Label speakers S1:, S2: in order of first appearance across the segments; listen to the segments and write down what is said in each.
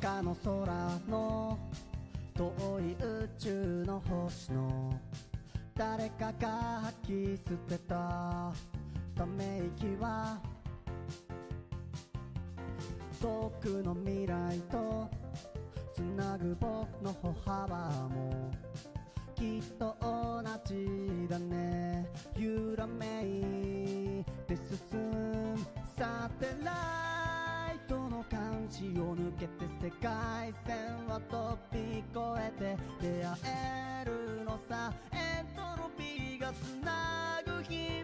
S1: かの空の遠い宇宙の星の誰かが吐き捨てたため息は遠くの未来とつなぐ僕の歩幅もきっと同じだね揺らめいて進むサテライト感じを抜けて世界線は飛び越えて出会えるのさ。エントロピーがつなぐ秘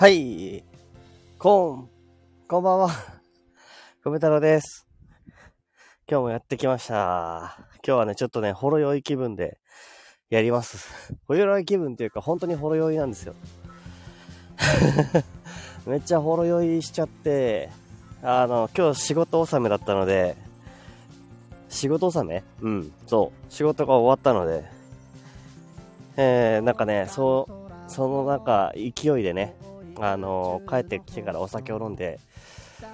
S2: はい。こん、こんばんは。コメ太郎です。今日もやってきました。今日はね、ちょっとね、ほろ酔い気分でやります。ほろ酔い気分っていうか、本当にほろ酔いなんですよ。めっちゃほろ酔いしちゃって、あの、今日仕事納めだったので、仕事納め？うん、そう。仕事が終わったので、えー、なんかね、そう、そのなんか勢いでね、あの帰ってきてからお酒を飲んで、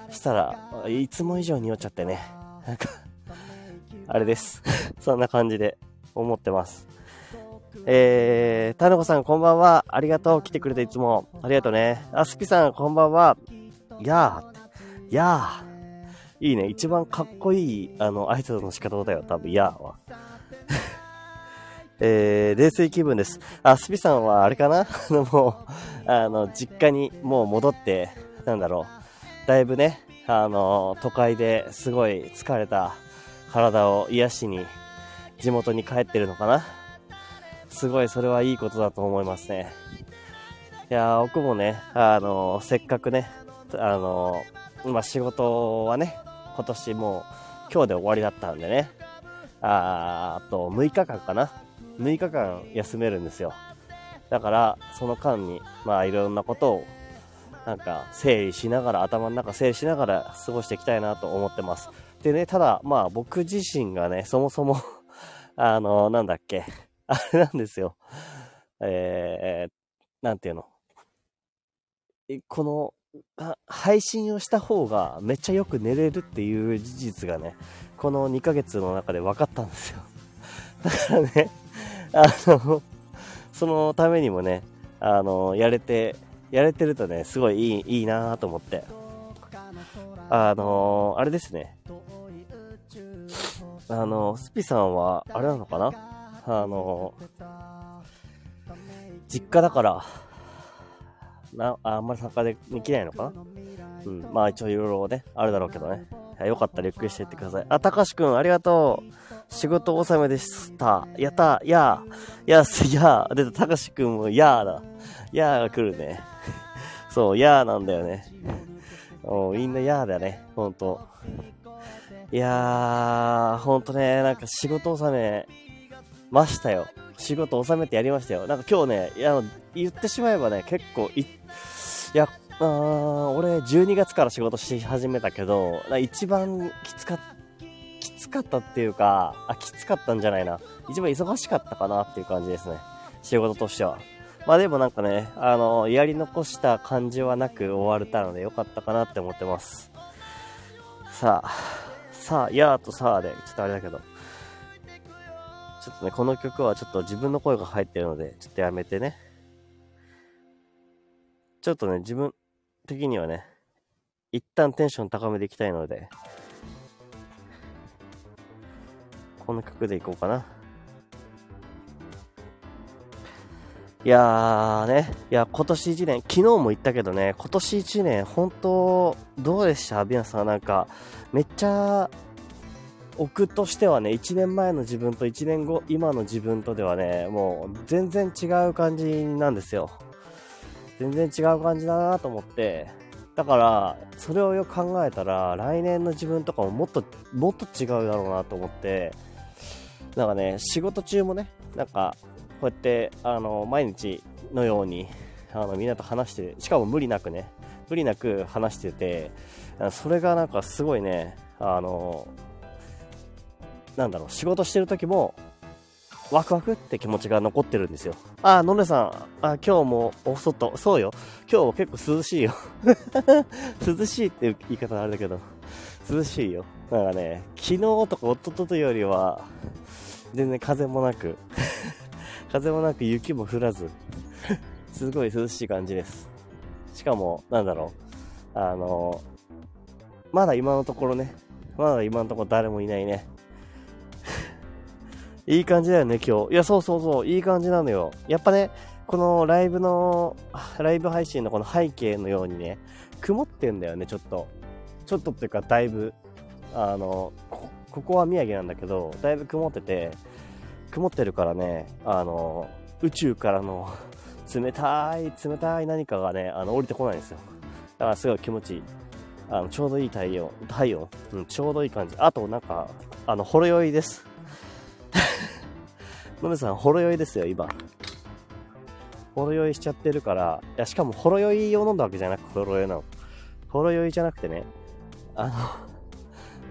S2: したら、いつも以上に酔っちゃってね、なんか、あれです。そんな感じで思ってます。えー、たぬこさんこんばんは。ありがとう。来てくれていつも。ありがとうね。あすぴさんこんばんは。やー。やー。いいね。一番かっこいい、あの、挨拶の仕方だよ。多分、やーは。えー、冷静気分です。あ、スピさんはあれかな？あの、もう、あの、実家にもう戻って、なんだろう。だいぶね、あの、都会ですごい疲れた体を癒しに、地元に帰ってるのかな？すごい、それはいいことだと思いますね。いやー、僕もね、あの、せっかくね、あの、ま、仕事はね、今年もう、今日で終わりだったんでね、ああと6日間かな6日間休めるんですよ。だから、その間に、まあいろんなことを、なんか整理しながら、頭の中整理しながら過ごしていきたいなと思ってます。でね、ただ、まあ僕自身がね、そもそも あの、なんだっけ、あれなんですよ。えー、なんていうの。この、配信をした方がめっちゃよく寝れるっていう事実がね、この2ヶ月の中で分かったんですよ。だからね、あの、そのためにもね、あの、やれて、やれてるとね、すごいいい、いいなと思って。あの、あれですね。あの、スピさんは、あれなのかな？あの、実家だから、な、ああんまり参加できないのかな？うん。まあ一応いろいろね、あるだろうけどね。よかったらゆっくりしていってください。あ、たかしくん、ありがとう。仕事納めでした。やった。やー。やー、やー。出た、たかしくんも、やーだ。やーが来るね。そう、やーなんだよね。おみんなやーだね。ほんと。いやー、ほんとね、なんか仕事納めましたよ。仕事納めてやりましたよ。なんか今日ね、いや、言ってしまえばね、結構い、いや、あ俺12月から仕事し始めたけど、一番きつかっきつかったっていうか、あ、きつかったんじゃないな。一番忙しかったかなっていう感じですね。仕事としては。まあでもなんかね、あの、やり残した感じはなく終われたのでよかったかなって思ってます。さあ、さあ、やーとさあで、ちょっとあれだけど。ちょっとね、この曲はちょっと自分の声が入ってるので、ちょっとやめてね。ちょっとね、自分的にはね、一旦テンション高めていきたいので、この曲でいこうかな。いやーね、いや、今年1年、昨日も言ったけどね、今年1年、本当、どうでした？皆さん、なんか、めっちゃ、僕としてはね、1年前の自分と1年後、今の自分とではね、もう、全然違う感じなんですよ。全然違う感じだなと思って、だから、それをよく考えたら、来年の自分とかももっと、もっと違うだろうなと思って、なんかね、仕事中もね、なんか、こうやって、あの、毎日のように、あの、みんなと話して、しかも無理なくね、無理なく話してて、それがなんかすごいね、あの、なんだろう、仕事してる時も、ワクワクって気持ちが残ってるんですよ。あ、のねさん、あ、今日もお外、そうよ。今日結構涼しいよ。涼しいって言い方あれだけど、涼しいよ。なんかね、昨日とか一昨日よりは、全然風もなく、風もなく雪も降らず、すごい涼しい感じです。しかも、なんだろう、あの、まだ今のところね、まだ今のところ誰もいないね。いい感じだよね、今日。いや、そうそうそう、いい感じなのよ。やっぱね、このライブの、ライブ配信のこの背景のようにね、曇ってんだよね、ちょっと。ちょっとっていうか、だいぶ。あの、こここは宮城なんだけど、だいぶ曇ってて、曇ってるからね、あの、宇宙からの冷たい、冷たい何かがね、あの、降りてこないんですよ。だからすごい気持ちいい。あの、ちょうどいい太陽、太陽、うん、ちょうどいい感じ。あと、なんか、あの、ほろ酔いです。のめさん、ほろ酔いですよ、今。ほろ酔いしちゃってるから、いや、しかも、ほろ酔いを飲んだわけじゃなく、ほろ酔いなの。ほろ酔いじゃなくてね、あの、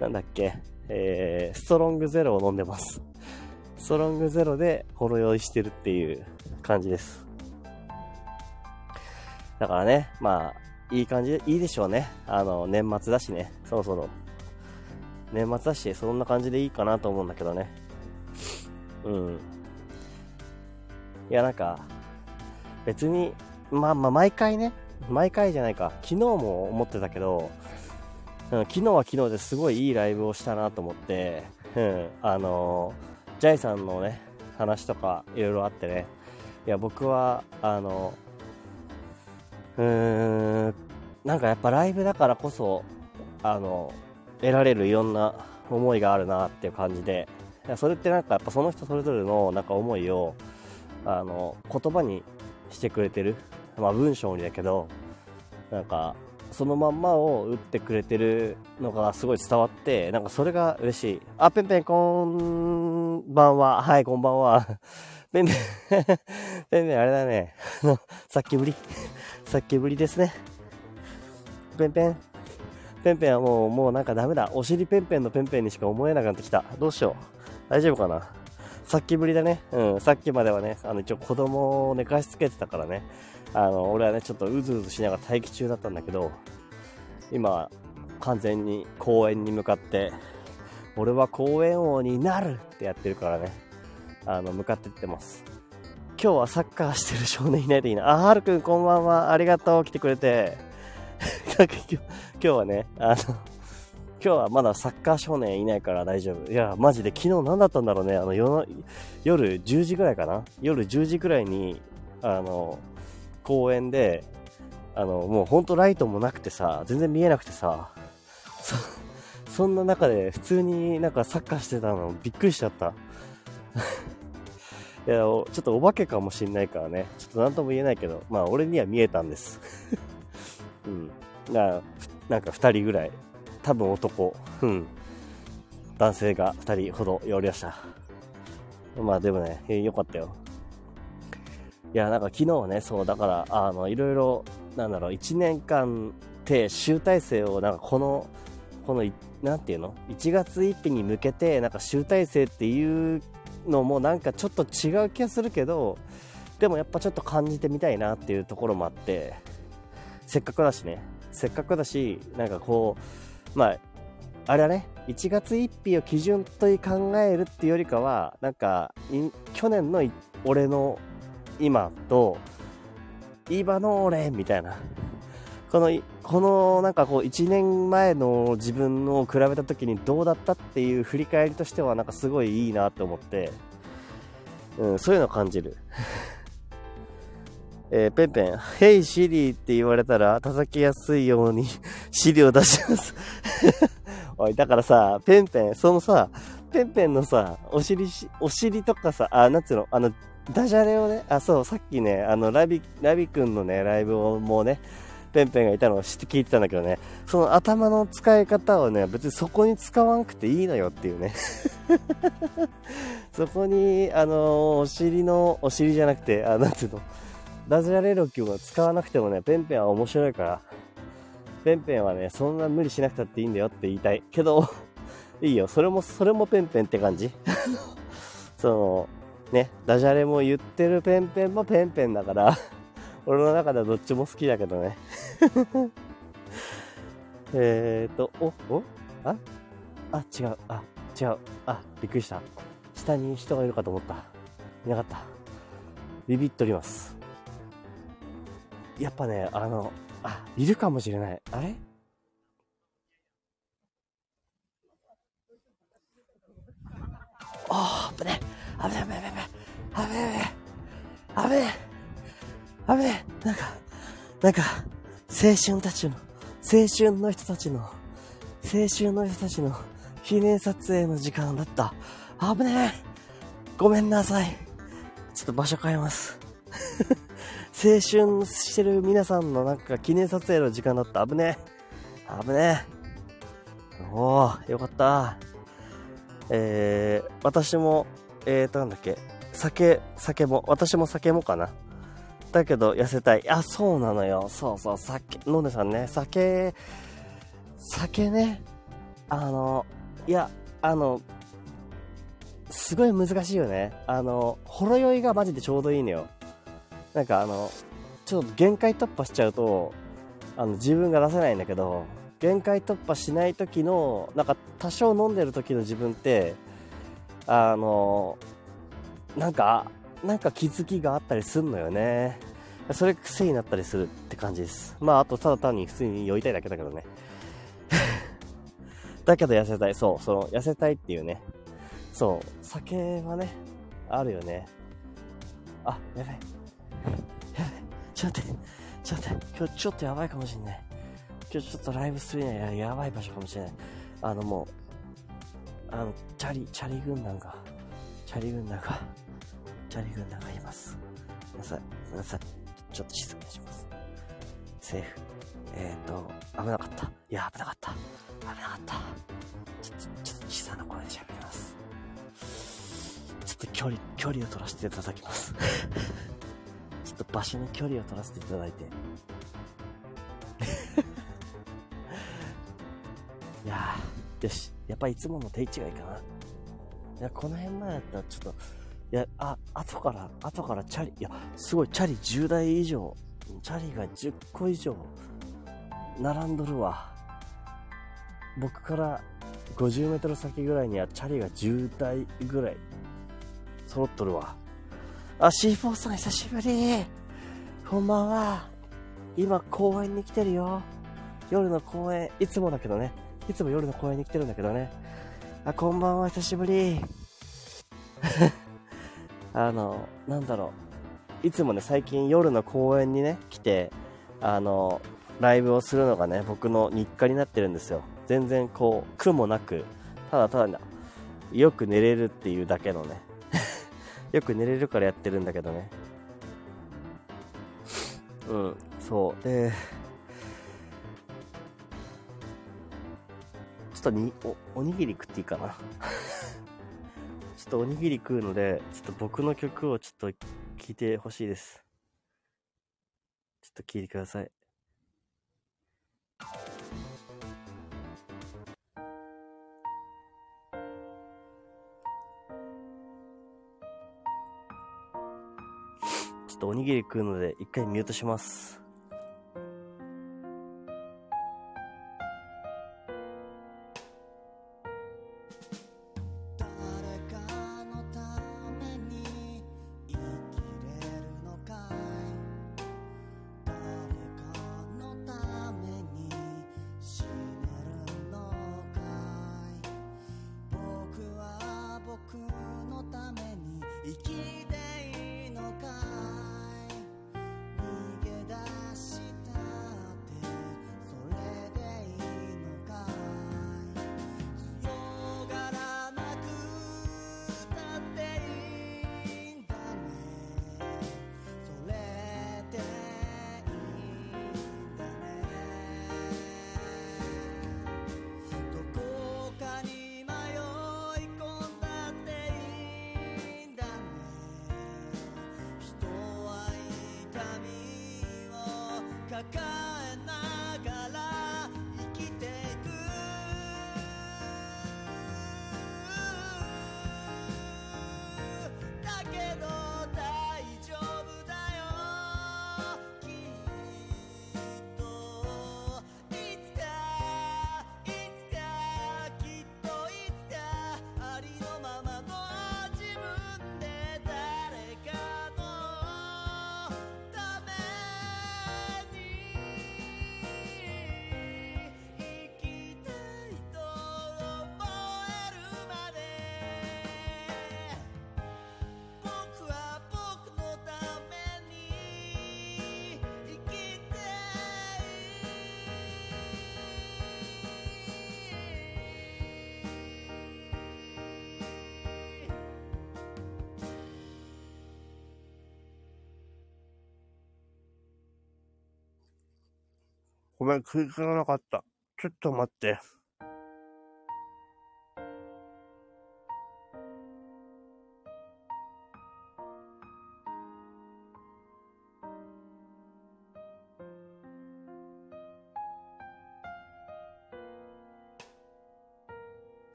S2: なんだっけ、えー、ストロングゼロを飲んでます。ストロングゼロでほろ酔いしてるっていう感じです。だからね、まあ、いい感じで、いいでしょうね。あの、年末だしね、そろそろ。年末だし、そんな感じでいいかなと思うんだけどね。うん。いや、なんか、別に、まあまあ、毎回ね、毎回じゃないか、昨日も思ってたけど、うん、昨日は昨日ですごいいいライブをしたなと思って、うん、あの、ジャイさんのね、話とかいろいろあってね、いや、僕は、あの、うーん、なんかやっぱライブだからこそ、あの、得られるいろんな思いがあるなっていう感じで、いやそれってなんかやっぱその人それぞれのなんか思いを、あの、言葉にしてくれてる。まあ文章にだけど、なんか、そのまんまを打ってくれてるのがすごい伝わって、なんかそれが嬉しい。あ、ペンペンこんばんは。はい、こんばんは。ペンペン、ペンペンあれだね。あの、さっきぶり。さっきぶりですね。ペンペン。ペンペンはもう、もうなんかダメだ。お尻ペンペンのペンペンにしか思えなくなってきた。どうしよう。大丈夫かなさっきぶりだね。うん、さっきまではね、あの、一応子供を寝かしつけてたからね。あの、俺はね、ちょっとうずうずしながら待機中だったんだけど、今、完全に公園に向かって、俺は公園王になるってやってるからね、あの、向かってってます。今日はサッカーしてる少年いないといいな。あ、はるくんこんばんは。ありがとう。来てくれて。なんか今日はね、あの、今日はまだサッカー少年いないから大丈夫。いや、マジで昨日何だったんだろうね。あの、夜の夜10時ぐらいかな夜10時ぐらいに、あの、公園で、あの、もうほんとライトもなくてさ、全然見えなくてさ、そ、そんな中で普通になんかサッカーしてたのびっくりしちゃった。いや、ちょっとお化けかもしんないからね。ちょっとなんとも言えないけど、まあ俺には見えたんです。うん。ななんか二人ぐらい。多分男。うん。男性が二人ほどおりました。まあでもね、えーよかったよ。いや、なんか昨日ね、そう、だから、あの、いろいろ、なんだろう、1年間って集大成を、なんかこの、この、なんていうの ?1 月1日に向けて、なんか集大成っていうのもなんかちょっと違う気がするけど、でもやっぱちょっと感じてみたいなっていうところもあって、せっかくだしね、せっかくだし、なんかこう、まあ、あれはね、1月1日を基準と考えるっていうよりかは、なんか、去年の俺の今と、今の俺みたいな。この、このなんかこう1年前の自分を比べた時にどうだったっていう振り返りとしてはなんかすごいいいなと思って、うん、そういうのを感じる。えーペンペン、ヘイシリーって言われたら叩きやすいように 資料出します。おい、だからさ、ペンペン、そのさ、ペンペンのさ、お尻し、お尻とかさ、あ、なんつうの、あの、ダジャレをね、あ、そう、さっきね、あの、ラビ、ラビくんのね、ライブをもうね、ペンペンがいたのを知って聞いてたんだけどね、その頭の使い方をね、別にそこに使わなくていいのよっていうね。そこに、あのお尻の、お尻じゃなくて、あ、なんていうの、ダジャレ力を使わなくてもね、ペンペンは面白いから、ペンペンはね、そんな無理しなくたっていいんだよって言いたい。けど、いいよ。それも、それもペンペンって感じ その、ね、ダジャレも言ってるペンペンもペンペンだから 俺の中ではどっちも好きだけどね えっと、お、お？あ？あ、違う、あ、違う、あ、びっくりした。下に人がいるかと思った。いなかった。ビビっとります。やっぱね、あの、あ、いるかもしれない。あれ？ああ、危ね危ね危ね危ね危ね危ね危ねなんか、なんか、青春たちの、青春の人たちの、青春の人たちの記念撮影の時間だった。危ねえごめんなさい。ちょっと場所変えます。青春してる皆さんのなんか記念撮影の時間だった。危ねえ。危ねえ。おー、よかった。えー、私も、えーと、なんだっけ、酒、酒も、私も酒もかな。だけど痩せたい。あ、そうなのよ。そうそう、酒、飲んでさんね、酒、酒ね、あの、いや、あの、すごい難しいよね。あの、ほろ酔いがマジでちょうどいいのよ。なんかあの、ちょっと限界突破しちゃうと、あの、自分が出せないんだけど、限界突破しない時の、なんか多少飲んでる時の自分って、あの、なんか、なんか気づきがあったりすんのよね。それ癖になったりするって感じです。まあ、あとただ単に普通に酔いたいだけだけどね。だけど痩せたい。そう、その、痩せたいっていうね。そう、酒はね、あるよね。あ、やべやべちょっと待って、ちょっと待って、今日ちょっとやばいかもしんない。今日ちょっとライブするにはやばい場所かもしれない。あのもう、あの、チャリ、チャリ軍団が、チャリ軍団が、チャリ軍団がいます。ごめんなさい、ごめんなさい。ちょっと静かにします。セーフ。えっ、ー、と、危なかった。いや、危なかった。危なかった。ちょっと、ちょっと小さな声で喋ります。ちょっと距離、距離を取らせていただきます。ちょっと場所の距離を取らせていただいて。いやー、よし。やっぱいつもの手違いかな。いや、この辺までだったらちょっと、いや、あ、後から、後からチャリ、いや、すごい、チャリ10台以上、チャリが10個以上、並んどるわ。僕から50メートル先ぐらいにはチャリが10台ぐらい、揃っとるわ。あ、シーフォーさん久しぶり。こんばんは。今公園に来てるよ。夜の公園、いつもだけどね。いつも夜の公園に来てるんだけどね。あ、こんばんは、久しぶり。あの、なんだろう。いつもね、最近夜の公園にね、来て、あの、ライブをするのがね、僕の日課になってるんですよ。全然こう、苦もなく、ただただ、よく寝れるっていうだけのね。よく寝れるからやってるんだけどね。うん、そう。で、ょっとにお、おにぎり食っていいかな ちょっとおにぎり食うので、ちょっと僕の曲をちょっと聴いてほしいです。ちょっと聴いてください。ちょっとおにぎり食うので、一回ミュートします。ごめん、食い切らなかった。ちょっと待って。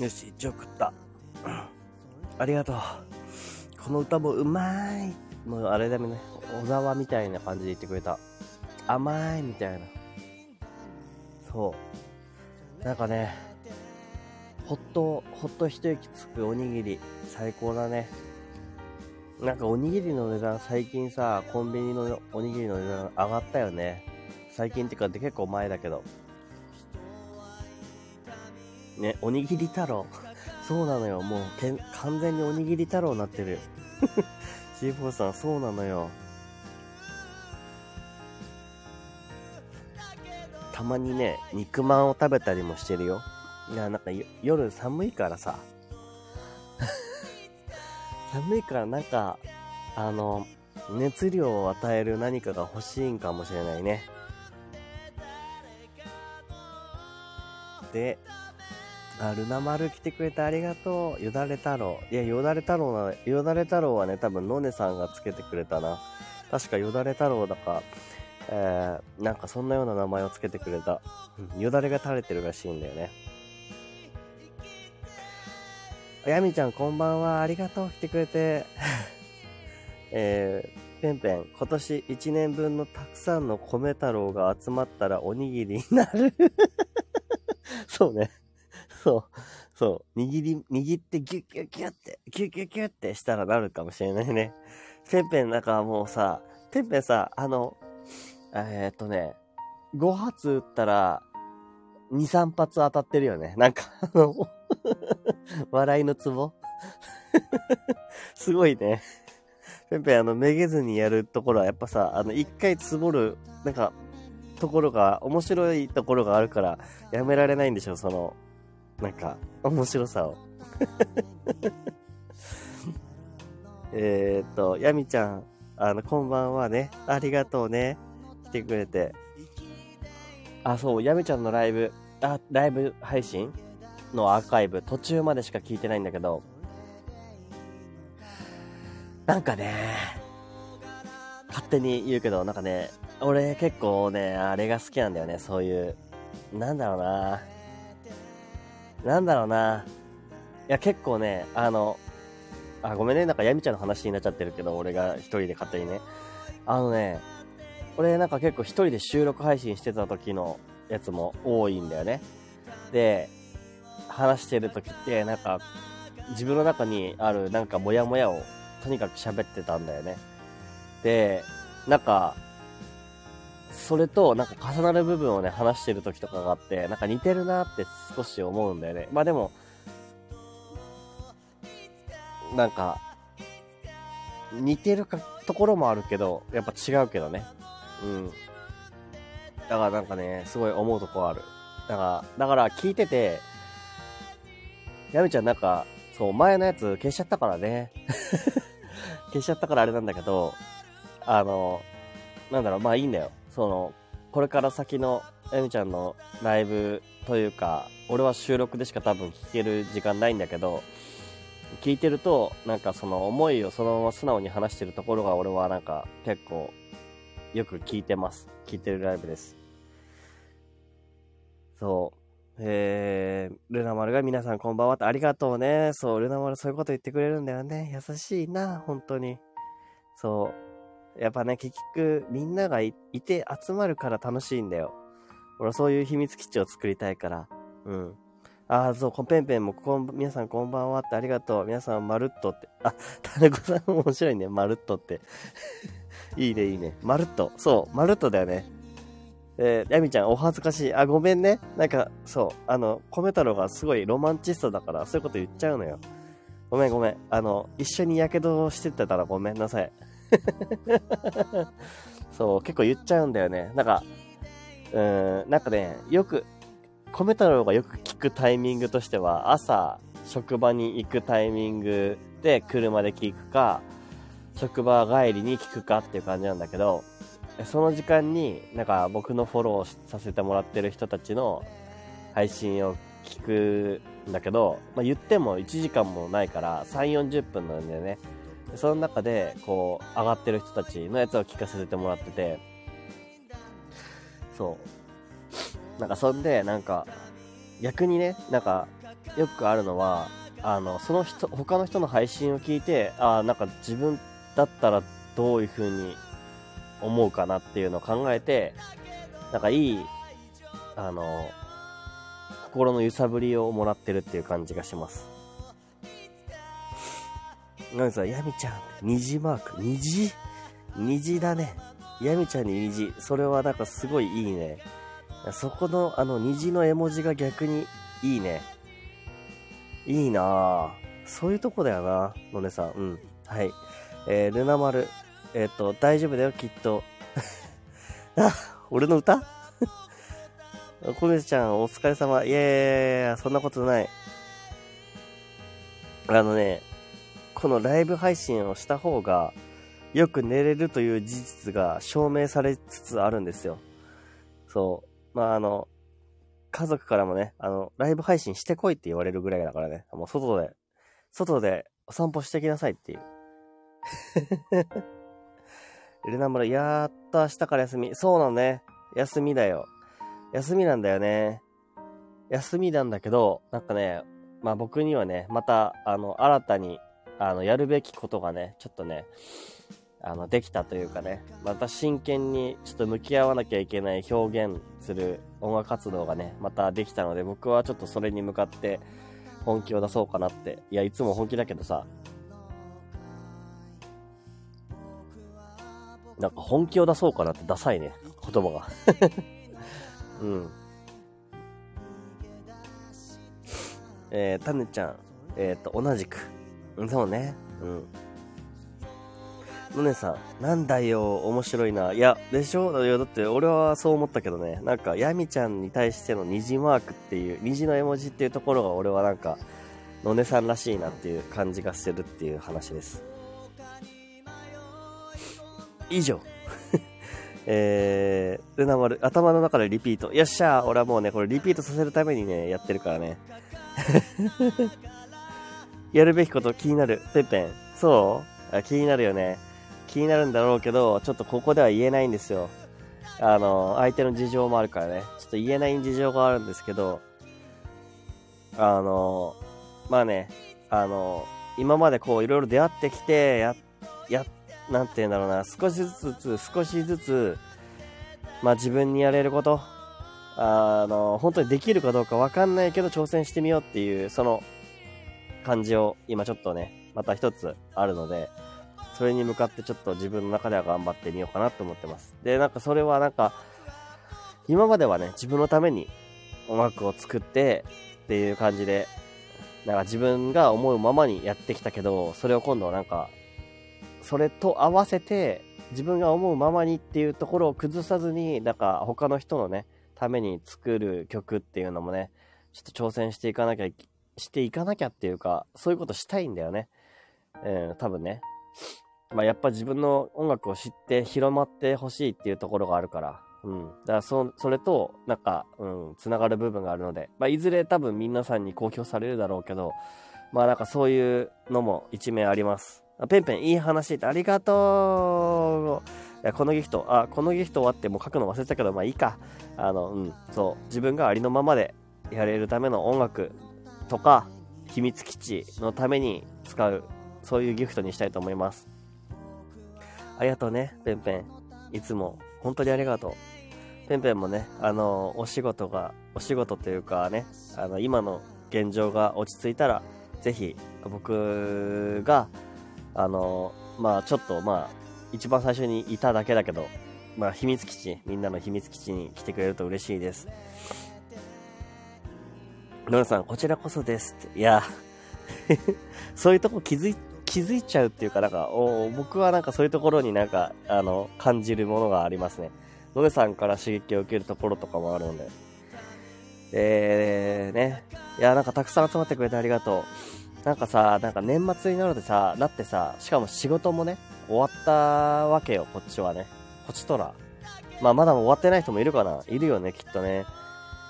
S2: よし、一応食った。ありがとう。この歌もうまい。もうあれだめね、小沢みたいな感じで言ってくれた。甘いみたいな。そう。なんかね、ほっと、ほっと一息つくおにぎり、最高だね。なんかおにぎりの値段最近さ、コンビニのおにぎりの値段上がったよね。最近ってかって結構前だけど。ね、おにぎり太郎。そうなのよ。もうけん、完全におにぎり太郎になってる。C4 さん、そうなのよ。たまにね、肉まんを食べたりもしてるよ。いや、なんか夜寒いからさ。寒いからなんか、あの、熱量を与える何かが欲しいんかもしれないね。で、あ、ルナ丸来てくれてありがとう。よだれ太郎。いや、よだれ太郎な、よだれ太郎はね、多分、のねさんがつけてくれたな。確かよだれ太郎だか、えー、なんかそんなような名前をつけてくれた。よだれが垂れてるらしいんだよね。やみちゃん、こんばんは。ありがとう。来てくれて。えー、ペンペン、今年1年分のたくさんの米太郎が集まったらおにぎりになる。そうね。そう。そう。握り、握ってギュッギュッギュッって、ギュッギュッギュッってしたらなるかもしれないね。ペンペンなんかもうさ、ペンペンさ、あの、えー、っとね、5発撃ったら、2、3発当たってるよね。なんか、あの、笑いのツボ？すごいね。ペンペンあの、めげずにやるところはやっぱさ、あの、一回つぼる、なんか、ところが、面白いところがあるから、やめられないんでしょ、その、なんか、面白さを。えっと、やみちゃん、あの、こんばんはね。ありがとうね。来てくれて。あ、そう、やみちゃんのライブ、あ、ライブ配信のアーカイブ、途中までしか聞いてないんだけど、なんかね、勝手に言うけど、なんかね、俺結構ね、あれが好きなんだよね、そういう、なんだろうな。なんだろうな。いや、結構ね、あの、あ、ごめんね、なんかヤミちゃんの話になっちゃってるけど、俺が一人で勝手にね。あのね、俺なんか結構一人で収録配信してた時のやつも多いんだよね。で、話してる時って、なんか、自分の中にあるなんかモヤモヤをとにかく喋ってたんだよね。で、なんか、それとなんか重なる部分をね、話してる時とかがあって、なんか似てるなって少し思うんだよね。まあでも、なんか、似てるか、ところもあるけど、やっぱ違うけどね。うん。だからなんかね、すごい思うとこある。だから、だから聞いてて、やみちゃんなんか、そう、前のやつ消しちゃったからね。消しちゃったからあれなんだけど、あの、なんだろう、まあいいんだよ。その、これから先のやみちゃんのライブというか、俺は収録でしか多分聞ける時間ないんだけど、聞いてると、なんかその思いをそのまま素直に話してるところが俺はなんか結構よく聞いてます。聞いてるライブです。そう。えー、ルナ丸が皆さんこんばんはってありがとうね。そう、ルナ丸そういうこと言ってくれるんだよね。優しいな、本当に。そう。やっぱね、結局、みんながいて集まるから楽しいんだよ。俺はそういう秘密基地を作りたいから。うん。ああ、そう、コペンペンも、こん、皆さんこんばんはってありがとう。皆さん、まるっとって。あ、タネコさん面白いね。まるっとって。いいね、いいね。まるっと。そう、まるっとだよね。えー、ヤミちゃん、お恥ずかしい。あ、ごめんね。なんか、そう、あの、米太郎がすごいロマンチストだから、そういうこと言っちゃうのよ。ごめんごめん。あの、一緒に火傷してたらごめんなさい。そう、結構言っちゃうんだよね。なんか、うん、なんかね、よく、米太郎がよく聞くタイミングとしては、朝、職場に行くタイミングで車で聞くか、職場帰りに聞くかっていう感じなんだけど、その時間に、なんか僕のフォローさせてもらってる人たちの配信を聞くんだけど、まあ、言っても1時間もないから3、40分なんだよね。その中で、こう、上がってる人たちのやつを聞かせてもらってて、そう。なんかそんで、なんか、逆にね、なんか、よくあるのは、あの、その人、他の人の配信を聞いて、ああ、なんか自分だったらどういう風に思うかなっていうのを考えて、なんかいい、あの、心の揺さぶりをもらってるっていう感じがします。なんさ、ヤミちゃん、虹？マーク、虹？虹だね。ヤミちゃんに虹。それはなんかすごいいいね。そこの、あの、虹の絵文字が逆にいいね。いいなぁ。そういうとこだよな、のねさん。うん。はい。えー、ルナ丸。えっ、ー、と、大丈夫だよ、きっと。あ、俺の歌？コメちゃん、お疲れ様。いやいやいや、そんなことない。あのね、このライブ配信をした方が、よく寝れるという事実が証明されつつあるんですよ。そう。まあ、あの、家族からもね、あの、ライブ配信してこいって言われるぐらいだからね、もう外で、外でお散歩してきなさいっていう。ルナ村、やっと明日から休み。そうなのね。休みだよ。休みなんだよね。休みなんだけど、なんかね、まあ僕にはね、また、あの、新たに、あの、やるべきことがね、ちょっとね、あの、できたというかね、また真剣にちょっと向き合わなきゃいけない表現する音楽活動がね、またできたので、僕はちょっとそれに向かって本気を出そうかなって。いや、いつも本気だけどさ、なんか本気を出そうかなってダサいね、言葉が。うん。えー、タネちゃん、えっ、ー、と、同じく。そうね。うん。のねさん、なんだよ、面白いな。いや、でしょ？いや、だって俺はそう思ったけどね。なんか、ヤミちゃんに対しての虹マークっていう、虹の絵文字っていうところが俺はなんか、のねさんらしいなっていう感じがするっていう話です。以上。えー、ルナ丸、頭の中でリピート。よっしゃー俺はもうね、これリピートさせるためにね、やってるからね。やるべきこと気になる。ペペン。そう？気になるよね。気になるんだろうけど、ちょっとここでは言えないんですよ。あの、相手の事情もあるからね。ちょっと言えない事情があるんですけど、あの、まあね、あの、今までこういろいろ出会ってきて、や、やなんて言うんだろうな、少しずつ、少しずつ、まあ自分にやれること、あの、本当にできるかどうかわかんないけど挑戦してみようっていう、その感じを今ちょっとね、また一つあるので、それに向かってちょっと自分の中では頑張ってみようかなと思ってます。で、なんかそれはなんか、今まではね、自分のために音楽を作ってっていう感じで、なんか自分が思うままにやってきたけど、それを今度はなんかそれと合わせて自分が思うままにっていうところを崩さずに、なんか他の人のね、ために作る曲っていうのもね、ちょっと挑戦していかなきゃい、していかなきゃっていうか、そういうことしたいんだよね。うん、多分ね。まあ、やっぱ自分の音楽を知って広まってほしいっていうところがあるから。うん。だからそ、それと、なんか、うん、つながる部分があるので、まあ、いずれ多分皆さんに公表されるだろうけど、まあなんかそういうのも一面あります。ペンペン、いい話ってありがとう。いや、このギフト、あ、このギフト終わってもう書くの忘れたけど、まあいいか。あの、うん、そう。自分がありのままでやれるための音楽とか、秘密基地のために使う、そういうギフトにしたいと思います。ありがとうね、ペンペン。いつも、本当にありがとう。ペンペンもね、あの、お仕事が、お仕事というかね、あの、今の現状が落ち着いたら、ぜひ、僕が、あの、まあちょっとまあ、一番最初にいただけだけど、まあ秘密基地、みんなの秘密基地に来てくれると嬉しいです。ノラさん、こちらこそです。いや、そういうとこ気づい、気づいちゃうっていうか、なんか、お僕はなんかそういうところになんか、あの、感じるものがありますね。のねさんから刺激を受けるところとかもあるので。で、ね。いや、なんかたくさん集まってくれてありがとう。なんかさ、なんか年末になるとさ、なってさ、しかも仕事もね、終わったわけよ、こっちはね。こっちとら。まあ、まだ終わってない人もいるかないるよね、きっとね。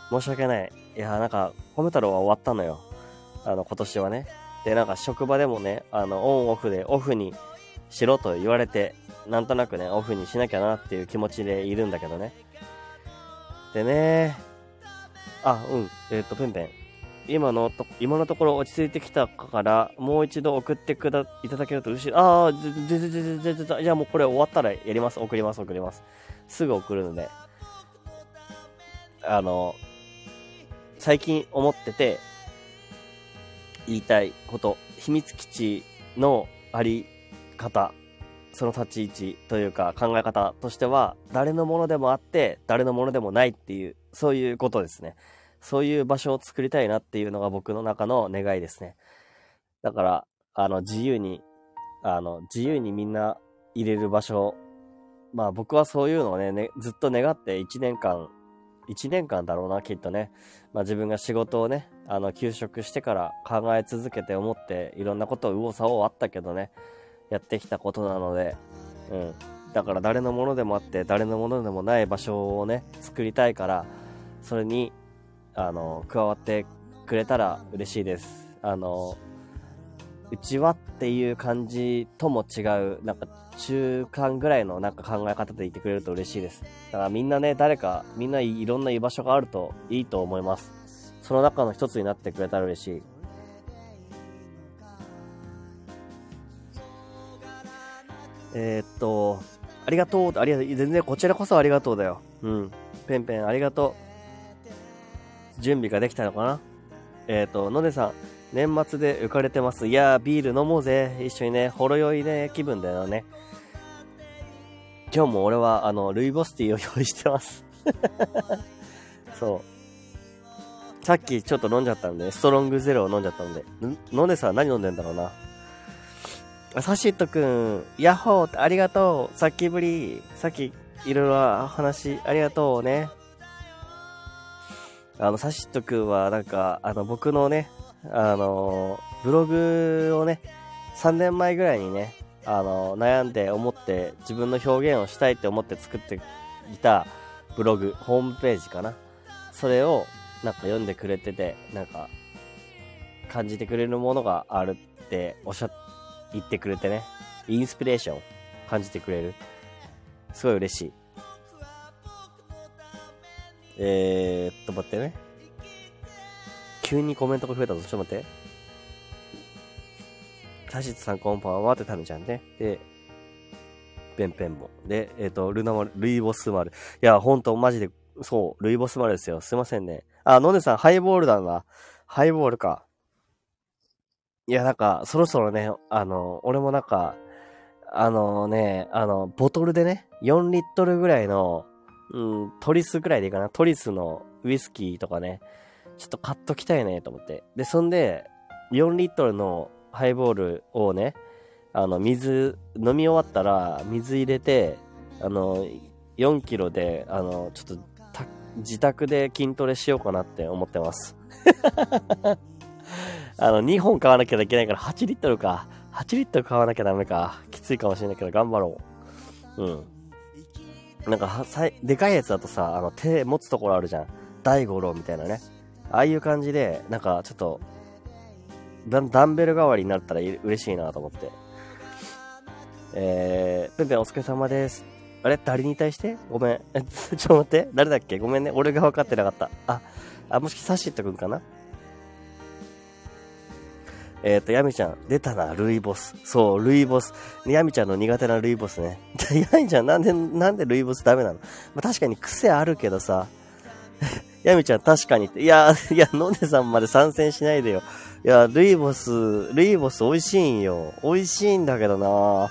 S2: 申し訳ない。いや、なんか、褒め太郎は終わったのよ。あの、今年はね。で、なんか職場でもね、あの、オンオフでオフにしろと言われて、なんとなくね、オフにしなきゃなっていう気持ちでいるんだけどね。でね、あ、うん、えっ、ー、と、ペンペン。今のと、今のところ落ち着いてきたから、もう一度送ってくだ、いただけると嬉しい。ああ、じゃ、じゃ、じゃ、じゃ、じゃ、じゃあもうこれ終わったらやります。送ります、送ります。すぐ送るので。あの、最近思ってて、言いたいこと、秘密基地のあり方、その立ち位置というか考え方としては、誰のものでもあって、誰のものでもないっていう、そういうことですね。そういう場所を作りたいなっていうのが僕の中の願いですね。だから、あの、自由に、あの、自由にみんな入れる場所、まあ僕はそういうのをね、ねずっと願って1年間、1年間だろうな、きっとね。まあ自分が仕事をね、あの、休職してから考え続けて思って、いろんなことを右往左往あったけどね、やってきたことなので、うん。だから誰のものでもあって、誰のものでもない場所をね、作りたいから、それに、あの、加わってくれたら嬉しいです。あの、うちはっていう感じとも違う、なんか中間ぐらいのなんか考え方でいてくれると嬉しいです。だからみんなね、誰か、みんないろんな居場所があるといいと思います。その中の一つになってくれたら嬉しい。えー、っと、ありがとう、ありがとう、全然こちらこそありがとうだよ。うん。ペンペンありがとう。準備ができたのかな？えー、っと、のねさん、年末で浮かれてます。いやー、ビール飲もうぜ。一緒にね、ほろ酔いね、気分だよね。今日も俺は、あの、ルイボスティーを用意してます。そう。さっきちょっと飲んじゃったんで、ストロングゼロを飲んじゃったんで。飲んのねさ何飲んでんだろうな。サシットくん、ヤッホーありがとう。さっきぶり。さっき、いろいろ話、ありがとうね。あの、サシットくんは、なんか、あの、僕のね、あの、ブログをね、3年前ぐらいにね、あの、悩んで思って、自分の表現をしたいって思って作っていたブログ、ホームページかな。それを、なんか読んでくれてて、なんか、感じてくれるものがあるっておっしゃ言ってくれてね、インスピレーション感じてくれる。すごい嬉しい。えー、っと、待ってね。急にコメントが増えたぞ。ちょっと待って。タシツさんこんばんはってタミちゃんね。で、ペンペンも。で、えっ、と、ルナマル、ルイボス丸。いや、ほんと、マジで、そう、ルイボス丸ですよ。すいませんね。あ、ノネさん、ハイボールだな。ハイボールか。いや、なんか、そろそろね、あの、俺もなんか、あのね、あの、ボトルでね、4リットルぐらいの、うん、トリスぐらいでいいかな。トリスのウイスキーとかね、ちょっと買っときたいね、と思って。で、そんで、4リットルのハイボールをね、あの、水、飲み終わったら、水入れて、あの、4キロで、あの、ちょっと、自宅で筋トレしようかなって思ってます。あの、2本買わなきゃいけないから8リットルか。8リットル買わなきゃダメか。きついかもしれないけど頑張ろう。うん。なんか、さ、でかいやつだとさ、あの、手持つところあるじゃん。大五郎みたいなね。ああいう感じで、なんか、ちょっと、ダンベル代わりになったら嬉しいなと思って。えー、ペンペンお疲れ様です。あれ？誰に対して？ごめん。ちょっと待って。誰だっけ？ごめんね。俺が分かってなかった。あ、あ、もしサシットくんかな？えっ、ー、と、ヤミちゃん、出たな、ルイボス。そう、ルイボス。ヤミちゃんの苦手なルイボスね。ヤミちゃん、なんで、なんでルイボスダメなの？まあ、確かに癖あるけどさ。ヤミちゃん、確かにって。いや、いや、ノネさんまで参戦しないでよ。いや、ルイボス、ルイボス美味しいんよ。美味しいんだけどな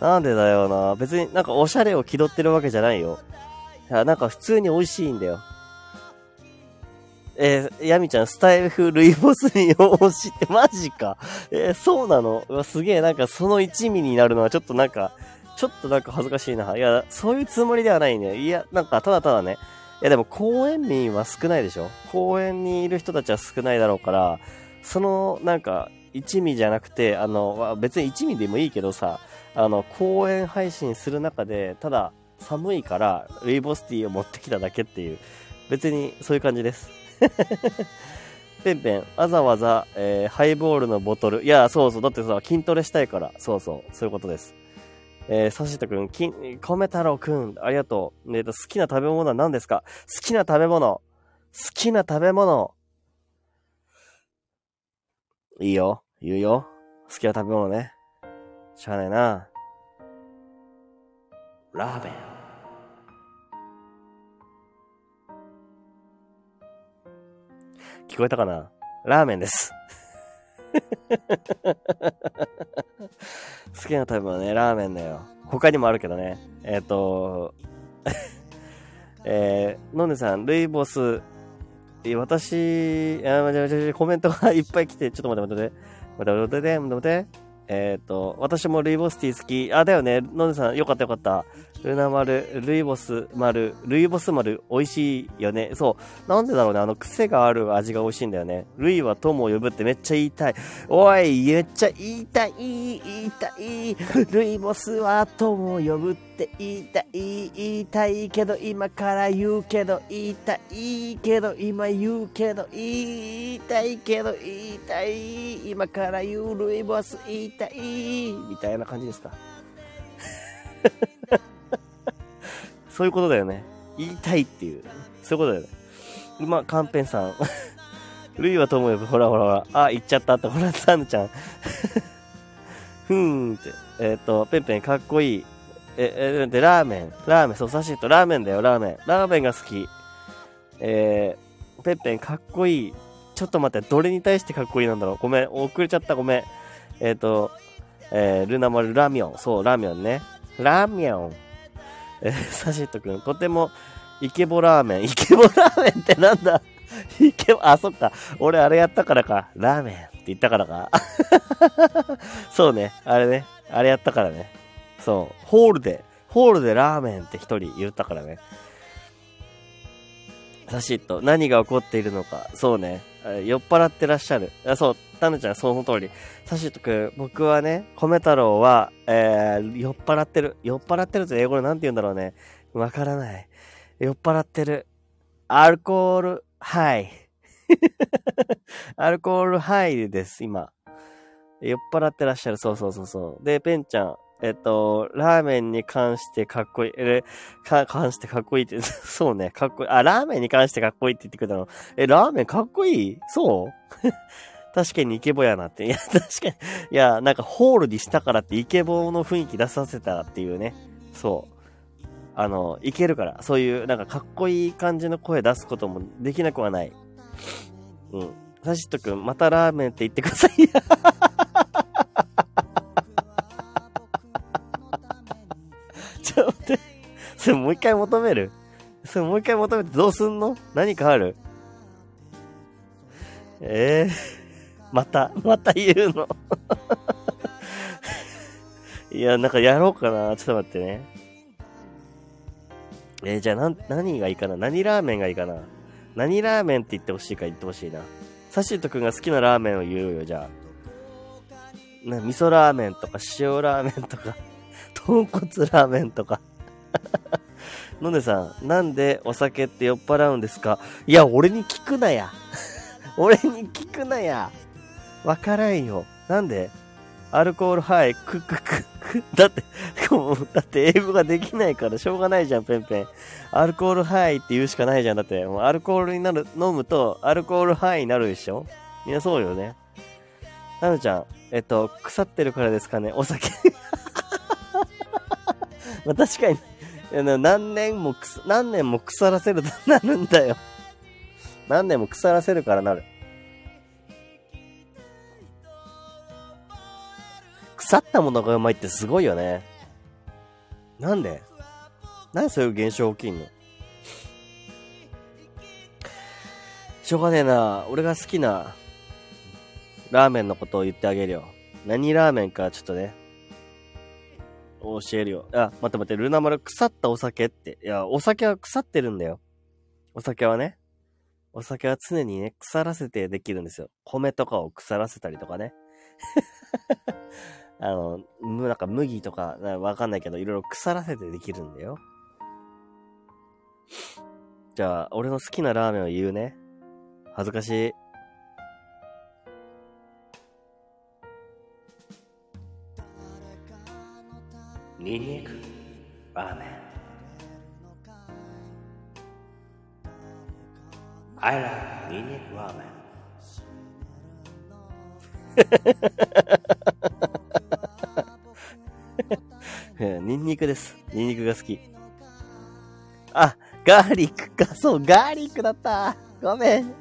S2: なんでだよな別になんかおしゃれを気取ってるわけじゃないよ。いや、なんか普通に美味しいんだよ。えー、ヤミちゃん、スタイフルイボスに応じて、マジか。えー、そうなの？うわすげえ、なんかその一味になるのはちょっとなんか、ちょっとなんか恥ずかしいな。いや、そういうつもりではないね。いや、なんかただただね。いやでも公園民は少ないでしょ？公園にいる人たちは少ないだろうから、その、なんか、一味じゃなくて、あの、別に一味でもいいけどさ、あの、公演配信する中で、ただ、寒いから、ルイボスティーを持ってきただけっていう、別にそういう感じです。ペンペン、わざわざ、えー、ハイボールのボトル。いや、そうそう。だってさ、筋トレしたいから。そうそう。そういうことです。えー、サシトくん、きん、米太郎くん、ありがとう。えっ、と、好きな食べ物は何ですか？好きな食べ物。好きな食べ物。いいよ。言うよ。好きな食べ物ね。しゃあないな。ラーメン。聞こえたかな？ラーメンです。好きな食べ物ね、ラーメンだよ。他にもあるけどね。えっ、ー、と、えー、のんでさん、ルイボス、私、あ、コメントがいっぱい来て、ちょっと待って待って待って。待って待って待って待って。えっ、ー、と、私もルイボスティー好き。あ、だよね。のんでさん、よかったよかった。ルナ丸、ルイボス丸、ルイボス丸、美味しいよね。そう。なんでだろうね。あの、癖がある味が美味しいんだよね。ルイは友を呼ぶってめっちゃ言いたい。おい、めっちゃ言いたい、言いたい。ルイボスは友を呼ぶってって言いたい、言いたいけど、今から言うけど、言いたいけど、今言うけど、言いたいけど、言いたい。今から言うルイボス言いたい。みたいな感じですか。そういうことだよね。言いたいっていう。そういうことだよね。まあ、カンペンさん。ルイはともよほらほらほら。あ、言っちゃったって。ほら、サンちゃん。ふーんって。えっ、ー、と、ペンペンかっこいい。え、え、で、ラーメン。ラーメン、そう、サシッとラーメンだよ、ラーメン。ラーメンが好き。えー、ペンペンかっこいい。ちょっと待って、どれに対してかっこいいなんだろう。ごめん、遅れちゃった、ごめん。えっ、ー、と、えー、ルナマルラミョン。そう、ラーメンね。ラーメン。えー、サシットくん、とても、イケボラーメン。イケボラーメンってなんだ？イケボ、あ、そっか。俺あれやったからか。ラーメンって言ったからか。そうね。あれね。あれやったからね。そう。ホールで、ホールでラーメンって一人言ったからね。サシット、何が起こっているのか。そうね。酔っ払ってらっしゃる。あそう、タヌちゃん、その通り。サシットくん、僕はね、米太郎は、えー、酔っ払ってる。酔っ払ってるって英語で何て言うんだろうね。わからない。酔っ払ってる。アルコール、ハイ。アルコールハイです、今。酔っ払ってらっしゃる。そうそうそうそう。で、ペンちゃん、えっと、ラーメンに関してかっこいい。え、か、関してかっこいいって、そうね、かっこいい。あ、ラーメンに関してかっこいいって言ってくれたの？え、ラーメンかっこいい？そう？確かにイケボやなって。いや、確かに。いや、なんかホールにしたからってイケボの雰囲気出させたっていうね。そう。あの、いけるから。そういう、なんかかっこいい感じの声出すこともできなくはない。うん。サシットくん、またラーメンって言ってください。ょっと待って。それもう一回求める？それもう一回求めてどうすんの？何かある？ええーまた、また言うの？いや、なんかやろうかな。ちょっと待ってね。えー、じゃあ、な、何がいいかな？何ラーメンがいいかな？何ラーメンって言ってほしいか？言ってほしいな。サシットくんが好きなラーメンを言うよ、じゃあ。な、味噌ラーメンとか、塩ラーメンとか、豚骨ラーメンとか。のねさん、なんでお酒って酔っ払うんですか？いや、俺に聞くなや。俺に聞くなや。わからんよ。なんで？アルコールハイ、クククク。だって、だって英語ができないからしょうがないじゃん、ペンペン。アルコールハイって言うしかないじゃん。だって、もうアルコールになる、飲むと、アルコールハイになるでしょ？みんなそうよね。なのちゃん、えっと、腐ってるからですかね、お酒。まあ、確かに、何年も何年も腐らせるとなるんだよ。何年も腐らせるからなる。腐ったものがうまいってすごいよね。なんで？なんでそういう現象起きんの？しょうがねえな。俺が好きなラーメンのことを言ってあげるよ。何ラーメンかちょっとね、教えるよ。あ、待って待って、ルナ丸腐ったお酒って。いや、お酒は腐ってるんだよ。お酒はね。お酒は常にね、腐らせてできるんですよ。米とかを腐らせたりとかね。あの、む、なんか麦とか、なわかんないけど、いろいろ腐らせてできるんだよ。じゃあ、俺の好きなラーメンを言うね。恥ずかしい。ニンニクラーメン I like ニンニクラーメンうんニンニクです。ニンニクが好き。あ、ガーリックか。そう、ガーリックだった。ごめん。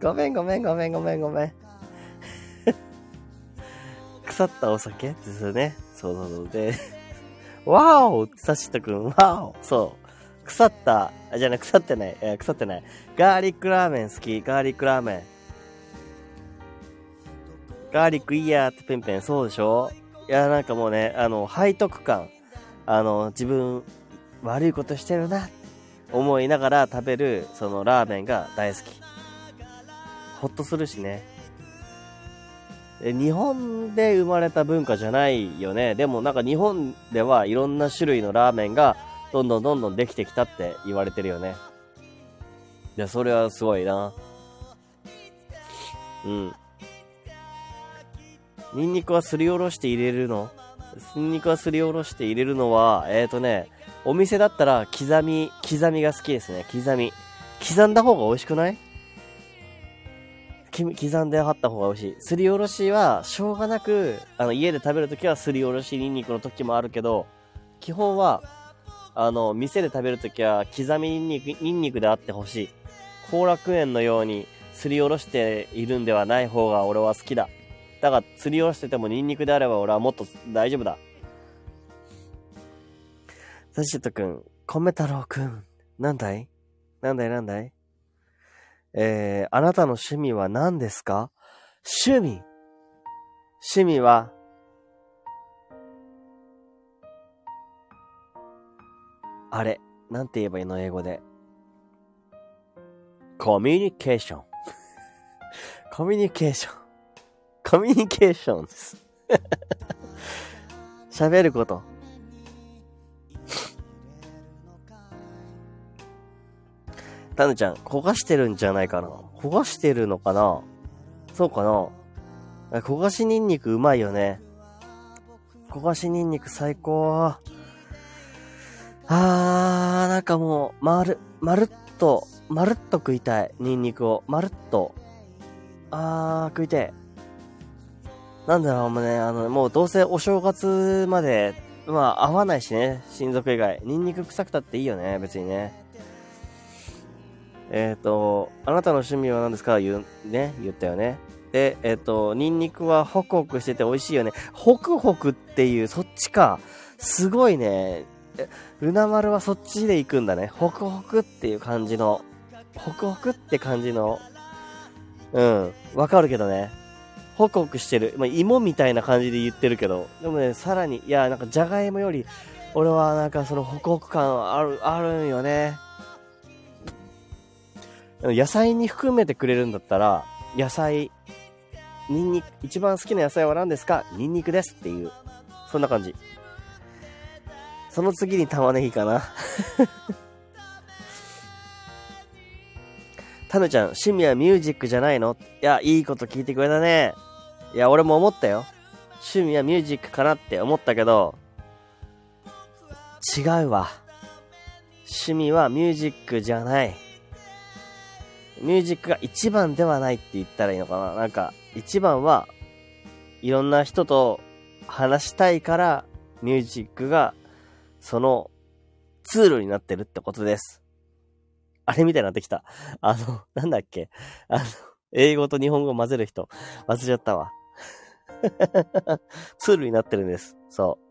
S2: ごめんごめんごめんごめんごめん。腐ったお酒？ですよね。そうそうそう。で、わおサシトくん、わおそう。腐った、あ、じゃあね、腐ってない、えー腐ってない。ガーリックラーメン好き、ガーリックラーメン。ガーリックいいやーってペンペン、そうでしょ？いや、なんかもうね、あの、背徳感。あの、自分、悪いことしてるな、思いながら食べる、そのラーメンが大好き。ほっとするしね。日本で生まれた文化じゃないよね。でもなんか日本ではいろんな種類のラーメンがどんどんどんどんできてきたって言われてるよね。いや、それはすごいな。うん。ニンニクはすりおろして入れるの？ニンニクはすりおろして入れるのは、えーとね、お店だったら刻み、刻みが好きですね。刻み。刻んだ方が美味しくない？刻んで貼った方が美味しい。すりおろしは、しょうがなく、あの、家で食べるときはすりおろしニンニクの時もあるけど、基本は、あの、店で食べるときは、刻みニンニク、ニンニクであってほしい。後楽園のように、すりおろしているんではない方が俺は好きだ。だが、すりおろしててもニンニクであれば俺はもっと大丈夫だ。サシットくん、米太郎くん、なんだい？なんだい？なんだい？えー、あなたの趣味は何ですか？趣味趣味は、あれ、なんて言えばいいの英語で？コミュニケーション。コミュニケーション。コミュニケーションです。喋ること。タヌちゃん、焦がしてるんじゃないかな焦がしてるのかなそうかな焦がしニンニクうまいよね。焦がしニンニク最高。あー、なんかもう、まる、まるっと、まるっと食いたい。ニンニクを。まるっと。あー、食いてえ。なんだろう、もうね、あの、もうどうせお正月まで、まあ、合わないしね。親族以外。ニンニク臭くたっていいよね、別にね。えっ、ー、と、あなたの趣味は何ですか？言う、ね、言ったよね。で、えっ、ー、と、ニンニクはホクホクしてて美味しいよね。ホクホクっていう、そっちか。すごいね。ルナ丸はそっちで行くんだね。ホクホクっていう感じの。ホクホクって感じの。うん。わかるけどね。ホクホクしてる。まあ、芋みたいな感じで言ってるけど。でもね、さらに、いや、なんか、じゃがいもより、俺はなんかそのホクホク感ある、あるんよね。野菜に含めてくれるんだったら、野菜、ニンニク、一番好きな野菜は何ですか？ニンニクですっていう。そんな感じ。その次に玉ねぎかな。タヌちゃん、趣味はミュージックじゃないの？いや、いいこと聞いてくれたね。いや、俺も思ったよ。趣味はミュージックかなって思ったけど、違うわ。趣味はミュージックじゃない。ミュージックが一番ではないって言ったらいいのかな？なんか、一番は、いろんな人と話したいから、ミュージックが、その、ツールになってるってことです。あれみたいになってきた。あの、なんだっけ？あの、英語と日本語混ぜる人、忘れちゃったわ。ツールになってるんです。そう。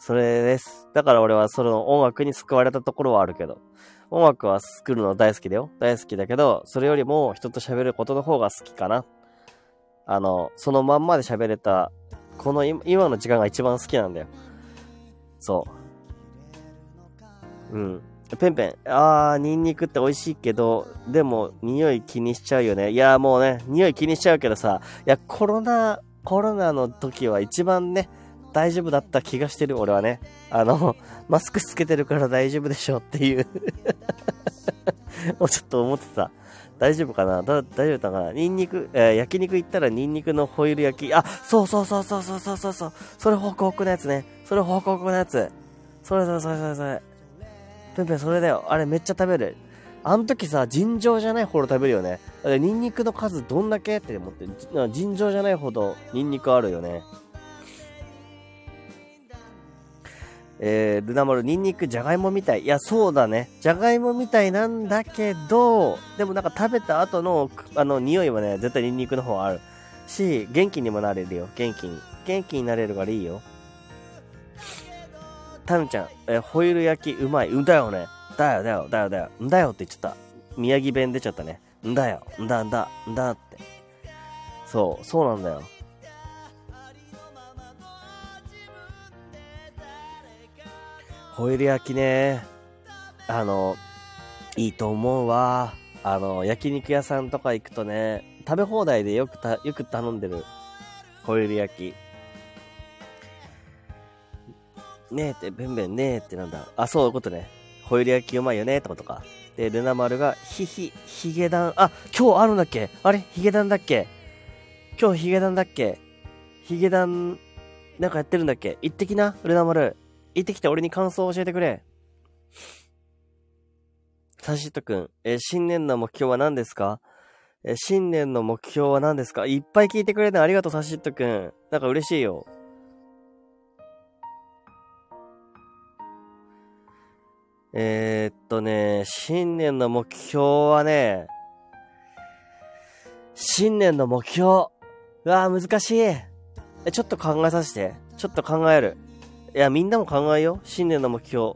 S2: それです。だから俺はその音楽に救われたところはあるけど。音楽は作るの大好きだよ。大好きだけど、それよりも人と喋ることの方が好きかな。あの、そのまんまで喋れた、この今の時間が一番好きなんだよ。そう。うん。ペンペン、あー、ニンニクって美味しいけど、でも、匂い気にしちゃうよね。いや、もうね、匂い気にしちゃうけどさ、いや、コロナ、コロナの時は一番ね、大丈夫だった気がしてる、俺はね。あの、マスクつけてるから大丈夫でしょっていう もうちょっと思ってた。大丈夫かな？だ大丈夫だかな？ニンニク、えー焼肉行ったらニンニクのホイル焼き。あ、そうそうそうそうそうそうそうそう。それホクホクのやつね。それホクホクのやつ。それそれそれそれそれ。ペンペンそれだよ。あれめっちゃ食べる。あの時さ、尋常じゃないほど食べるよね。ニンニクの数どんだけって思って、尋常じゃないほどニンニクあるよね。えー、ルナマル、ニンニク、じゃがいもみたい。いや、そうだね。じゃがいもみたいなんだけど、でもなんか食べた後の、あの、匂いはね、絶対ニンニクの方ある。し、元気にもなれるよ。元気に。元気になれるからいいよ。タヌちゃん、えーホイル焼きうまい。うんだよね。だよだよだよだよ。んだよって言っちゃった。宮城弁出ちゃったね。んだよ。んだんだ。んだって。そう、そうなんだよ。ホイル焼きね。あの、いいと思うわ。あの、焼肉屋さんとか行くとね、食べ放題でよくた、よく頼んでる。ホイル焼き。ねえって、べんべんねえってなんだ。あ、そういうことね。ホイル焼きうまいよねってことか。で、ルナ丸が、ひひ、ヒゲダン、あ、今日あるんだっけあれ？ヒゲダンだっけ今日ヒゲダンだっけヒゲダン、なんかやってるんだっけ行ってきな、ルナ丸。行ってきて俺に感想を教えてくれ。サシットくん、えー新年の目標は何ですか？えー新年の目標は何ですか？いっぱい聞いてくれてありがとう、サシットくん。なんか嬉しいよ。えー、っとね、新年の目標はね、新年の目標。うわー難しい。え、ちょっと考えさせて。ちょっと考える。いや、みんなも考えよう。新年の目標。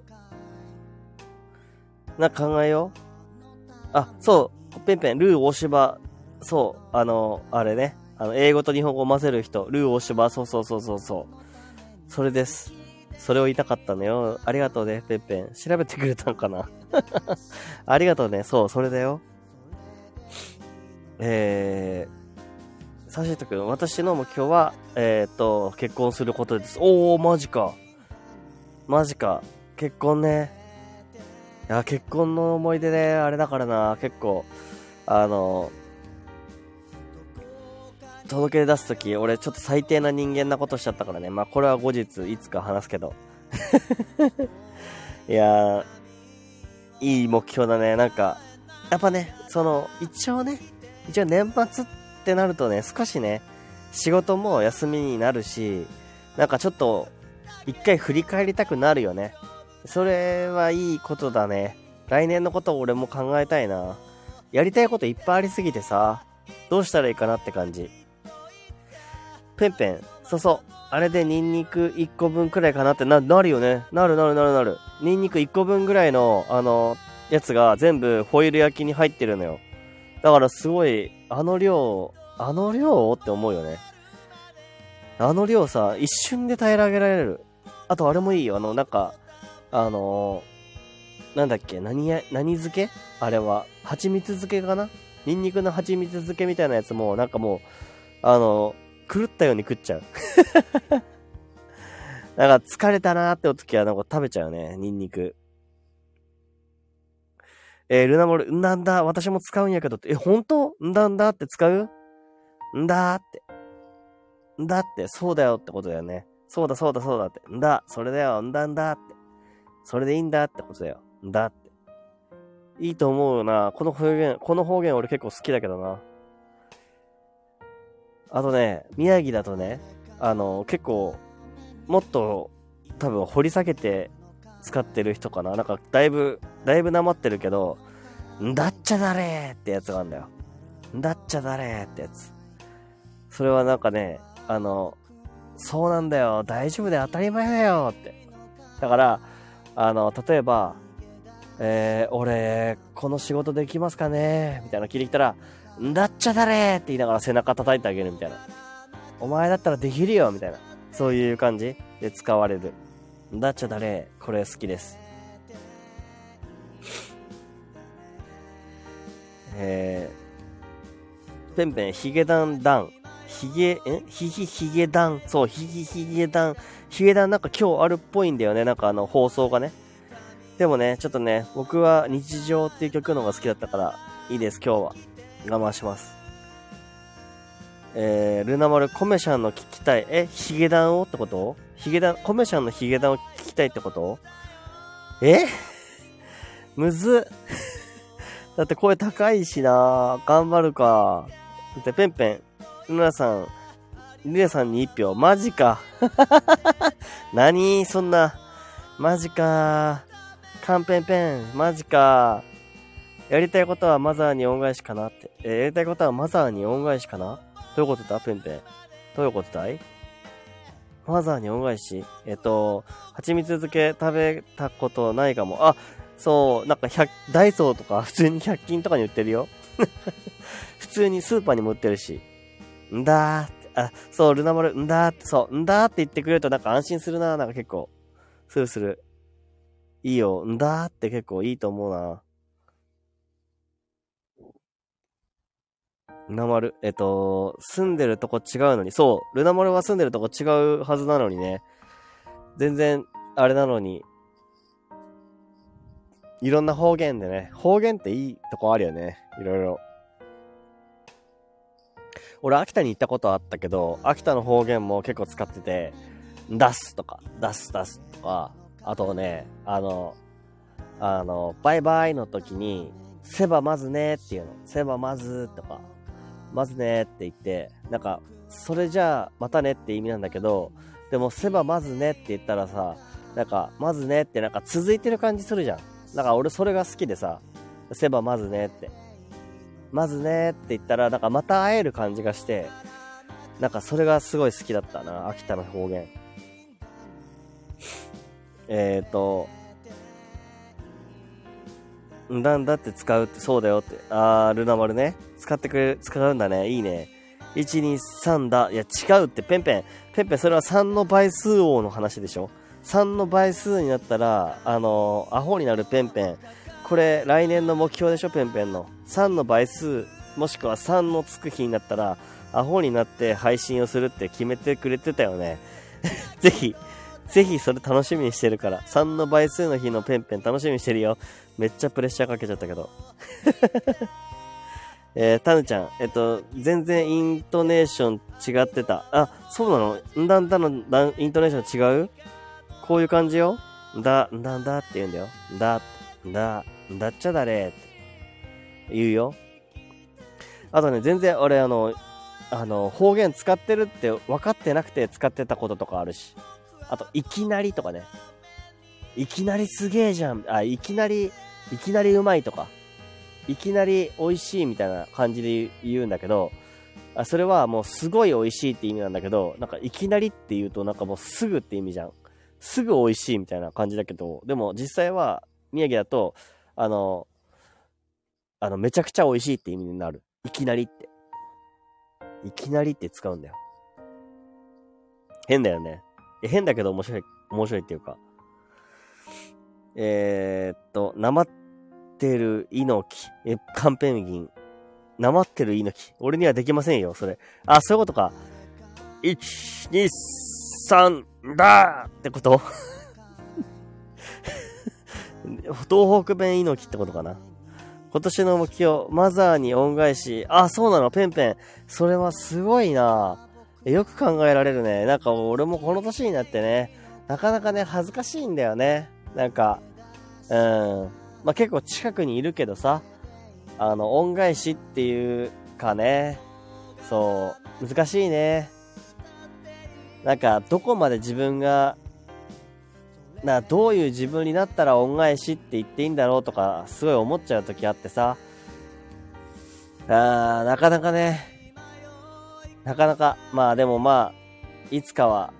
S2: な考えよう。あ、そう。ペンペン、ルー大芝。そう。あの、あれね。あの、英語と日本語を混ぜる人。ルー大芝。そうそうそうそうそう。それです。それを言いたかったのよ。ありがとうね、ペンペン。調べてくれたんかな ありがとうね。そう、それだよ。えー、サシット君、私の目標は、えーっと、結婚することです。おー、マジか。マジか。結婚ね。いや、結婚の思い出ね、あれだからな、結構、あの、届け出すとき、俺ちょっと最低な人間なことしちゃったからね。まあ、これは後日、いつか話すけど。いや、いい目標だね。なんか、やっぱね、その、一応ね、一応年末ってなるとね、少しね、仕事も休みになるし、なんかちょっと、一回振り返りたくなるよね。それはいいことだね。来年のことを俺も考えたいな。やりたいこといっぱいありすぎてさ、どうしたらいいかなって感じ。ペンペン、そうそう。あれでニンニク1個分くらいかなってな、なるよね。なるなるなるなる。ニンニク1個分ぐらいの、あの、やつが全部ホイル焼きに入ってるのよ。だからすごい、あの量、あの量って思うよね。あの量さ、一瞬で平らげられる。あとあれもいいよ。あの、なんか、あのーなんだっけ何や、何漬け？あれは。蜂蜜漬けかな？ニンニクの蜂蜜漬けみたいなやつも、なんかもう、あの狂ったように食っちゃう。なんか疲れたなーってお時はなんか食べちゃうね、ニンニク。えールナモル、んだんだ、私も使うんやけどって、え、本当？んだんだって使う？んだーって。んだって、そうだよってことだよね。そうだそうだそうだって。んだ、それだよ、んだんだって。それでいいんだってことだよ。んだって。いいと思うな。この方言、この方言俺結構好きだけどな。あとね、宮城だとね、あの、結構、もっと多分掘り下げて使ってる人かな。なんかだいぶ、だいぶなまってるけど、んだっちゃだれってやつがあるんだよ。んだっちゃだれってやつ。それはなんかね、あの、そうなんだよ、大丈夫だよ、当たり前だよって。だから、あの、例えば、えー、俺、この仕事できますかね？みたいな聞いてきたら、んだっちゃだれって言いながら背中叩いてあげるみたいな。お前だったらできるよみたいな。そういう感じで使われる。んだっちゃだれこれ好きです。えー、ペンペン、ヒゲダンダン。ヒゲ、え？ヒヒヒゲダン。そう、ヒヒヒゲダン。ヒゲダンなんか今日あるっぽいんだよね。なんかあの放送がね。でもね、ちょっとね、僕は日常っていう曲の方が好きだったから、いいです、今日は。我慢します。えー、ルナ丸、コメシャンの聞きたい。え、ヒゲダンをってこと？ヒゲダン、コメシャンのヒゲダンを聞きたいってこと？え？むずっ。だって声高いしな頑張るか。だってペンペン、ルナさん、ルナさんに1票。マジか。何そんな。マジか。カンペンペン、マジか。やりたいことはマザーに恩返しかなって。えーやりたいことはマザーに恩返しかな？どういうことだペンペン。どういうことだい？マザーに恩返し？えっと、蜂蜜漬け食べたことないかも。あ、そう、なんか百、ダイソーとか普通に100均とかに売ってるよ。普通にスーパーにも売ってるし。んだーって、あ、そう、ルナマル、んだーって、そう、んだーって言ってくれるとなんか安心するな、なんか結構。するする。いいよ、んだーって結構いいと思うな。ルナマル、えっと、住んでるとこ違うのに、そう、ルナマルは住んでるとこ違うはずなのにね。全然、あれなのに、いろんな方言でね、方言っていいとこあるよね。いろいろ。俺、秋田に行ったことあったけど、秋田の方言も結構使ってて、出すとか、出す出すとか、あとね、あの、あの、バイバイの時に、せばまずねっていうの。せばまずとか、まずねって言って、なんか、それじゃあ、またねって意味なんだけど、でも、せばまずねって言ったらさ、なんか、まずねってなんか続いてる感じするじゃん。だから俺それが好きでさ、せばまずねって。まずねって言ったら、なんかまた会える感じがして、なんかそれがすごい好きだったな、秋田の方言。えーと、んだんだって使うって、そうだよって。あー、ルナ丸ね。使ってくれ、使うんだね。いいね。1、2、3だ。いや、違うって、ペンペン。ペンペン、それは3の倍数王の話でしょ ?3 の倍数になったら、あのーアホになるペンペン。これ、来年の目標でしょ、ペンペンの。3の倍数、もしくは3のつく日になったら、アホになって配信をするって決めてくれてたよね。ぜひ、ぜひそれ楽しみにしてるから。3の倍数の日のペンペン楽しみにしてるよ。めっちゃプレッシャーかけちゃったけど。えー、タヌちゃん、えっと、全然イントネーション違ってた。あ、そうなの？んだんだのだんイントネーション違う？こういう感じよだ、んだんだって言うんだよ。だ、だ、だっちゃだれ言うよ。あとね、全然俺あの、あの、方言使ってるって分かってなくて使ってたこととかあるし。あと、いきなりとかね。いきなりすげえじゃん。あ、いきなり、いきなりうまいとか。いきなり美味しいみたいな感じで言うんだけど、あそれはもうすごい美味しいって意味なんだけど、なんかいきなりって言うとなんかもうすぐって意味じゃん。すぐ美味しいみたいな感じだけど、でも実際は宮城だと、あの、あの、めちゃくちゃ美味しいって意味になる。いきなりって。いきなりって使うんだよ。変だよね。変だけど面白い、面白いっていうか。えー、っと、なまってる猪木。え、カンペンギン。なまってる猪木。俺にはできませんよ、それ。あ、そういうことか。1、2、3、だーってこと？東北弁猪木ってことかな。今年の目標、マザーに恩返し。あ、そうなの、ペンペン。それはすごいなよく考えられるね。なんか俺もこの年になってね、なかなかね、恥ずかしいんだよね。なんか、うん。まあ、結構近くにいるけどさ、あの、恩返しっていうかね、そう、難しいね。なんか、どこまで自分が、な、どういう自分になったら恩返しって言っていいんだろうとか、すごい思っちゃう時あってさ、あー、なかなかね、なかなか、まあでもまあ、いつかは、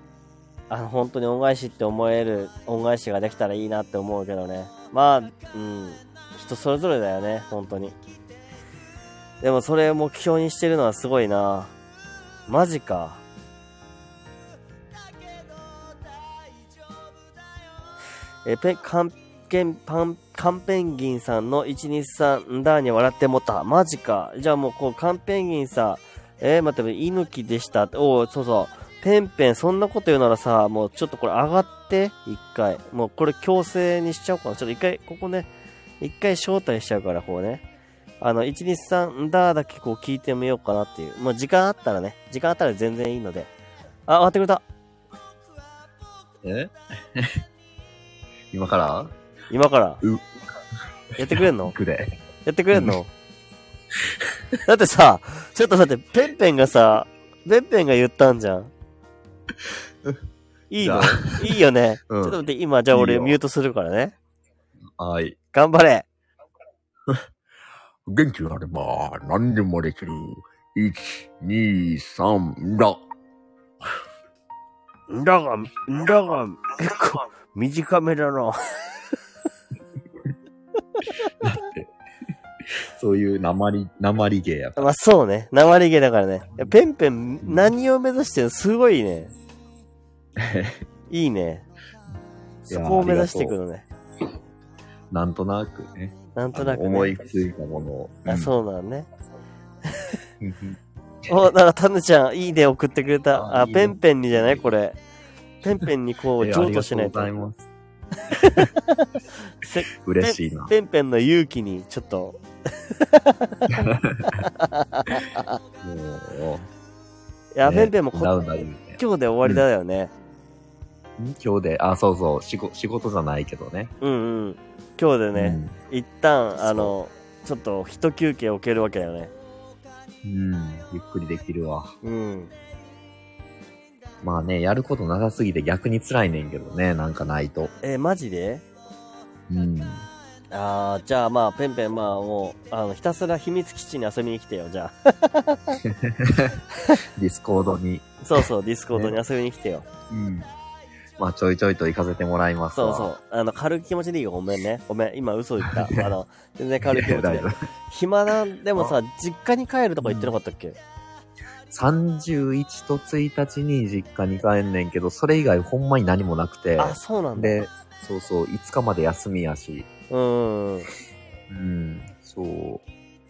S2: あの、本当に恩返しって思える恩返しができたらいいなって思うけどね。まあ、うん。人それぞれだよね、本当に。でもそれを目標にしてるのはすごいな。マジか。え、ペ、カンペン、パン、カンペンギンさんの123んだーに笑ってもった。マジか。じゃあもうこう、カンペンギンさ、えー、待って、猪木でした。おうそうそう。ペンペン、そんなこと言うならさ、もうちょっとこれ上がって、一回。もうこれ強制にしちゃおうかな。ちょっと一回、ここね、一回招待しちゃうから、こうね。あの、123んだーだけこう聞いてみようかなっていう。もう時間あったらね、時間あったら全然いいので。あ、上がってくれた。
S3: え？今から？
S2: 今から？
S3: う
S2: やってくれんの？
S3: くれ。
S2: やってくれんの？だってさ、ちょっと待って、ペンペンがさ、ペンペンが言ったんじゃん。いいの？
S3: じ
S2: いいよね。
S3: うん
S2: ちょっと待って、今、じゃあ俺
S3: いいよ
S2: ミュートするからね。
S3: はい。
S2: 頑張れ。
S3: 元気があれば何でもできる。1、2、3、だ。
S2: んだが、んだが、結構、短めだな。
S3: そういう鉛、鉛芸やか
S2: まあそうね。鉛毛だからね。ペンペン、何を目指してるの？すごいね。
S3: ら。
S2: いいね。そこを目指していくのね。
S3: なんとなくね。
S2: なんとなく、ね。
S3: 思いついたものを。
S2: あ、そうなんね。
S3: うん。
S2: お、なんか、タヌちゃん、いいね送ってくれた。あ、ペンペンにじゃない？これ。ペンペンにこう、
S3: え
S2: 譲渡しないと。
S3: ありがとうございます。
S2: せ
S3: 嬉しいな。
S2: ペンペンの勇気に、ちょっと、
S3: も
S2: いや、
S3: ね
S2: ペンペンもこ。今日で終わりだよね。
S3: ん今日で、あ、そうそう、仕事、仕事じゃないけどね。
S2: うんうん。今日でね、一旦、あの、ちょっと、一休憩置けるわけだよね。
S3: うん。うん。ゆっくりできるわ。
S2: うん。
S3: まあね、やることなさすぎて逆に辛いねんけどね、なんかないと。
S2: え、マジで？
S3: うん。
S2: あー、じゃあまあ、ペンペン、まあもう、あの、ひたすら秘密基地に遊びに来てよ、じゃあ。
S3: ディスコードに。
S2: そうそう、ディスコードに遊びに来てよ。
S3: うん。まあちょいちょいと行かせてもらいますわ。
S2: そうそう。あの、軽い気持ちでいいよ。ごめんね。ごめん。今嘘言った。あの、全然軽い気持ちで暇なん、でもさ、実家に帰るとか言ってなかったっけ、
S3: 31と1日に実家に帰んねんけど、それ以外ほんまに何もなくて。
S2: あ、そうなんだ。
S3: で、そうそう、5日まで休みやし。
S2: うーん。
S3: うん。そう。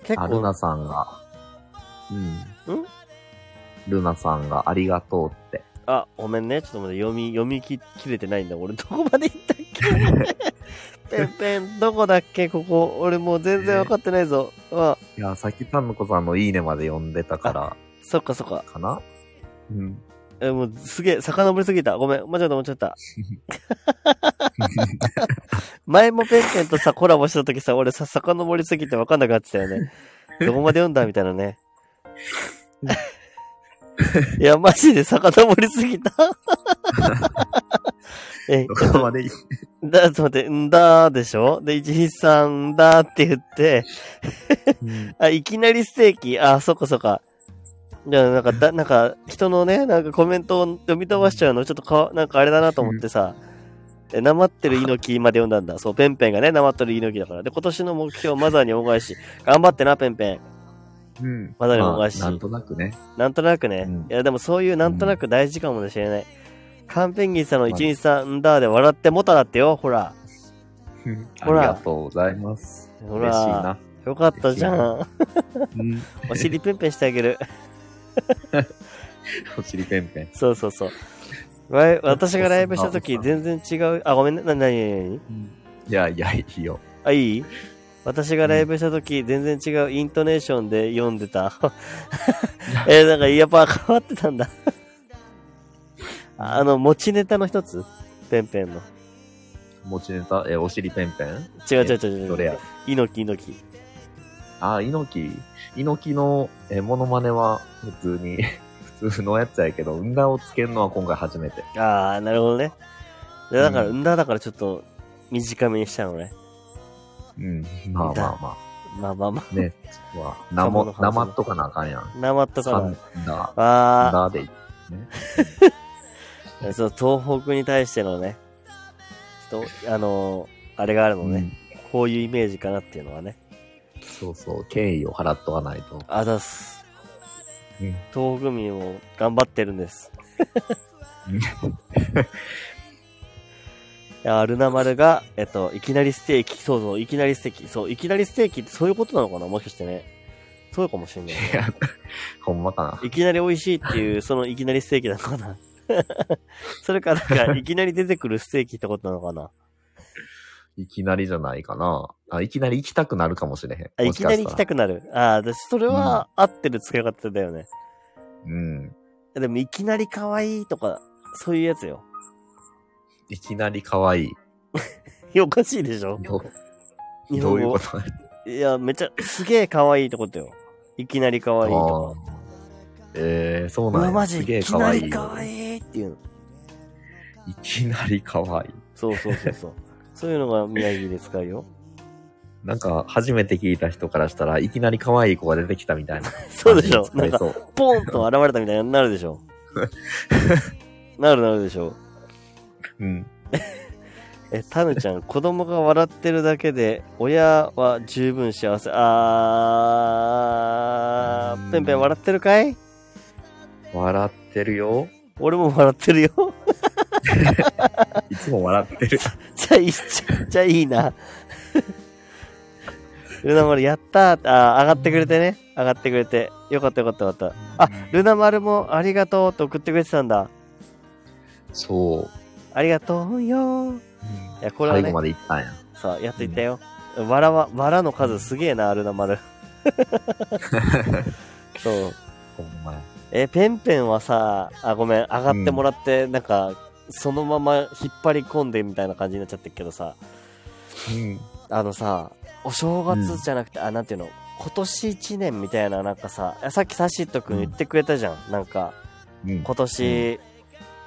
S2: 結
S3: あ、ルナ
S2: 構、
S3: さんが。うん。
S2: ん？
S3: ルナさんがありがとうって。
S2: あ、ごめんね。ちょっと待って、読み、読み切きれてないんだ。俺、どこまで行ったっけ？ペンペン、どこだっけ？ここ。俺もう全然分かってないぞ。あ、
S3: いや、さっきタンの子さんのいいねまで読んでたから、
S2: そっかそっか。
S3: かな？うん。
S2: え、もう、すげえ、遡りすぎた。ごめん。間違った、間違った。前もペンペンとさ、コラボした時さ、俺さ、遡りすぎて分かんなくなってたよね。どこまで読んだみたいなね。いや、マジで遡りすぎた。え、
S3: どこまでいい？
S2: だ、ちょっと待って、んだーでしょ？で、123んだーって言って、
S3: うん
S2: あ、いきなりステーキ？あ、そっかそっか。じゃあ、なんか、だ、なんか、人のね、なんかコメントを読み飛ばしちゃうの、ちょっとか、なんかあれだなと思ってさ、え、なまってる猪木まで読んだんだ。そう、ペンペンがね、なまってる猪木だから。で、今年の目標、マザーに恩返し。頑張ってな、ペンペン。
S3: うん。
S2: まだにもおかしい
S3: なんとなくね。
S2: なんとなくね。
S3: うん
S2: いや、でもそういうなんとなく大事かもしれない。カンペンギンさんの123んだーで笑ってもただってよ、ほら。
S3: あり
S2: ほら
S3: がとうございます。
S2: ほ
S3: 嬉しい
S2: ら。
S3: な。
S2: よかったじゃん。
S3: うん。
S2: お尻ペンペンしてあげる。
S3: お尻ペンペン。
S2: そうそうそう。わい私がライブした時全然違う。あ、ごめんね。な、なになになに
S3: いやいや、いいよ。
S2: あ、いい？私がライブした時全然違うイントネーションで読んでた。えー、なんかやっぱ変わってたんだ。あの、持ちネタの一つ？ペンペンの。
S3: 持ちネタ、え、お尻ペンペン？
S2: 違う違う違う違う。
S3: どれや？
S2: 猪木猪木。
S3: あ、猪木。猪木の、え、モノマネは普通に、普通のやつやけど、うんだをつけるのは今回初めて。
S2: あー、なるほどね。でだから、
S3: う
S2: うんだだからちょっと短めにしたのね。
S3: うん。まあまあま
S2: まあまあま
S3: あ。ね。は、っとかなあかんやん。
S2: あ、なまっとか
S3: サ
S2: な
S3: ン。ダー、
S2: あ
S3: ダーで。ね。
S2: え そう、東北に対してのね、ちょっと、あのーあれがあるのね、
S3: うん
S2: こういうイメージかなっていうのはね。
S3: そうそう、敬意を払っとかないと。
S2: あざっす。
S3: うん
S2: 東北民も頑張ってるんです。いや、ルナ丸が、えっと、いきなりステーキ、そうそう、いきなりステーキ、そう、いきなりステーキってそういうことなのかな？もしかしてね。そうかもしれない、ね。
S3: いや、ほんまかな。
S2: いきなり美味しいっていう、そのいきなりステーキなのかな？それか、なんか、いきなり出てくるステーキってことなのかな？い
S3: きなりじゃないかな。あ、いきなり行きたくなるかもしれへん。
S2: あ、いきなり行きた
S3: く。
S2: くなる。あ、私、それは合ってる使い方だよね。
S3: うん。
S2: でも、いきなり可愛いとか、そういうやつよ。
S3: いきなり可愛い。
S2: おかしいでしょ？
S3: ど
S2: 日
S3: どういうこと？
S2: いや、めっちゃ、すげえ可愛いってことよ。いきなり可愛いとか。
S3: えー、そうなんや。
S2: マジ、
S3: すげえ
S2: いきな
S3: 可愛い。
S2: り可愛いっていうの。
S3: いきなり可愛い。
S2: そうそうそうそう。そういうのが宮城で使うよ。
S3: なんか、初めて聞いた人からしたらいきなり可愛い子が出てきたみたいな。
S2: そうでしょなんか、ポンと現れたみたいになるでしょ なるなるでしょ
S3: うん。
S2: え、タヌちゃん、子供が笑ってるだけで、親は十分幸せ。あー、ペンペン笑ってるかい？
S3: 笑ってるよ。
S2: 俺も笑ってるよ。
S3: いつも笑ってる。
S2: じゃあいい、じゃじゃあいいな。ルナ丸やったーあー、上がってくれてね。上がってくれて。よかったよかったよかった。あ、ルナ丸もありがとうって送ってくれてたんだ。
S3: そう。
S2: ありがとうよー。いや、これはね
S3: 最後、まで行ったんや。
S2: さあ、やっといったよ。わらは、わらの数すげえな、ルナ丸。そう。
S3: ほんまや。
S2: え、ペンペンはさ、あ、ごめん、上がってもらって、なんか、そのまま引っ張り込んでみたいな感じになっちゃってるけどさ、
S3: うん。
S2: あのさ、お正月じゃなくて、あ、なんていうの、今年一年みたいな、なんかさ、あさっきサシットくん言ってくれたじゃん。なんか、
S3: うん。
S2: 今年、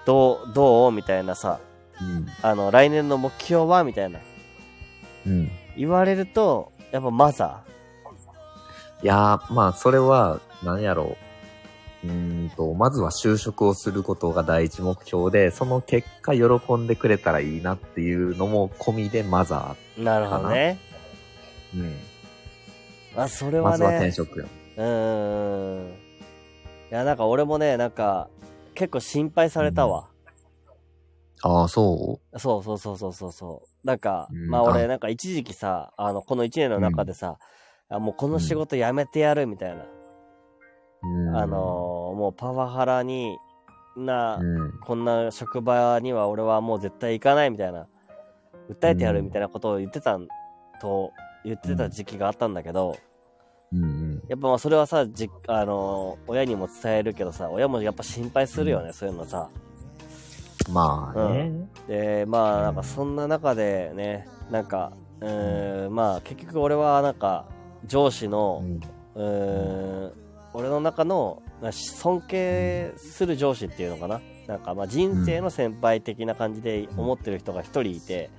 S2: どう、どう？みたいなさ、
S3: うん。
S2: あの、来年の目標は？みたいな。
S3: うん。
S2: 言われると、やっぱマザ
S3: いやー、まあ、それは、何やろう。うーんと、まずは就職をすることが第一目標で、その結果喜んでくれたらいいなっていうのも込みでマザ
S2: ー。なるほどね。
S3: ー。うん。
S2: あ、それはね。
S3: まずは転職よ。
S2: うーん。いや、なんか俺もね、なんか、結構心配されたわ。
S3: ああ、そ
S2: そうそうそうそうそうそう。なんか、
S3: うん
S2: まあ俺、
S3: あ
S2: なんか一時期さ、あの、この一年の中でさ、あもうこの仕事辞めてやるみたいな。
S3: ううん。
S2: あのーもうパワハラに、な、
S3: うん。
S2: こんな職場には俺はもう絶対行かないみたいな、訴えてやるみたいなことを言ってたんと、言ってた時期があったんだけど、
S3: うんうん。
S2: やっぱまあそれはさ、じあのー親にも伝えるけどさ、親もやっぱ心配するよね、そういうのさ。
S3: まあね。
S2: で、まあなんかそんな中でね、なんか、うーん、まあ結局俺はなんか、上司の、うーん、俺の中のまあ尊敬する上司っていうのかな。なんかまあ人生の先輩的な感じで思ってる人が一人いて、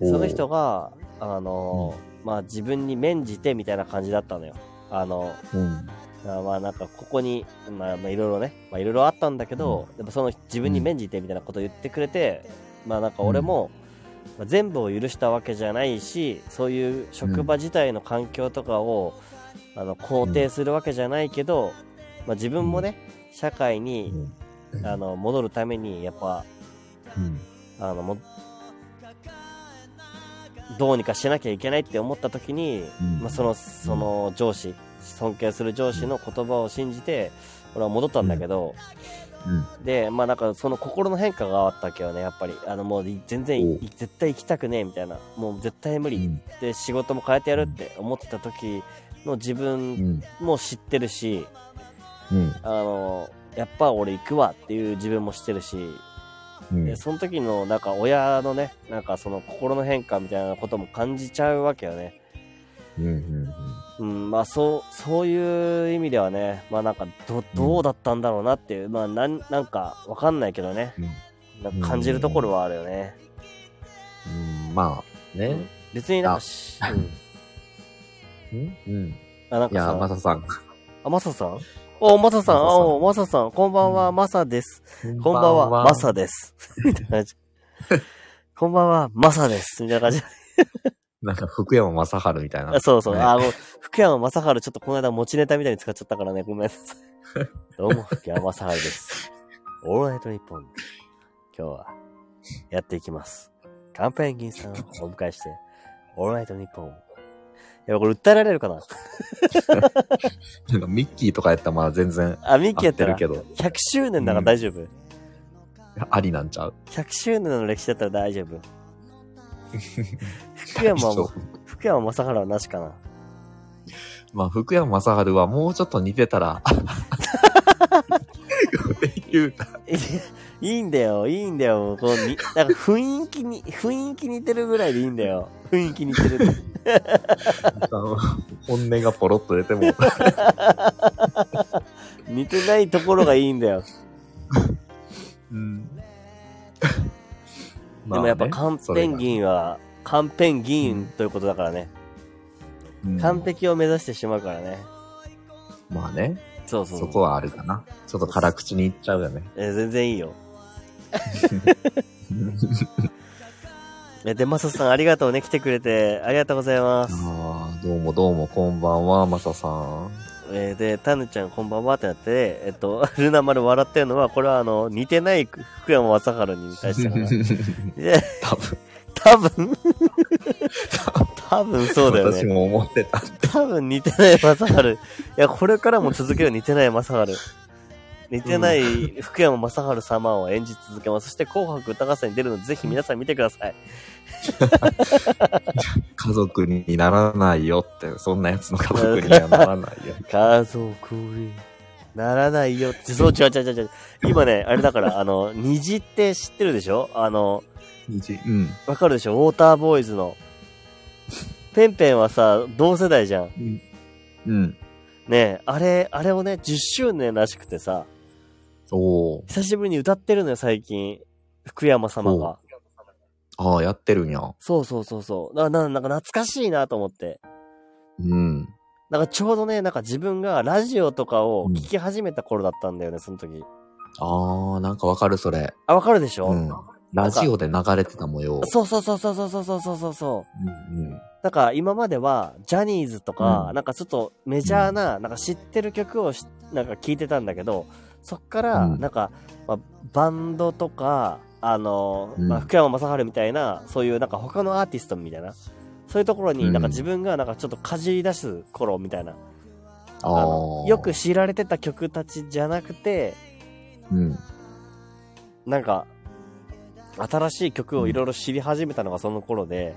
S3: うん。
S2: その人が、あのー、まあ自分に免じてみたいな感じだったのよ。あの、
S3: うん。
S2: あまあなんかここに、まあまあいろいろね、まあいろいろあったんだけど、やっぱその自分に免じてみたいなことを言ってくれて、まあなんか俺も、まあ全部を許したわけじゃないし、そういう職場自体の環境とかを、あの肯定するわけじゃないけど、まあ自分もね、社会に、あの戻るために、やっぱ、
S3: うん。
S2: あのもどうにかしなきゃいけないって思った時に、
S3: うん。
S2: まあ、そのその上司尊敬する上司の言葉を信じて俺は戻ったんだけど、
S3: うん。
S2: でまあなんかその心の変化があったわけよねやっぱり。あのもう全然絶対行きたくねえみたいな。もう絶対無理、
S3: うん。
S2: で仕事も変えてやるって思ってた時の自
S3: う
S2: 分
S3: ん。
S2: も知ってるし、
S3: うん。
S2: あのやっぱ俺行くわっていう自分も知ってるし、
S3: うん
S2: でその時のなんか親のねなんかその心の変化みたいなことも感じちゃうわけよね
S3: うん。
S2: まあそうそういう意味ではねまあなんかどどうだったんだろうなっていう、まあなんなんかわかんないけどねなんか感じるところはあるよね、
S3: うん。まあ、ね。
S2: 別になんかん。
S3: うん。いや、
S2: あなんかさ
S3: マサさん。
S2: あマサさん？お、マサさん、
S3: マサさん
S2: お、マサさん、こんばんは、マサです。こんばんは、マサです。みたいな感じ。こんばんは、マサです。みたいな感じ。
S3: なんか福山雅治みたいな。
S2: あそうそう。
S3: ね
S2: あ、もう、福山雅治ちょっとこの間持ちネタみたいに使っちゃったからね、ごめんなさい。どうも、福山雅治です。オールナイトニッポン。今日は、やっていきます。カンペンギンさんをお迎えして、オールナイトニッポン。いや、これ訴えられるかな？
S3: なんかミッキーとかやったらまあ全然
S2: あ、ミッキーや
S3: 合
S2: っ
S3: てるけど、
S2: 100周年だから大丈夫？
S3: ありなんちゃう
S2: ？100周年の歴史だったら大丈夫？福山も、福山雅治はなしかな？
S3: まあ福山雅治はもうちょっと似てたら、
S2: いいんだよ、いいんだよ。こうに、なんか雰囲気に、雰囲気似てるぐらいでいいんだよ。雰囲気似てる。
S3: 本音がポロッと出ても、
S2: 似てないところがいいんだよ。
S3: うん。
S2: でもやっぱカンペン
S3: ン、
S2: ギンは、カンペン議員ということだからね。
S3: うん
S2: 完璧を目指してしまうからね。
S3: まあね、
S2: そうそう。
S3: そこはあるかな。ちょっと辛口に言っちゃうよね。
S2: え全然いいよ。え、で、マサさんありがとうね。来てくれて。ありがとうございます。
S3: ああ、どうもどうも、こんばんは、マサさん。
S2: えーで、タヌちゃんこんばんはってなって、えっと、ルナ丸笑ってるのは、これはあの、似てない福山雅治に対してかな。で、
S3: 多分、
S2: 多分？多分そうだよね。
S3: 私も思ってた。
S2: 多分似てない雅治。いや、これからも続ける似てない雅治。似てない 福山雅治様を演じ続けます。そして紅白歌合戦に出るので、ぜひ皆さん見てください。
S3: 家族にならないよって、そんなやつの家族にはならないよ。
S2: 家族にならないよって。そう、違う違う違う違う。今ね、あれだから、あの、虹って知ってるでしょ？あの、
S3: うん。
S2: わかるでしょ？ウォーターボーイズの。ペンペンはさ、同世代じゃん。
S3: うん。うん。
S2: ねえ、あれ、あれをね、10周年らしくてさ、
S3: おー。
S2: 久しぶりに歌ってるのよ、最近。福山様が。
S3: ああ、やってるんや。
S2: そうそうそうそう。だからな、なんか懐かしいなと思って。
S3: うん。
S2: なんかちょうどね、なんか自分がラジオとかを聞き始めた頃だったんだよね、その時。
S3: ああ、なんかわかる、それ。
S2: あ、わかるでしょ、
S3: うん。ラジオで流れてた模様。
S2: そうそうそうそうそうそうそうそうそう。
S3: うんうん。
S2: なんか今まではジャニーズとか、
S3: うん
S2: なんかちょっとメジャーな、なんか知ってる曲をしなんか聞いてたんだけど、そっから、
S3: うん
S2: なんか、まあ、バンドとか、あの、
S3: うん
S2: まあ、福山雅治みたいな、そういうなんか他のアーティストみたいな、そういうところになんか
S3: うん
S2: 自分がなんかちょっとかじり出す頃みたいな、
S3: あ
S2: あの
S3: あ。
S2: よく。知られてた曲たちじゃなくて、
S3: うん。
S2: なんか、新しい曲をいろいろ知り始めたのがその頃で、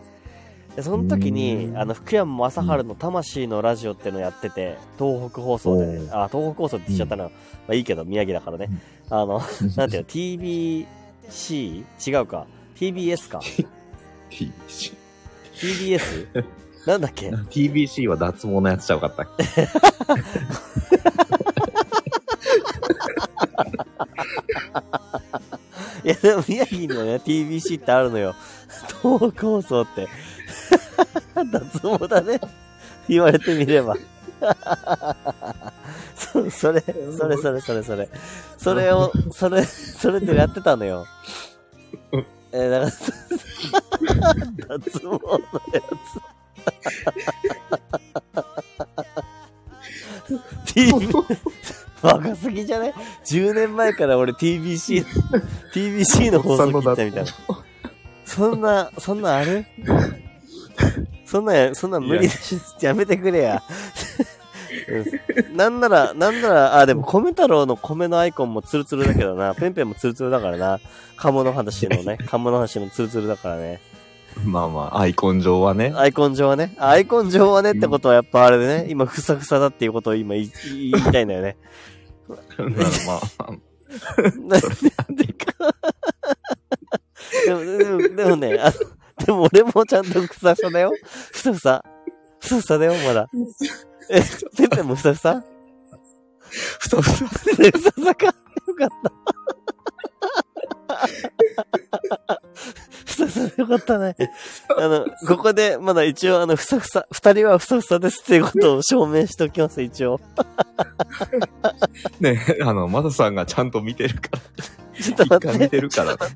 S2: でその時に、
S3: うん
S2: あの、福山雅治の魂のラジオっていうのをやってて、東北放送で、ねあ、東北放送って言っちゃったな。まあいいけど、宮城だからね。あの、なんていうの、TBC? 違うか。TBS か。TBS? なんだっけ
S3: ？TBC は脱毛のやつちゃうかったっけ？
S2: いや、でも宮城にはね、TBC ってあるのよ。東北放送って。脱毛だね。言われてみれば。そ、それ、それそれそれそれ。それを、それ、それでやってたのよ。えー、だから、脱毛のやつ。TV、若すぎじゃない ?10 年前から俺 TBC、TBC の放送聞いたみたいな。そんな、そんなある？そんな、そんな無理だし、やめてくれや。う んなんなら、なんなら、あ、でも、米太郎の米のアイコンもツルツルだけどな。ペンペンもツルツルだからな。鴨の話のね。鴨の話もツルツルだからね。
S3: まあまあ、アイコン上はね。
S2: アイコン上はね。アイコン上はねってことはやっぱあれでね、今ふさふさだっていうことを今言い言いたいんだよね。
S3: まあまあ、
S2: なんでか。でも、でも、でもね、あの、でも俺もちゃんとふさふさだよ。ふさふさ。ふさふさだよ、まだ。え、ペンペンもふさ？ふさ
S3: ふさふさ。
S2: ふさふさか。よかった。ふさふさよかったね。あの、ここで、まだ一応、あの、ふさふさ、二人はふさふさですっていうことを証明しておきます、一応。
S3: ね、あの、マサさんがちゃんと見てるから。
S2: ちょっと待って。
S3: 見てるから。
S2: ちょっ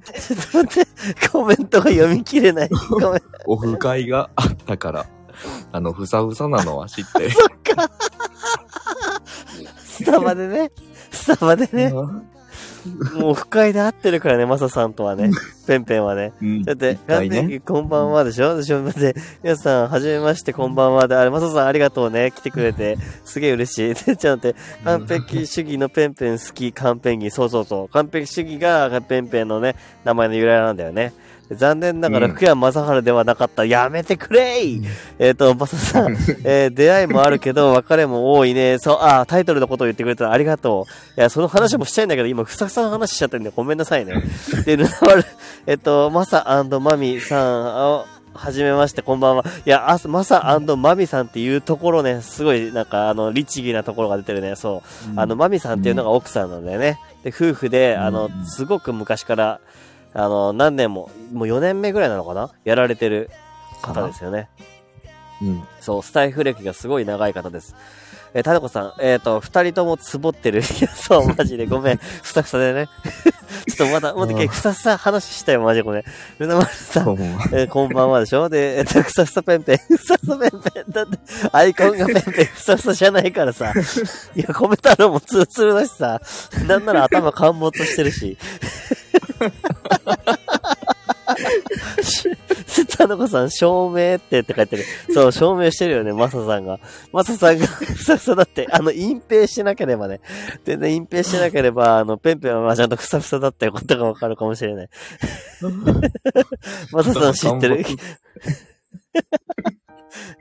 S2: と待って。コメントが読み切れない。ごめん。
S3: オフ会があったから。あの、ふさふさなのは知って。
S2: そっか。スタバでね。スタバでね。もう不快で合ってるからね、マサさんとはね。ペンペンはね。
S3: うん。
S2: だって、
S3: 一回ね
S2: 完璧こんばんはでしょ？でしょだって、皆さん、はじめまして、こんばんはで、あれ、マサさんありがとうね、来てくれて、すげえ嬉しい。で、ちゃんと、完璧主義のペンペン好き、カンペンギン、そうそうそう。完璧主義がペンペンのね、名前の由来なんだよね。で残念ながら、
S3: うん
S2: 福山雅治ではなかった。やめてくれいえっ、と、マサさん、えー 出会いもあるけど、別れも多いね。そう、あ、タイトルのことを言ってくれたらありがとう。いや、その話もしたいんだけど、今、ふさふさの話しちゃってんで、ごめんなさいね。で、ルナワル、えっと、マサマミさん、あはじめまして、こんばんは。いや、あマサマミさんっていうところね、すごい、なんか、あの、律儀なところが出てるね。そう。あの、マミさんっていうのが奥さんなんだよね。で、夫婦で、あの
S3: う、ん
S2: すごく昔から、あの、何年も、もう4年目ぐらいなのかな？やられてる方ですよね。
S3: うん。
S2: そう、スタイフ歴がすごい長い方です。えー、タネコさん、えっ、と、二人ともつぼってる。いや、そう、マジで、ごめん。ふさふさでね。ちょっとまだ、もっとふさふさ話したよ、マジで、ごめん。ルナマルさん、えーこんばんはでしょ？で、えっと、ふさふさペンペン、ふさふさペンペン。だって、アイコンがペンペン、ふさふさじゃないからさ。いや、コメントのもツルツルだしさ。なんなら頭陥没してるし。タノコさん、証明ってって書いてる。そう、証明してるよね、マサさんが。マサさんが、ふさふさだって、あの、隠蔽しなければね。全然隠蔽しなければ、あの、ペンペンはまあちゃんとふさふさだったことがわかるかもしれない。マサさん知ってる？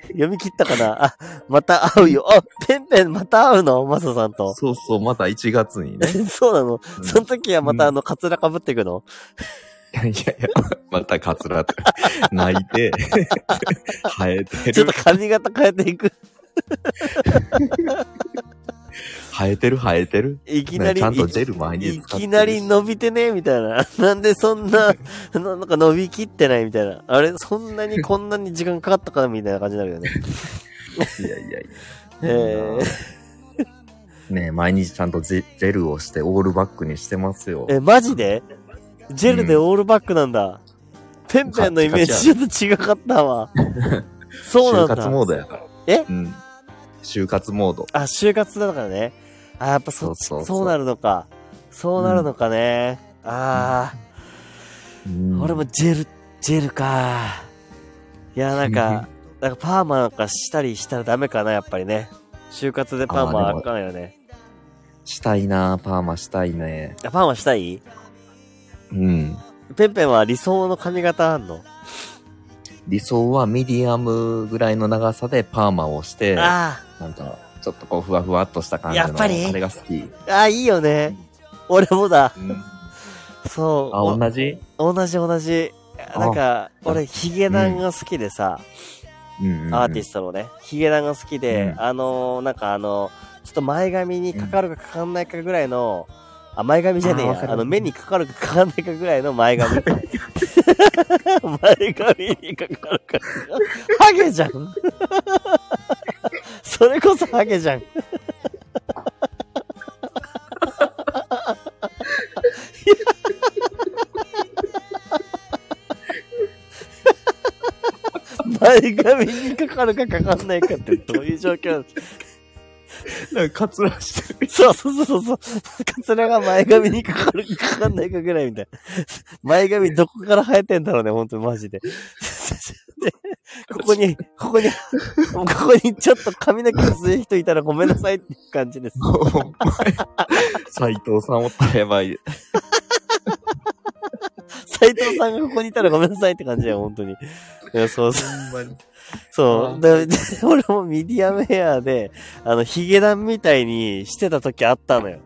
S2: 読み切ったかな？あ、また会うよ。あ、ペンペンまた会うの？マサさんと。
S3: そうそう、また1月にね。
S2: そうなの、
S3: うん
S2: その時はまたあの、カツラかぶっていくの？
S3: いやいや、またカツラって、泣いて、生えてる
S2: ちょっと、髪型変えていく。
S3: 生えてる、生えてる。
S2: いきなり、
S3: ねちゃんとジェル毎日
S2: いきなり伸びてねみたいな。なんでそんな、ななんか伸びきってないみたいな。あれそんなにこんなに時間かかったかなみたいな感じになるよね。
S3: いやいやいや。
S2: え
S3: ね毎日ちゃんとジェルをしてオールバックにしてますよ。
S2: ー、え、マジで？ジェルでオールバックなんだ。ペンペンのイメージちょっと違かったわ。そうなんだ。
S3: 就活モードやから。
S2: え？
S3: うん。就活モード。
S2: あ、就活だからね。あ、やっぱそ、
S3: そうそう
S2: なるのか。そうなるのかね。あ
S3: うん
S2: あ、俺もジェル、ジェルか。いや、なんか、なんかパーマなんかしたりしたらダメかな、やっぱりね。就活でパーマはあかんよね。
S3: したいなパーマしたいね。
S2: あ、パーマしたい？
S3: うん。
S2: ペンペンは理想の髪型あんの？
S3: 理想はミディアムぐらいの長さでパーマをして、な
S2: あ
S3: んか、ちょっとこうふわふわっとした感じの。
S2: やっぱり？
S3: あれが好き。
S2: あ、あ、いいよね。俺もだ。
S3: うん。
S2: そう。
S3: あ、
S2: お
S3: 同じ？
S2: 同じ同じ。なんか、俺、ヒゲダンが好きでさ、
S3: うん
S2: アーティストのね、ヒゲダンが好きで、
S3: うん
S2: あのー、なんかあの、ちょっと前髪にかかるかかかんないかぐらいの、あ、前髪じゃねえや。
S3: あ
S2: の、目にかかるかかかんないかぐらいの前髪。前髪にかかるか。ハゲじゃんそれこそハゲじゃん。前髪にかかるかかかんないかってどういう状況なんですか？
S3: なんか、カツラしてる。
S2: そうそうそうそう。カツラが前髪にかかるかかかんないかぐらいみたいな。前髪どこから生えてんだろうね、ほんとマジで。でここに、ここに、ここにちょっと髪の毛薄い人いたらごめんなさいっていう感じです。
S3: お前斉藤さんおったらやばい。
S2: 斉藤さんがここにいたらごめんなさいって感じだよ、本当に。いや、そうそう。そう。で、で俺もミディアムヘアで、あの、ヒゲダンみたいにしてた時あったのよ。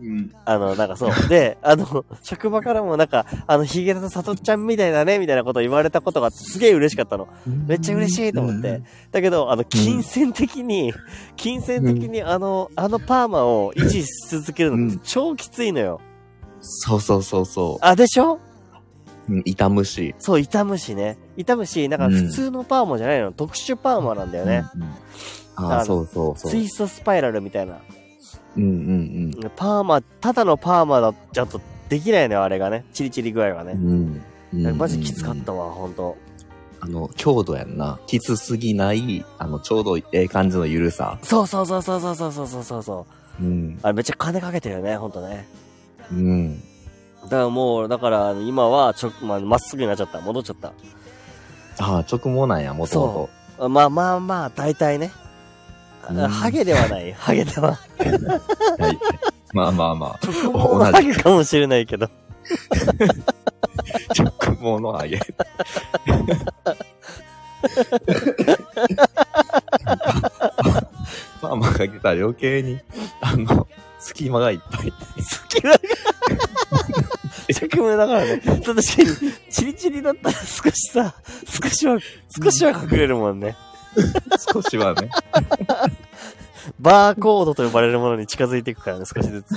S3: うん。
S2: あの、なんかそう。で、あの、職場からもなんか、あの、ヒゲダンさとっちゃんみたいだね、みたいなことを言われたことがすげえ嬉しかったの。めっちゃ嬉しいと思って。だけど、あの、金銭的に、金銭的にあの、あのパーマを維持し続けるのって超きついのよ。
S3: そうそうそうそ
S2: あ、でしょ？
S3: うん、痛むし。
S2: そう、痛むしね。痛むし、なんか普通のパーマじゃないの、特殊パーマなんだよね。
S3: うんうん。あ
S2: あ
S3: そうそうそう。
S2: ツイストスパイラルみたいな。
S3: うんうん
S2: パーマ、ただのパーマだとちょっとできないのよ、あれがね。チリチリ具合が
S3: うん。
S2: ね。
S3: うん。うん
S2: マジきつかったわ、ほんと。
S3: あの、強度やんな。きつすぎない、あの、ちょうどええ感じのゆるさ。
S2: そうそうそうそうそうそうそうそうそう。
S3: うん。
S2: あれめっちゃ金かけてるよね、ほんとね。
S3: うん。
S2: だからもう、だから今はちょ、まあ、まっすぐになっちゃった。戻っちゃった。
S3: ああ、直毛なんや、もとも
S2: あまあまあまあ、大体ね。ハゲではない。ハゲでは。
S3: と。はい。まあまあまあ。
S2: 直毛のハゲかもしれないけど。
S3: 直毛のハゲ。まあまあかけたら余計に、あの、隙間がいっぱい。
S2: 隙間が。直毛だからね。確かに、チリチリだったら少しさ、少しは、少しは隠れるもんね。
S3: 少しはね。
S2: バーコードと呼ばれるものに近づいていくからね、少しずつ。い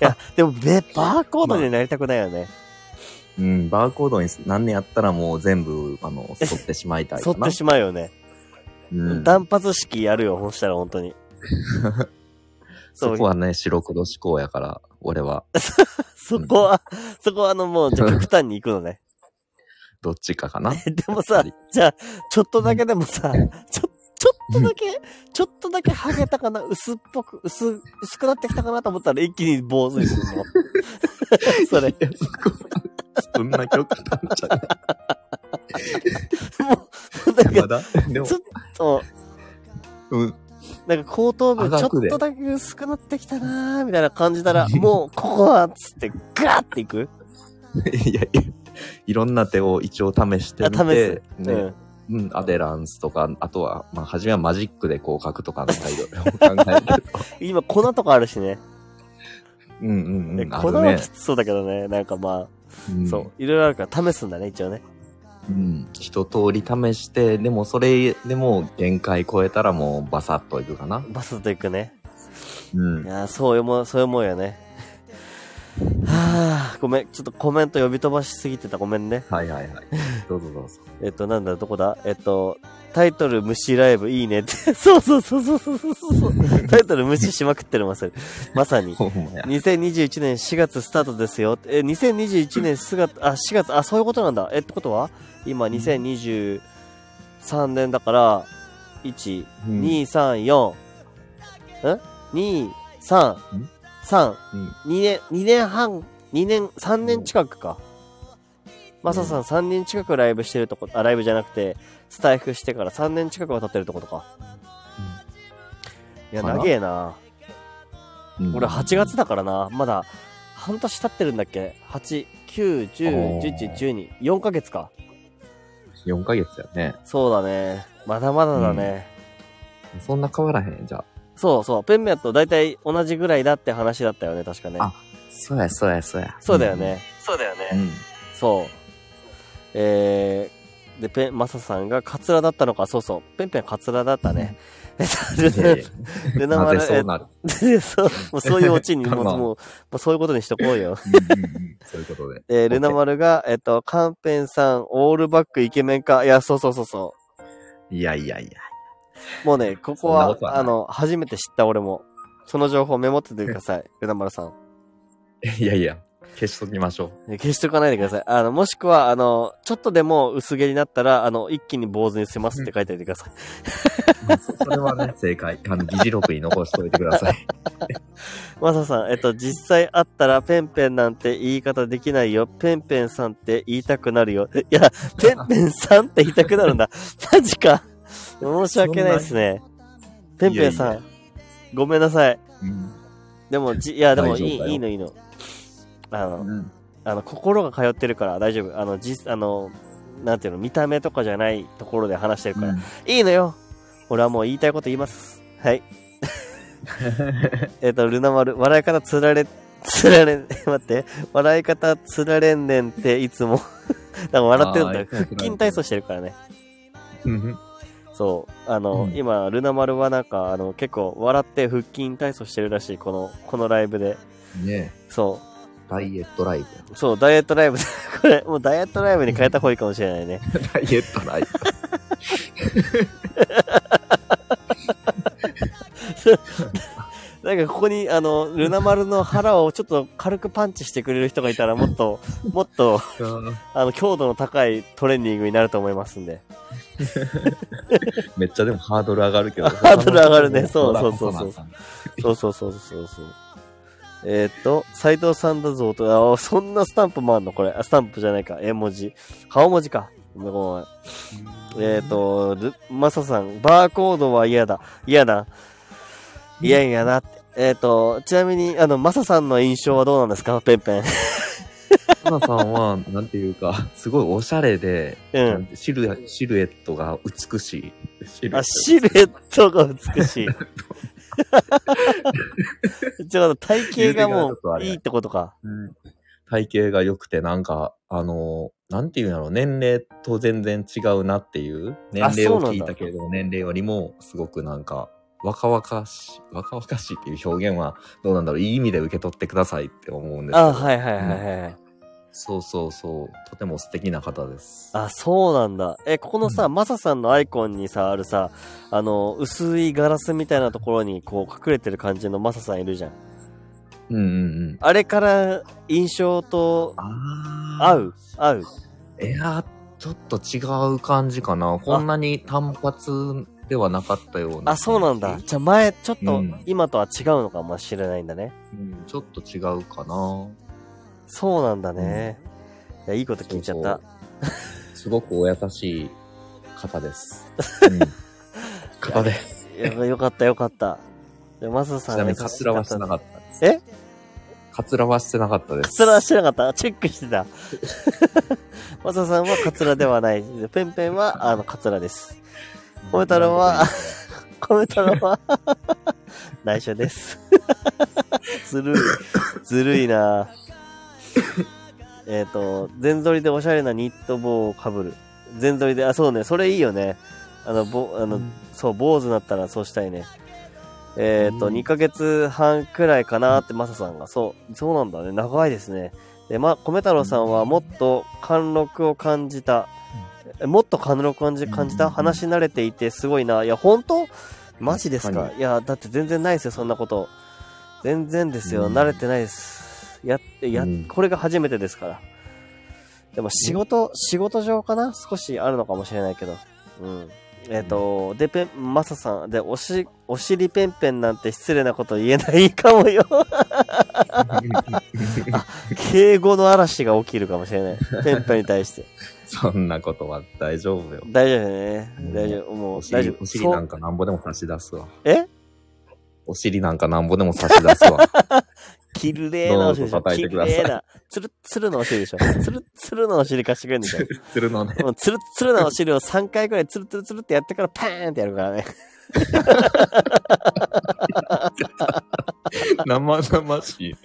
S2: や、でも、べ、バーコードになりたくないよね。
S3: うん、バーコードに何年やったらもう全部、あの、沿ってしまいたいかな。
S2: 沿ってしまうよね。
S3: うん、
S2: 単発式やるよ、ほんしたら本当に。
S3: そこはね、白黒思考やから、俺は。
S2: そこは、そこはあのもう、じゃあ極端に行くのね。
S3: どっちかかな？
S2: でもさ、じゃあ、ちょっとだけでもさ、ちょ、ちょっとだけ、ちょっとだけハゲたかな、薄っぽく、薄、薄くなってきたかなと思ったら一気に坊主にするの。それ。
S3: そんな極端じゃない。
S2: もう、なんか、
S3: まだ？でも
S2: ちょ、っと、
S3: うん。
S2: なんか後頭部ちょっとだけ薄くなってきたなーみたいな感じたら、もう、ここは、つって、ガーっていく？
S3: いやいや、いろんな手を一応試して
S2: あ、
S3: み
S2: 試す
S3: て、。ね、
S2: うん。
S3: うん、アデランスとか、あとは、まあ、初めはマジックでこう書くとかの態度を 考えてると。
S2: 今、粉とかあるしね。
S3: うんうんうん。
S2: 粉はき。つそうだけどね。なんかまあ、
S3: ん
S2: そう。いろいろあるから試すんだね、一応ね。
S3: うん。一通り試して、でもそれでも限界超えたらもうバサッといくかな。
S2: バスッといくね。
S3: うん
S2: い。やーそういうもん、そういうもんよね。はぁ、ごめん。ちょっとコメント呼び飛ばしすぎてた。ごめんね。
S3: はいはいはい。どうぞどうぞ。
S2: えっと、なんだ、どこだ？えっと、タイトル無視ライブいいねって。そうそうそうそうそうそうそう。タイトル無視しまくってるまさに。まさに。
S3: ほんまや。
S2: 2021年4月スタートですよ。え、2021年4月、あ、4月、あ、そういうことなんだ。え、ってことは今2023年だから、1、
S3: うん
S2: 2、3、4、ん ?2、3、3、
S3: うん
S2: 2年、2年半、2年、3年近くか。マサさん3年近くライブしてるとこ、あ、ライブじゃなくて、スタイフしてから3年近くは経ってるとことか。いや、
S3: かな
S2: 長えな。
S3: うん
S2: 俺8月だからな。まだ、半年経ってるんだっけ ?8、9、10、11、12。4ヶ月か。
S3: 4ヶ月やね。
S2: そうだね。まだまだだね。
S3: そんな変わらへん、じゃあ。
S2: そうそう。ペンメアと大体同じぐらいだって話だったよね、確かね。
S3: あそうや、そうや、そうや。
S2: そうだよね。そうだよね。
S3: うん。
S2: そう。えー、で、ペン、マサさんがカツラだったのか、そうそう。ペンペンカツラだったね。ルナマル、
S3: ぜ そうなる。
S2: え そう、もうそういうオチに、もう、
S3: まあ
S2: もう、そういうことにしとこうよ。
S3: そういうことで。
S2: えー、ルナマルが、えっと、カンペンさん、オールバックイケメンか。いや、そうそうそうそ
S3: いやいやいや。
S2: う。もうね、ここはあの、初めて知った俺も。その情報メモっててください。ルナマルさん。
S3: いやいや、消しときましょ
S2: ね消しとかないでください。あの、もしくは、あの、ちょっとでも薄毛になったら、あの、一気に坊主にしますって書いてお いてください。
S3: う。それはね、正解。あの、議事録に残しておいてください。
S2: マサさん、えっと、実際会ったら、ペンペンなんて言い方できないよ。ペンペンさんって言いたくなるよ。いや、ペンペンさんって言いたくなるんだ。マジか。申し訳ないですね。ペンペンさん、
S3: いやい
S2: ごめんなさい。
S3: うん。
S2: でも、じ、いや、でもいい、いいのいいの。あの、
S3: うん。
S2: あの、心が通ってるから大丈夫。あの、じ、あの、なんていうの、見た目とかじゃないところで話してるから。いいのよ。俺はもう言いたいこと言います。はい。えっと、ルナ丸、笑い方つられ、つられん、待って、笑い方つられんねんっていつも。だから笑ってるんだよ。腹筋体操してるからね。
S3: うん。
S2: そう。あの、
S3: うん
S2: 今、ルナ丸はなんか、あの、結構笑って腹筋体操してるらしい。この、このライブで。
S3: ね
S2: そ
S3: ダイエットライブ。
S2: そう、ダイエットライブ。これ、もうダイエットライブに変えた方がいいかもしれないね。
S3: ダイエットライブ。
S2: なんかここに、あの、ルナ丸の腹をちょっと軽くパンチしてくれる人がいたら、もっと、もっと、あの、強度の高いトレーニングになると思いますんで。
S3: めっちゃでもハードル上がるけど。
S2: ハードル上がるねそうそうそうそう
S3: そう。
S2: そうそうそうそうえーっと、斎藤さんだぞと、あ、そんなスタンプもあんの？これ。あ、スタンプじゃないか。絵文字。顔文字か。ごめん。えーっと、ルマサさん、バーコードは嫌だ。嫌だ。嫌やなって。えーっと、ちなみに、あの、マサさんの印象はどうなんですか？ペンペン。
S3: 花さんは、なんていうか、すごいおしゃれで、
S2: うん。
S3: シルエシルエットが美しい。シルエット
S2: あ、シルエットが美しい。ちょっと体型がもういいってことか。
S3: うん体型が良くて、なんか、あの、なんていうんやろう、年齢と全然違うなっていう、年齢を聞いたけれども、年齢よりも、すごくなんか、若々しい、若々しいっていう表現は、どうなんだろう、いい意味で受け取ってくださいって思うんですけど。
S2: あ、はいはいはいはい。
S3: そうそうそう、とても素敵な方です。
S2: あ、そうなんだ。え、ここのさ、
S3: う
S2: マサさんのアイコンにさ、あるさ、あの、薄いガラスみたいなところに、こう、隠れてる感じのマサさんいるじゃん。
S3: うんうんうん。
S2: あれから、印象と、
S3: あ
S2: 合う？合う？
S3: いや、ちょっと違う感じかな。こんなに単発ではなかったような。
S2: あ、そうなんだ。。じゃあ前、ちょっと
S3: うん、
S2: 今とは違うのかもしれないんだね。
S3: うん、ちょっと違うかな。
S2: そうなんだね。いや、いいこと聞いちゃった。
S3: すごくお優しい方です。うん、方です。
S2: いや、よかったよかった。でマサ
S3: ち
S2: さん
S3: なみにカツラはしてなか
S2: っ
S3: ったです。
S2: え？
S3: カツラはしてなかったです。
S2: カツラはしてなかった？チェックしてた。マサさんはカツラではない。ペンペンは、あの、カツラです。コメ太郎は、コメ太郎は、内緒です。ずるい。ずるいなえっと、全剃りでおしゃれなニット帽をかぶる。全剃りで、あ、そうね、それいいよね。あの、ぼ、あの、そう、坊主になったらそうしたいね。えっ、と、
S3: うん
S2: 2ヶ月半くらいかなってマサさんが。そう、そうなんだね。長いですね。で、ま、米太郎さんはもっと貫禄を感じた。えもっと貫禄を感じ感じた？
S3: うん
S2: 話し慣れていてすごいな。いや、本当？マジですか？
S3: 確
S2: いや、だって全然ないですよ、そんなこと。全然ですよ。
S3: うん
S2: 慣れてないです。やって、や、
S3: うん
S2: これが初めてですから。でも仕事、仕事上かな？少しあるのかもしれないけど。うん。えっ、と、で、ペン、マサさん、で、おし、お尻ペンペンなんて失礼なこと言えないかもよ。敬語の嵐が起きるかもしれない。ペンペンに対して。
S3: そんなことは大丈夫よ。
S2: 大丈夫ね
S3: う。ん
S2: 大丈夫。もう、
S3: お
S2: 大丈夫。
S3: 尻お尻なんかなんぼでも差し出すわ。
S2: え？
S3: お尻なんかなんぼでも差し出すわ。
S2: きれいなお尻でしょ。
S3: どうぞ叩い
S2: き
S3: てください
S2: れいな。つるつるのお尻でしょ。つるつるのお尻貸してくれんでしょ。
S3: するのね。
S2: つるつるのお尻を3回くらいつるつるつるってやってからパーンってやるからね。
S3: 生々しい。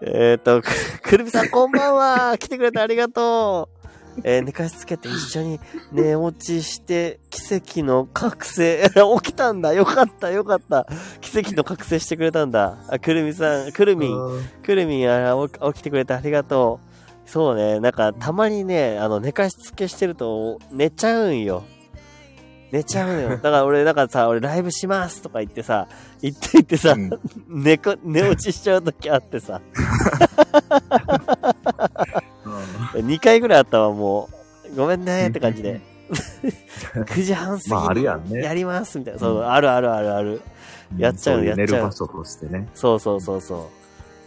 S2: えっと、くくるみさんこんばんは。来てくれてありがとう。えー寝かしつけて一緒に寝落ちして奇跡の覚醒。起きたんだ。よかった、よかった。奇跡の覚醒してくれたんだ。あ、くるみさん、くるみん。くるみん、あ起起きてくれてありがとう。そうね、なんか、たまにね、あの、寝かしつけしてると、寝ちゃうんよ。寝ちゃうのよ。だから俺、なんかさ、俺ライブしますとか言ってさ、言って言ってさ、
S3: うん
S2: 寝こ、寝落ちしちゃう時あってさ、2回ぐらいあったわ、もう。ごめんねって感じで。9時半過ぎに
S3: まああるやんね
S2: やりますみたいな。そう、あるあるあるある。やっちゃうやっちゃう
S3: 寝る場所としてね。
S2: そうそうそうそ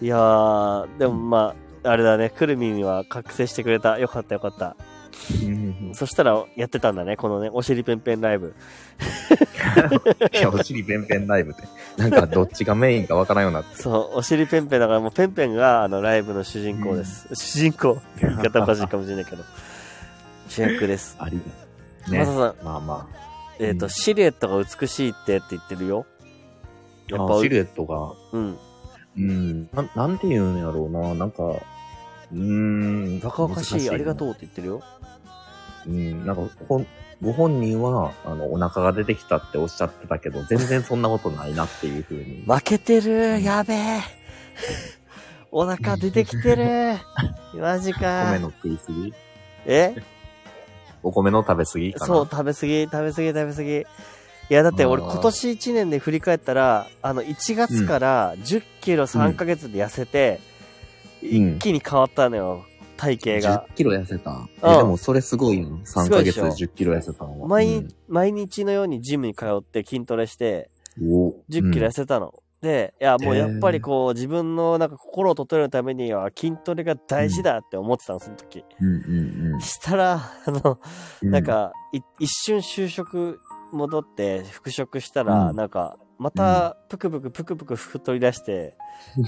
S2: う。いやー、でもまあ、あれだね、くるみには覚醒してくれた。よかったよかった。そしたらやってたんだね、このね、お尻ペンペンライブ。
S3: いや、お尻ペンペンライブって。なんかどっちがメインかわからんようになって。
S2: そう、お尻ペンペンだからもうペンペンがあのライブの主人公です。主人公 言い方おかしいかもしれないけど。主役です。
S3: あり。ね
S2: マサ。さん、
S3: まあま
S2: えっ、と、
S3: うん
S2: シルエットが美しいってって言ってるよ。やっぱ
S3: あ。シルエットが、
S2: うん。
S3: うん。なん、なんて言うんやろうな。なんか、うーん。
S2: 若々しい、ありがと
S3: う。
S2: うって言ってるよ。
S3: うん、なんかほん、ご本人は、あの、お腹が出てきたっておっしゃってたけど、全然そんなことないなっていうふうに。
S2: 負けてるやべえ。お腹出てきてる。マジか。
S3: 米の食いすぎ？
S2: え？
S3: お米の食べ過ぎかな？
S2: そう、食べ過ぎ、食べ過ぎ、食べ過ぎ。いや、だって俺今年1年で振り返ったら、あの、1月から10キロ3ヶ月で痩せて、
S3: うん
S2: 一気に変わったのよ、体型が。
S3: 10キロ痩せた。
S2: うん
S3: え、でもそれすごいよ。3ヶ月で
S2: すごいでしょ
S3: 10キロ痩せたのは。
S2: 毎,、毎日のようにジムに通って筋トレして、
S3: うん、お
S2: 10キロ痩
S3: せ
S2: せたの。で、いや、もうやっぱりこう、自分のなんか心を整えるためには筋トレが大事だって思ってたの、その時。
S3: うんうんうん
S2: したら、あの、
S3: う。
S2: なん、か、い一瞬就職戻って復職したら、
S3: うん
S2: なんか、また、ぷくぷくぷくぷく太り出して、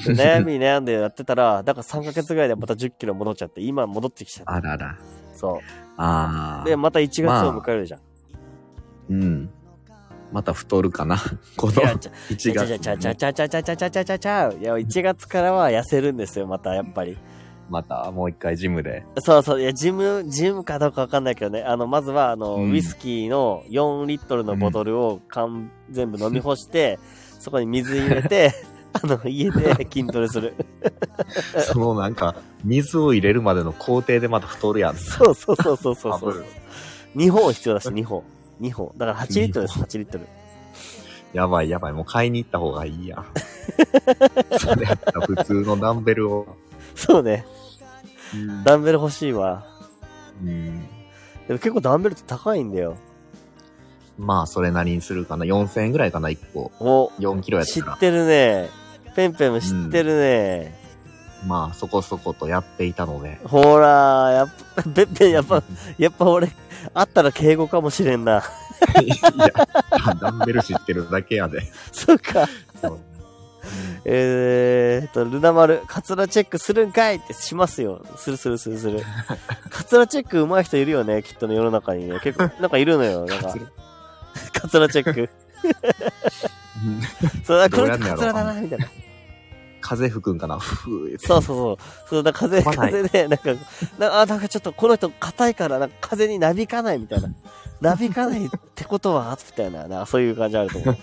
S2: で悩みに悩んでやってたら、だから3ヶ月ぐらいでまた10キロ戻っちゃって、今戻ってきちゃった。
S3: あらら。
S2: そ
S3: ああ。
S2: う。で、また1月を迎えるじゃん。
S3: うん。また太るかな。この
S2: いや、ちゃ、
S3: 1
S2: ちゃ
S3: 月、
S2: ちゃちゃちゃちゃちゃちゃちゃちゃちゃちゃいや、1月からは痩せるんですよ、また、やっぱり。
S3: またもう一回ジムで。
S2: そうそう、いや、ジム、ジムかどうかわかんないけどね。あの、まずは、あの、
S3: うん
S2: ウイスキーの4リットルのボトルを缶、全部飲み干して、そこに水入れて、あの、家で筋トレする。
S3: そのなんか、水を入れるまでの工程でまた太るやん。
S2: そうそうそうそうそうそう
S3: 多分。
S2: 2本必要だし、2本。2本。だから8リットルです、8リットル。
S3: やばいやばい、もう買いに行った方がいいやん。それやったら普通のダンベルを。
S2: そうね。
S3: うん
S2: ダンベル欲しいわ。
S3: うん
S2: でも結構ダンベルって高いんだよ。
S3: まあ、それなりにするかな。4000円ぐらいかな、1個。
S2: お、
S3: 4キロやったら。
S2: 知ってるね。ペンペンも知ってるね。
S3: まあ、そこそことやっていたので。
S2: ほら、やっぱ、ペンペンやっぱ、やっぱ俺、会ったら敬語かもしれんな。
S3: いや、ダンベル知ってるだけやで。
S2: そっか。
S3: そう
S2: えーっと、ルナ丸、カツラチェックするんかいってしますよ。するするするする。カツラチェック上手い人いるよね、きっとね、世の中にね。結構、なんかいるのよ。なんか
S3: カツラ、
S2: チェック。そうだ、この人カツラだな、みたいな。
S3: 風吹くんかな？ふう
S2: そうそうそう。そうだ、風、風で、なんか、なあ、なんかちょっとこの人硬いから、なんか風になびかないみたいな。なびかないってことは、みたいな、なそういう感じあると思う。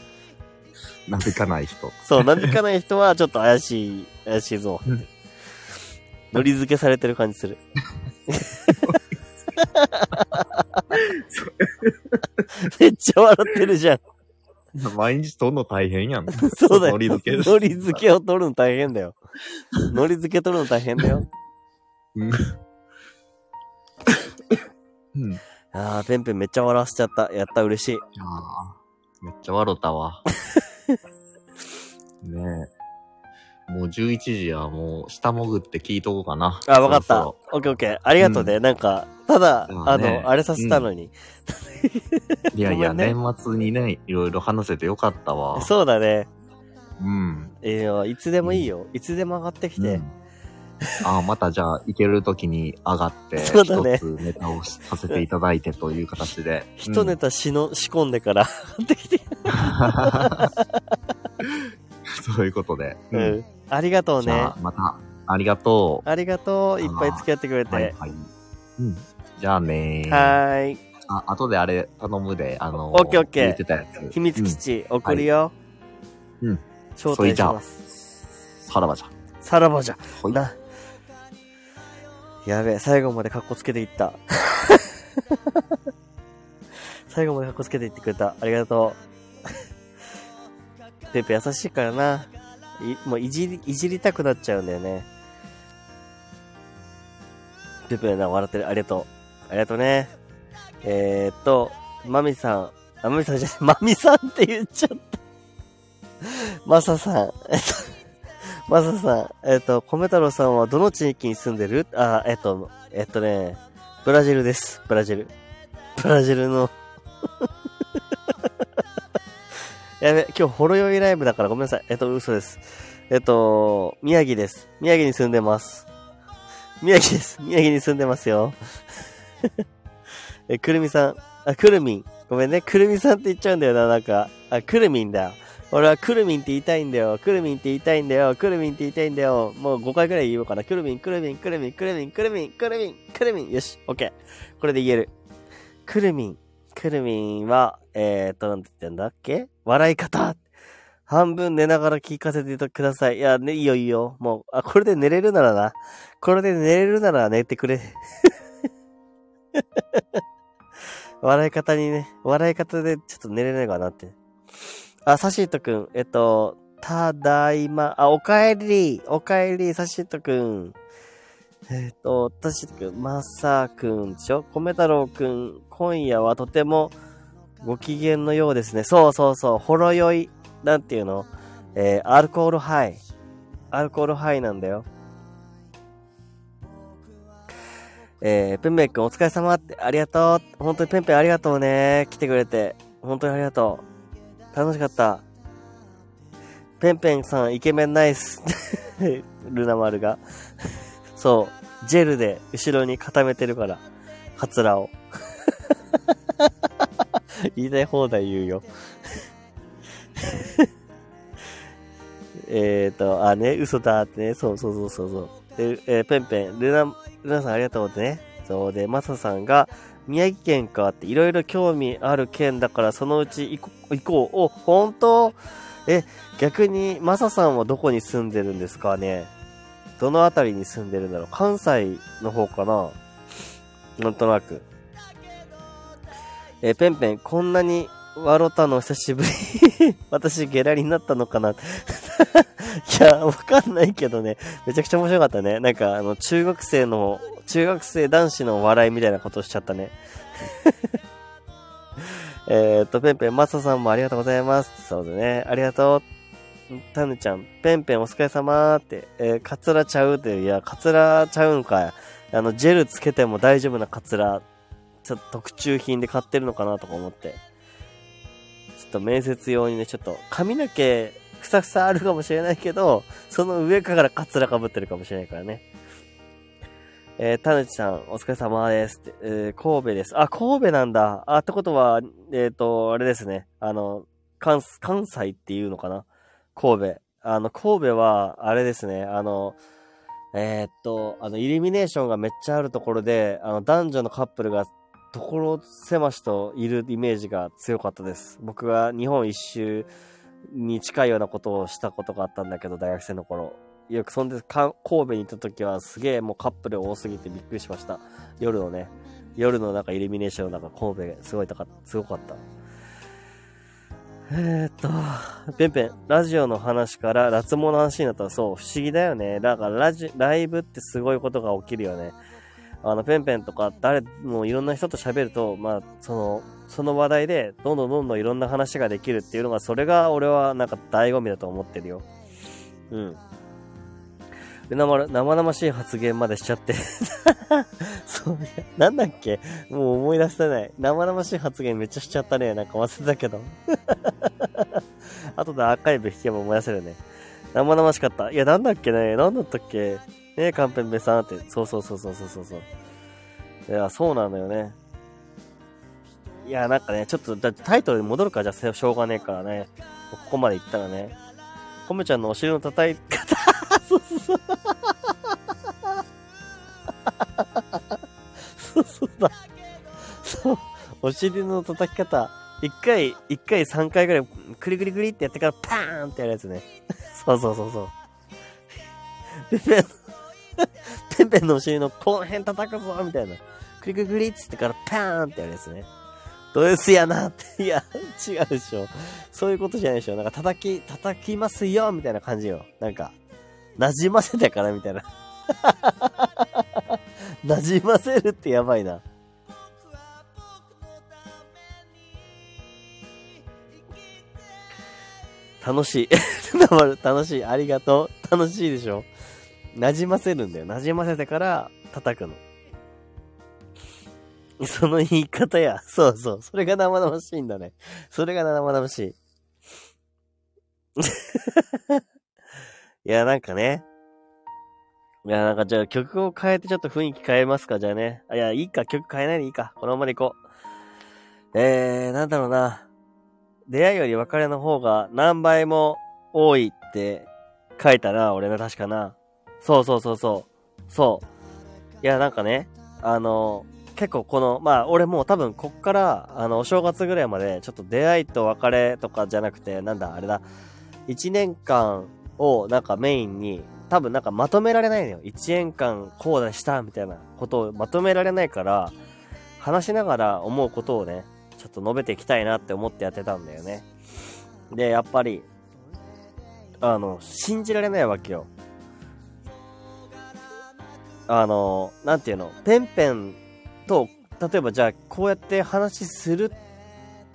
S3: なびかない人。
S2: そう、なびかない人はちょっと怪しい、怪しいぞ。乗り付けされてる感じする。めっちゃ笑ってるじゃん。
S3: 毎日撮んの大変やん。
S2: そうだよ。
S3: ノリ付け
S2: 乗り付けを取るの大変だよ。乗り付け取るの大変だよ。
S3: うん。うん。い
S2: ああ、ペンペンめっちゃ笑わせちゃった。やった、嬉しい。
S3: やーめっちゃ笑ったわ。ねえ。もう11時や、もう下潜って聞いとこうかな。
S2: あ、わかった。
S3: そ
S2: オッケーオッケー。ありがとうね。なんか、ただ、あ
S3: まあね
S2: の、あれさせたのに。
S3: ろそろいやいや、
S2: ごめん
S3: 年末にね、いろいろ話せてよかったわ。
S2: そうだね。
S3: うん。
S2: えー、いつでもいいよ。いつでも上がってきて。
S3: うんあまたじゃあ、行ける時に上がって、
S2: そうだね
S3: 一つネタをさせていただいてという形で。
S2: 一ネタしの、仕込んでから上がってきて。
S3: う んそういうことで。
S2: う
S3: うん
S2: ん。ありがとうね
S3: じゃあ。、また、ありがと
S2: ありがとう。いっぱい付き合ってくれ
S3: う。
S2: て。
S3: はいはい。うん。じゃあね
S2: はーい。
S3: あ、後であれ頼むで、あの
S2: オッケーオッケー
S3: 言ってたやつ。
S2: 秘密基地送るよ。
S3: うん。
S2: 招待し
S3: それじゃあ
S2: ます。
S3: さらばじゃ。
S2: さらばじゃ。
S3: ほい。
S2: な。やべえ、最後までカッコつけていった。最後までカッコつけていってくれた。ありがとう。ペペ優しいからな。いもういじり、いじりたくなっちゃうんだよね。ペペな、笑ってる。ありがとう。ありがとうね。えー、っと、マミさん。あ、マミさんじゃない、マミさんって言っちゃった。マサさん。えっと、マサさん、えっ、と、米太郎さんはどの地域に住んでる？あ、えっ、と、えっ、とね、ブラジルです。ブラジル。ブラジルの。やべ、今日ほろ酔いライブだからごめんなさい。えっ、と、嘘です。えっ、と、宮城です。宮城に住んでます。宮城です。宮城に住んでますよ。え、くるみさん。あ、くるみん。ごめんね。くるみさんって言っちゃうんだよな、なんか。あ、くるみんだ。俺はくるみんって言いたいんだよ。くるみんって言いたいんだよ。くるみんって言いたいんだよ。もう5回くらい言おうかな。くるみん、くるみん、くるみん、くるみん、くるみん、くるみん、くるみん。よし、オッケー。これで言える。くるみん。くるみんは、えーと、なんて言ってんだっけ？笑い方半分寝ながら聞かせてください。いや、ね、いいよいいよ。もう、あ、これで寝れるならな。これで寝れるなら寝てくれ。笑い方にね、笑い方でちょっと寝れないかなって。あ、サシートくん、えっと、ただいま、あ、おかえり、おかえり、サシートくん。えっ、と、サシートくん、まさくんでしょ？米太郎くん、今夜はとてもご機嫌のようですね。そうそうそう、ほろ酔い、なんていうの？えー、アルコールハイ。アルコールハイなんだよ。えー、ペンペンくんお疲れ様って、ありがとう。本当にペンペンありがとうね。来てくれて。本当にありがとう。楽しかった。ペンペンさん、イケメンナイス。ルナ丸が。そう。ジェルで後ろに固めてるから。カツラを。言いたい放題言うよ。えっと、あね、嘘だってね。そうそうそうそうそう。で、えーペンペン、ルナ、ルナさんありがとうってね。そうで、マサさんが、宮城県かって、いろいろ興味ある県だから、そのうち行こ行こう。お、本当？え、逆に、マサさんはどこに住んでるんですかね？どのあたりに住んでるんだろう？関西の方かな？なんとなく。えーペンペン、こんなに笑ったの久しぶり。私、ゲラになったのかな いや、わかんないけどね。めちゃくちゃ面白かったね。なんか、あの、中学生の、中学生男子の笑いみたいなことしちゃったね。えっと、ペンペン、マサさんもありがとうございます。そうだね。ありがとう。タヌちゃん、ペンペンお疲れ様って、えー、カツラちゃうって、いや、カツラちゃうんかい。あの、ジェルつけても大丈夫なカツラ、ちょっと特注品で買ってるのかなとか思って。ちょっと面接用にね、ちょっと髪の毛、ふさふさあるかもしれないけど、その上からカツラ被ってるかもしれないからね。えー、たぬちさん、お疲れ様ですって、えー、神戸です。あ、神戸なんだ。あ、ってことは、えっ、と、あれですね。あの、関、関西っていうのかな？神戸。あの、神戸は、あれですね。あの、えーっと、あの、イルミネーションがめっちゃあるところで、あの、男女のカップルが、ところ狭しといるイメージが強かったです。僕が日本一周に近いようなことをしたことがあったんだけど、大学生の頃。よくそんで、神戸に行った時はすげえもうカップル多すぎてびっくりしました。夜のね、夜のなんかイルミネーションの中、神戸すごい高すごかった。えー、っと、ペンペン、ラジオの話から脱毛の話になったらそう、不思議だよね。だからラジ、ライブってすごいことが起きるよね。あの、ペンペンとか、誰もいろんな人と喋ると、まあ、その、その話題で、どんどんどんどんいろんな話ができるっていうのが、それが俺はなんか醍醐味だと思ってるよ。うん。生生々しい発言までしちゃって。そう、なんだっけ？もう思い出せない。生々しい発言めっちゃしちゃったね。なんか忘れたけど。後でアーカイブ引けば思い出せるね。生々しかった。いや、なんだっけね？なんだったっけ？ねえ、カンペンベさんって。そうそうそうそうそうそうそう。いや、そうなんだよね。いや、なんかね、ちょっと、だってタイトルに戻るか、じゃしょうがねえからね。ここまで行ったらね。コメちゃんのお尻の叩い方。そうそうそう。そうそうだ。そう。お尻の叩き方。一回、一回三回ぐらい、クリクリクリってやってからパーンってやるやつね。そうそうそうそう。ペン ペン、ペンのお尻のこの辺叩くぞみたいな。クリクリクリっつってからパーンってやるやつね。ド S やなって。いや、違うでしょ。そういうことじゃないでしょ。なんか叩き、叩きますよみたいな感じよ。なんか、馴染ませたからみたいな。馴染ませるってやばいな。楽しい。楽しい。ありがとう。楽しいでしょ。馴染ませるんだよ。馴染ませてから叩くの。その言い方や。そうそう。それが生々しいんだね。それが生々しい。いや、なんかね。いや、なんかじゃあ曲を変えてちょっと雰囲気変えますか、じゃあね。あ、いや、いいか、曲変えないでいいか。このままでいこう。えー、なんだろうな。出会いより別れの方が何倍も多いって書いたな、俺が確かな。そうそうそうそう。そう。いや、なんかね、あの、結構この、まあ俺もう多分こっから、あの、お正月ぐらいまで、ちょっと出会いと別れとかじゃなくて、なんだ、あれだ、1年間をなんかメインに、多分なんかまとめられないのよ。1年間こうでした、みたいなことをまとめられないから、話しながら思うことをね、ちょっと述べていきたいなって思ってやってたんだよね。で、やっぱり、あの、信じられないわけよ。あの、なんていうの、ペンペンと、例えばじゃあ、こうやって話する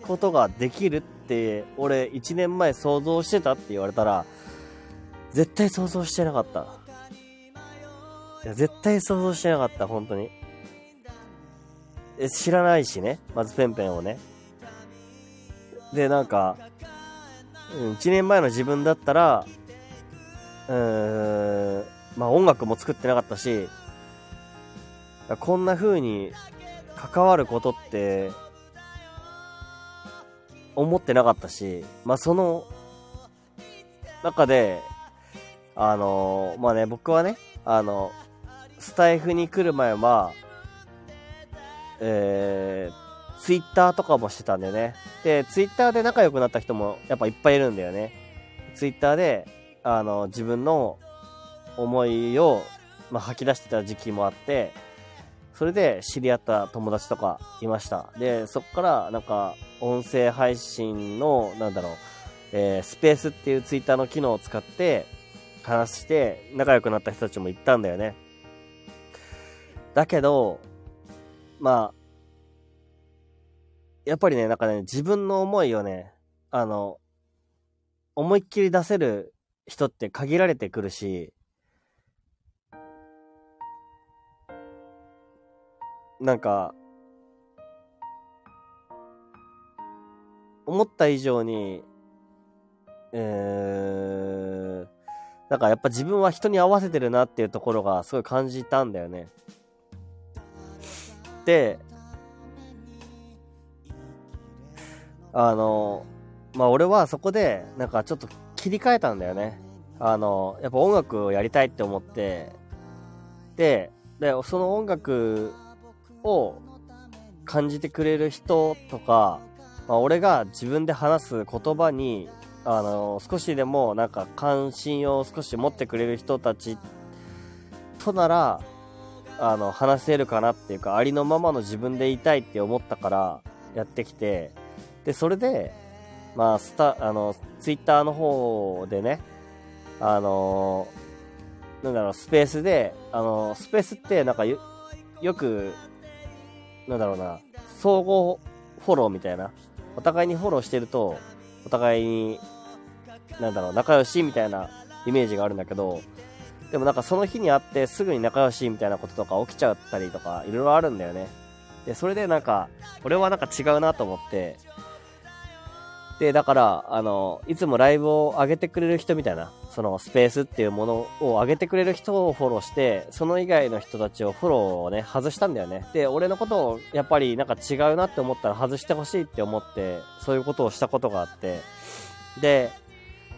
S2: ことができるって、俺1年前想像してたって言われたら、絶対想像してなかった。いや、絶対想像してなかった、本当に。え、知らないしね。まずペンペンをね。で、なんか、うん1年前の自分だったら、うーん、まあ音楽も作ってなかったし、こんな風に関わることって、思ってなかったし、まあその中で、あのまあね、僕はね、あの、スタイフに来る前は、えー、ツイッターとかもしてたんだよね。で、ツイッターで仲良くなった人もやっぱいっぱいいるんだよね。ツイッターで、あの、自分の思いを、まあ、吐き出してた時期もあって、それで知り合った友達とかいました。で、そっからなんか音声配信の、なんだろう、えースペースっていうツイッターの機能を使って話して仲良くなった人たちもいたんだよね。だけど、まあ、やっぱりね、なんかね、自分の思いをね、あの、思いっきり出せる人って限られてくるし、なんか、思った以上に、えー、なんかやっぱ自分は人に合わせてるなっていうところがすごい感じたんだよね。で、あの、まあ俺はそこでなんかちょっと切り替えたんだよね。あの、やっぱ音楽をやりたいって思って、で、で、その音楽を感じてくれる人とか、まあ、俺が自分で話す言葉に、あの、少しでもなんか関心を少し持ってくれる人たちとなら、あの、話せるかなっていうか、ありのままの自分でいたいって思ったからやってきて、で、それで、まあ、スタ、あの、ツイッターの方でね、あの、なんだろう、スペースで、あの、スペースってなんかよ、よく、なんだろうな、総合フォローみたいな。お互いにフォローしてると、お互いに、なんだろう、仲良しみたいなイメージがあるんだけど、でもなんかその日に会ってすぐに仲良しみたいなこととか起きちゃったりとか、いろいろあるんだよね。で、それでなんか、俺はなんか違うなと思って、で、だから、あの、いつもライブを上げてくれる人みたいな、そのスペースっていうものを上げてくれる人をフォローして、その以外の人たちをフォローをね、外したんだよね。で、俺のことをやっぱりなんか違うなって思ったら外してほしいって思って、そういうことをしたことがあって、で、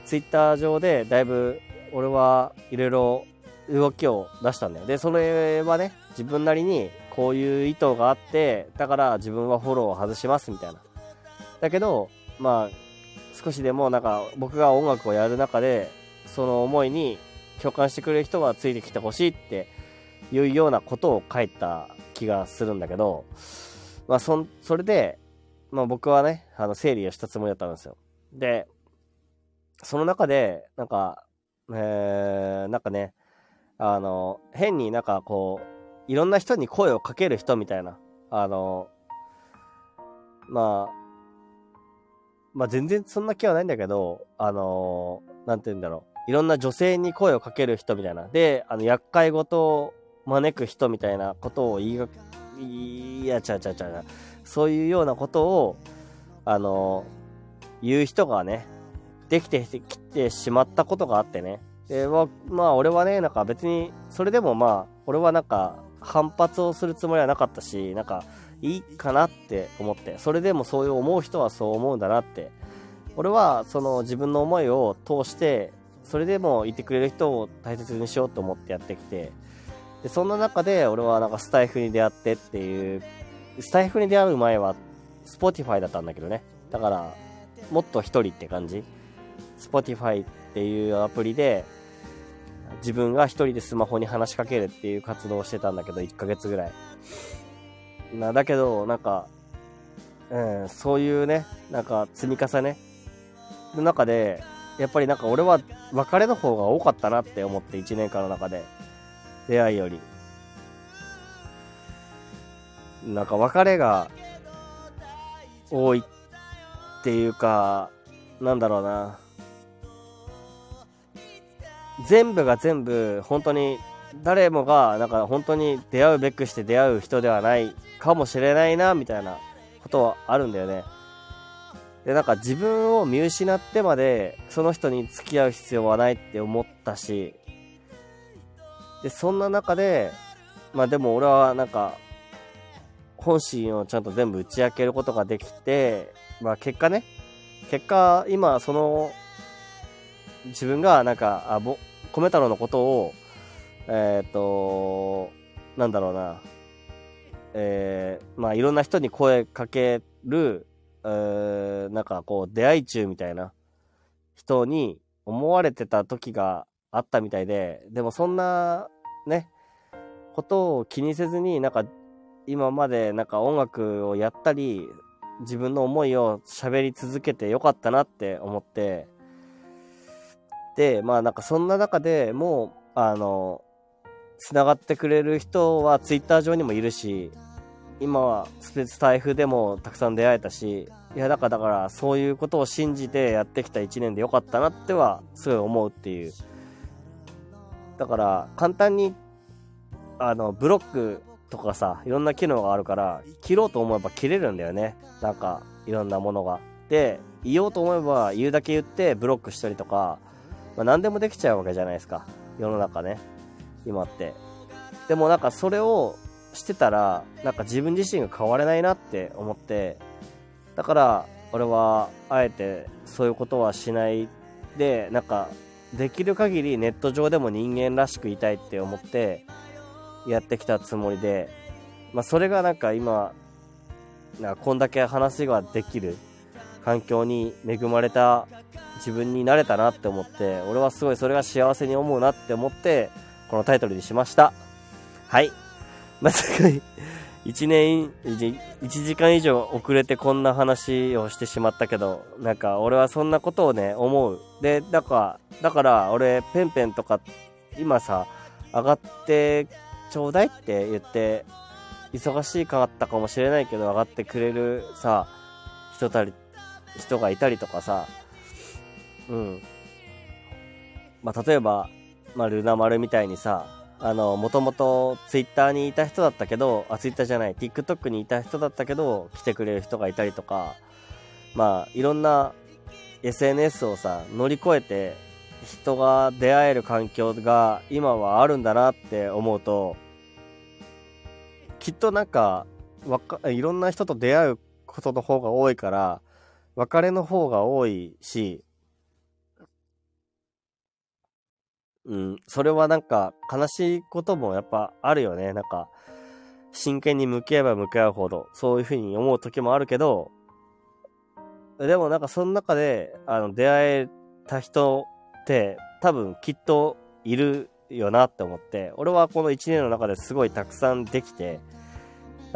S2: ツイッター上でだいぶ俺はいろいろ動きを出したんだよ。で、それはね、自分なりにこういう意図があって、だから自分はフォローを外しますみたいな。だけど、まあ、少しでもなんか僕が音楽をやる中で、その思いに共感してくれる人はついてきてほしいっていうようなことを書いた気がするんだけど、まあそ、それで、まあ僕はね、あの整理をしたつもりだったんですよ。で、その中で、なんか、えー、なんかね、あの、変になんかこう、いろんな人に声をかける人みたいな、あの、まあ、まあ全然そんな気はないんだけど、あのーなんて言うんだろう。いろんな女性に声をかける人みたいな。で、あの、厄介事を招く人みたいなことを言いが、いや、ちゃうちゃうちゃう。そういうようなことを、あのー言う人がね、できてきてしまったことがあってね。で、まあ、まあ、俺はね、なんか別に、それでもまあ、俺はなんか、反発をするつもりはなかったし、なんか、いいかなって思って、それでもそういう思う人はそう思うんだなって。俺は、その自分の思いを通して、それでもいてくれる人を大切にしようと思ってやってきて、で、そんな中で俺はなんかスタイフに出会ってっていう、スタイフに出会う前は、 Spotify だったんだけどね。だから、もっと一人って感じ。 Spotify っていうアプリで、自分が一人でスマホに話しかけるっていう活動をしてたんだけど、1ヶ月ぐらい。な、だけど、なんか、うん、そういうね、なんか積み重ねの中で、やっぱりなんか俺は別れの方が多かったなって思って1年間の中で。出会いより。なんか別れが多いっていうか、なんだろうな。全部が全部本当に誰もがなんか本当に出会うべくして出会う人ではないかもしれないなみたいなことはあるんだよね。で、なんか自分を見失ってまでその人に付き合う必要はないって思ったし、で、そんな中で、まあでも俺はなんか、本心をちゃんと全部打ち明けることができて、まあ結果ね、結果、今その、自分がなんか、あ、ぼ、米太郎のことを、えっ、と、なんだろうな、えー、まあいろんな人に声かける、えー、なんかこう出会い中みたいな人に思われてた時があったみたいで、でもそんなね、ことを気にせずになんか今までなんか音楽をやったり、自分の思いを喋り続けてよかったなって思って、で、まあなんかそんな中でもう、あの、繋がってくれる人はツイッター上にもいるし、今はスタイフでもたくさん出会えたし、いやだからだからそういうことを信じてやってきた1年でよかったなってはすごい思うっていう。だから簡単にあのブロックとかさ、いろんな機能があるから切ろうと思えば切れるんだよね。なんかいろんなものが。で、言おうと思えば言うだけ言ってブロックしたりとか、まあ、何でもできちゃうわけじゃないですか。世の中ね。今って。でもなんかそれをしてたら、なんか自分自身が変われないなって思って、だから俺はあえてそういうことはしないで、なんかできる限りネット上でも人間らしくいたいって思ってやってきたつもりで、まあそれがなんか今、なんかこんだけ話ができる環境に恵まれた自分になれたなって思って、俺はすごいそれが幸せに思うなって思って、このタイトルにしました。はい。まさか1年、1時間以上遅れてこんな話をしてしまったけど、なんか俺はそんなことをね、思う。で、だから、だから俺、ペンペンとか、今さ、上がってちょうだいって言って、忙しいかったかもしれないけど、上がってくれるさ、人たり、人がいたりとかさ、うん。まあ、例えば、まあ、ルナ丸みたいにさ、あの、もともとツイッターにいた人だったけど、あ、ツイッターじゃない、TikTok にいた人だったけど、来てくれる人がいたりとか、まあ、いろんな SNS をさ、乗り越えて、人が出会える環境が今はあるんだなって思うと、きっとなんか、わか、いろんな人と出会うことの方が多いから、別れの方が多いし、うん、それはなんか悲しいこともやっぱあるよね。なんか、真剣に向き合えば向き合うほど、そういうふうに思う時もあるけど、でもなんかその中で、あの、出会えた人って多分きっといるよなって思って、俺はこの1年の中ですごいたくさんできて、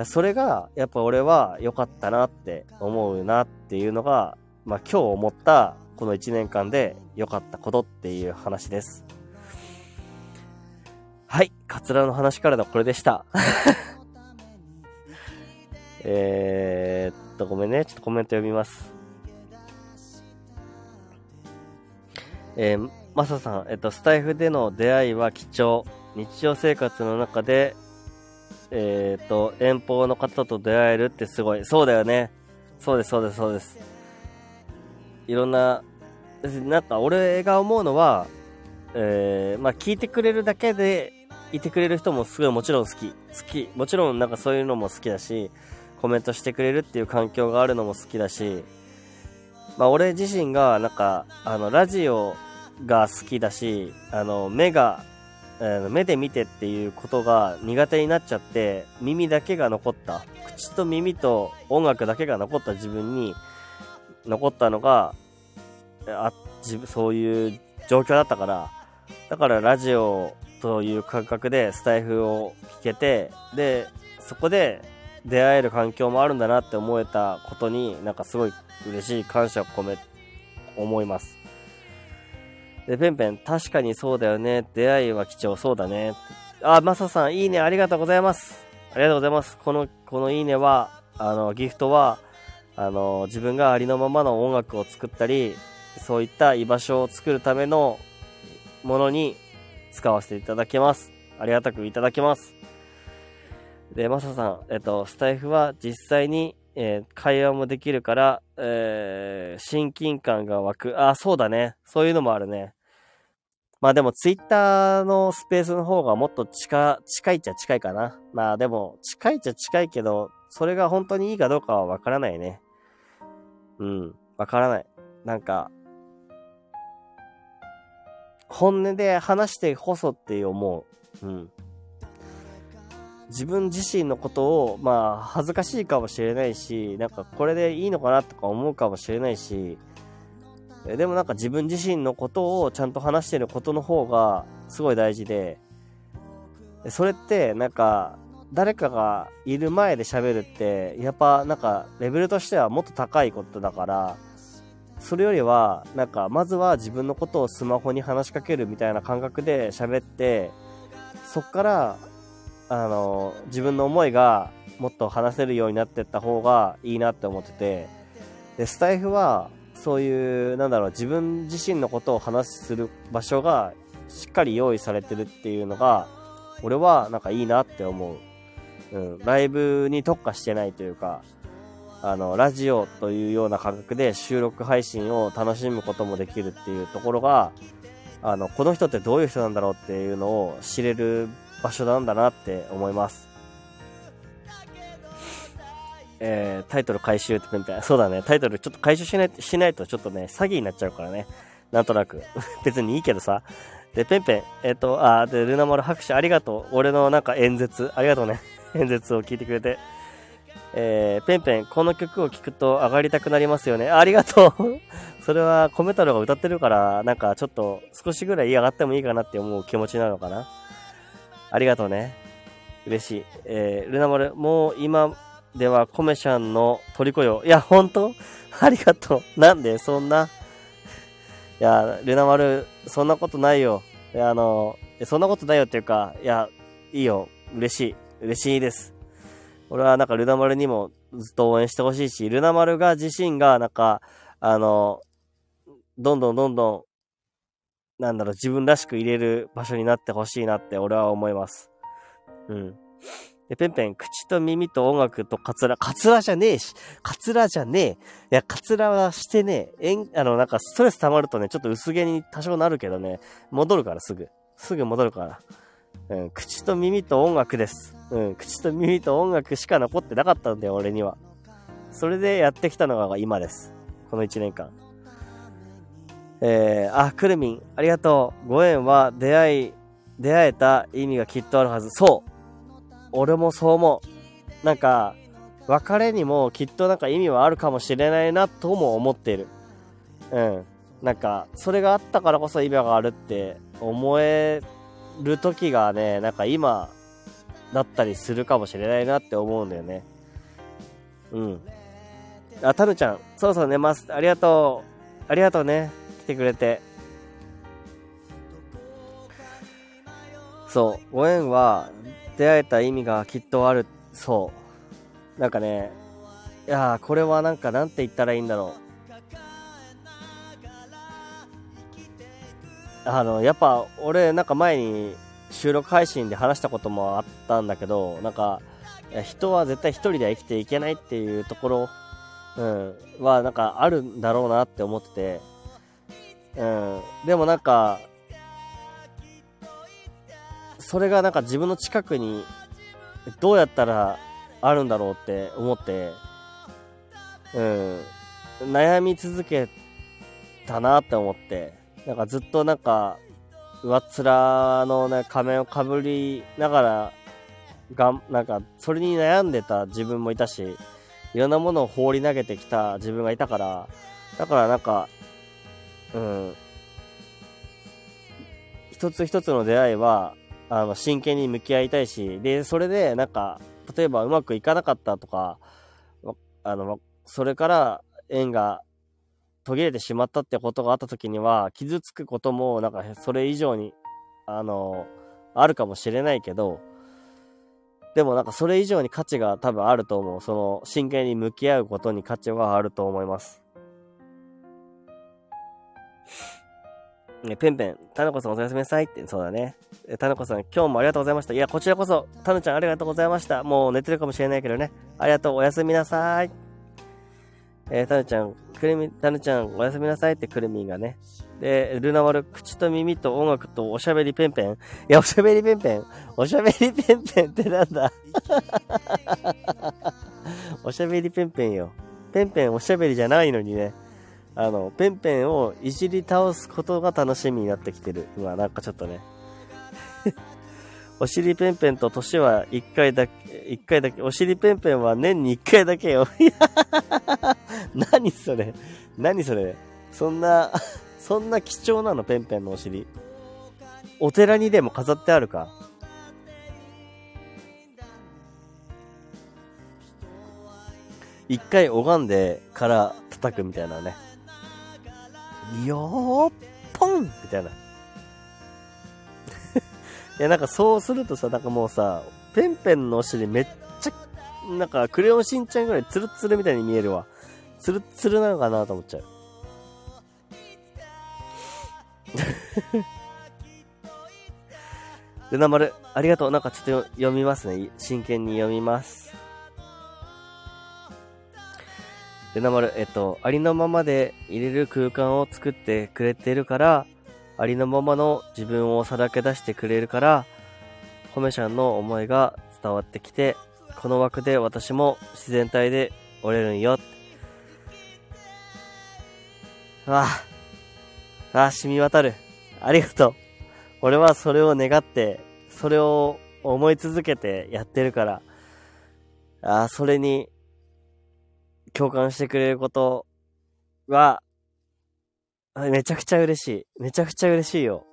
S2: それがやっぱ俺は良かったなって思うなっていうのが、まあ今日思ったこの1年間で良かったことっていう話です。はい。カツラの話からのこれでした。えーっと、ごめんね。ちょっとコメント読みます。えー、マサさん、えっと、スタイフでの出会いは貴重。日常生活の中で、えー、っと、遠方の方と出会えるってすごい。そうだよね。そうです、そうです、そうです。いろんな、なんか俺が思うのは、えー、まあ聞いてくれるだけでいてくれる人もすごいもちろん好き。好き。もちろんなんかそういうのも好きだし、コメントしてくれるっていう環境があるのも好きだし、まあ俺自身がなんか、あの、ラジオが好きだし、あの、目が、え目で見てっていうことが苦手になっちゃって、耳だけが残った、口と耳と音楽だけが残った自分に、残ったのが、あ、自分、そういう状況だったから、だからラジオという感覚でスタイフを聞けて、で、そこで出会える環境もあるんだなって思えたことに、なんかすごい嬉しい感謝を込め、思います。で、ペンペン、確かにそうだよね。出会いは貴重そうだね。あ、マサさん、いいね、ありがとうございます。ありがとうございます。この、このいいねは、あの、ギフトは、あの、自分がありのままの音楽を作ったり、そういった居場所を作るためのものに使わせていただきます。ありがたくいただきます。で、マサさん、えっと、スタイフは実際に、えー会話もできるから、えー親近感が湧く。あ、そうだね。そういうのもあるね。まあでも、ツイッターのスペースの方がもっと近、近いっちゃ近いかな。まあでも、近いっちゃ近いけど、それが本当にいいかどうかはわからないね。うん、わからない。なんか、本音で話してこそって思う。うん。自分自身のことを、まあ、恥ずかしいかもしれないし、なんかこれでいいのかなとか思うかもしれないし、でもなんか自分自身のことをちゃんと話してることの方がすごい大事で、でそれってなんか誰かがいる前で喋るって、やっぱなんかレベルとしてはもっと高いことだから、それよりは、なんかまずは自分のことをスマホに話しかけるみたいな感覚で喋って、そっから、あの、自分の思いがもっと話せるようになってった方がいいなって思ってて、で、スタイフは、そういう、なんだろう、自分自身のことを話する場所がしっかり用意されてるっていうのが、俺はなんかいいなって思う。うん、ライブに特化してないというか、あの、ラジオというような感覚で収録配信を楽しむこともできるっていうところが、あの、この人ってどういう人なんだろうっていうのを知れる場所なんだなって思います。えー、タイトル回収ってペンペン。そうだね。タイトルちょっと回収しないしないとちょっとね、詐欺になっちゃうからね。なんとなく。別にいいけどさ。で、ペンペン。えっ、と、あー、で、ルナマル拍手ありがとう。俺のなんか演説。ありがとうね。演説を聞いてくれて。えー、ペンペン、この曲を聴くと上がりたくなりますよね。ありがとう それはコメ太郎が歌ってるから、なんかちょっと少しぐらい上がってもいいかなって思う気持ちなのかな。ありがとうね。嬉しい。えー、ルナマル、もう今ではコメシャンの虜よ。いや、ほんとありがとう。なんで？そんな？いや、ルナマル、そんなことないよ。いや、あの、そんなことないよっていうか、いや、いいよ。嬉しい。嬉しいです。俺はなんかルナ丸にもずっと応援してほしいし、ルナ丸が自身がなんか、あの、どんどんどんどん、なんだろう、自分らしく入れる場所になってほしいなって俺は思います。うん。で、ペンペン、口と耳と音楽とカツラ、カツラじゃねえし、カツラじゃねえ。いや、カツラはしてねえ。えん、あの、なんかストレス溜まるとね、ちょっと薄毛に多少なるけどね、戻るからすぐ。すぐ戻るから。うん、口と耳と音楽です。うん、口と耳と音楽しか残ってなかったんだよ、俺には。それでやってきたのが今です。この1年間。えー、あ、くるみん、ありがとう。ご縁は出会い、出会えた意味がきっとあるはず。そう。俺もそう思う。なんか、別れにもきっとなんか意味はあるかもしれないなとも思っている。うん。なんか、それがあったからこそ意味があるって思える時がね、なんか今だったりするかもしれないなって思うんだよね。うん。あ、タヌちゃん、そろそろ寝ます。ありがとう。ありがとうね。来てくれて。そう、ご縁は出会えた意味がきっとある。そう。なんかね、いや、これはなんかなんて言ったらいいんだろう。あの、やっぱ、俺、なんか前に収録配信で話したこともあったんだけど、なんか、人は絶対一人では生きていけないっていうところ、うん、は、なんかあるんだろうなって思ってて、うん、でもなんか、それがなんか自分の近くにどうやったらあるんだろうって思って、うん、悩み続けたなって思って、なんかずっとなんか、上っ面のね、仮面をかぶりながら、がん、なんか、それに悩んでた自分もいたし、いろんなものを放り投げてきた自分がいたから、だからなんか、うん、一つ一つの出会いは、あの、真剣に向き合いたいし、で、それで、なんか、例えばうまくいかなかったとか、あの、それから縁が途切れてしまったってことがあった時には、傷つくことも、なんか、それ以上に、あの、あるかもしれないけど、でもなんかそれ以上に価値が多分あると思う。その真剣に向き合うことに価値はあると思います。ね、ペンペン、タヌコさんおやすみなさいって、そうだね。タヌコさん、今日もありがとうございました。いや、こちらこそ、タヌちゃんありがとうございました。もう寝てるかもしれないけどね。ありがとう、おやすみなさい。えー、タヌちゃん、クルミ、タヌちゃん、おやすみなさいってクルミンがね。で、ルナ丸、口と耳と音楽とおしゃべりペンペン。いや、おしゃべりペンペン。おしゃべりペンペンってなんだ？おしゃべりペンペンよ。ペンペンおしゃべりじゃないのにね。あの、ペンペンをいじり倒すことが楽しみになってきてる。うわ、なんかちょっとね。お尻ペンペンと年は一回だけ、一回だけ、お尻ペンペンは年に一回だけよ。い や何それ？何それ？そんな、そんな貴重なの？ペンペンのお尻。お寺にでも飾ってあるか？一回拝んでから叩くみたいなね。よーっぽんみたいな。いや、なんかそうするとさ、なんかもうさ、ペンペンのお尻めっちゃ、なんかクレヨンしんちゃんぐらいツルツルみたいに見えるわ。ツルツルなのかなと思っちゃう。ルナ丸、ありがとう。なんかちょっと読みますね。真剣に読みます。ルナ丸、えっと、ありのままで入れる空間を作ってくれてるから、ありのままの自分をさらけ出してくれるから、コメシャンの思いが伝わってきて、この枠で私も自然体で折れるんよ。ああ、ああ、染み渡る。ありがとう。俺はそれを願って、それを思い続けてやってるから、ああ、それに共感してくれることは、めちゃくちゃ嬉しい。めちゃくちゃ嬉しいよ。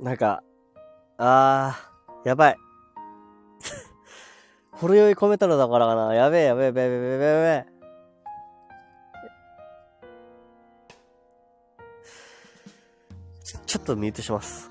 S2: なんか、あー、やばい。ほろ酔い込めたのだからかな。やべえ、やべえ、やべえ、やべえ、やべえ、やべえ。ちょっとミュートします。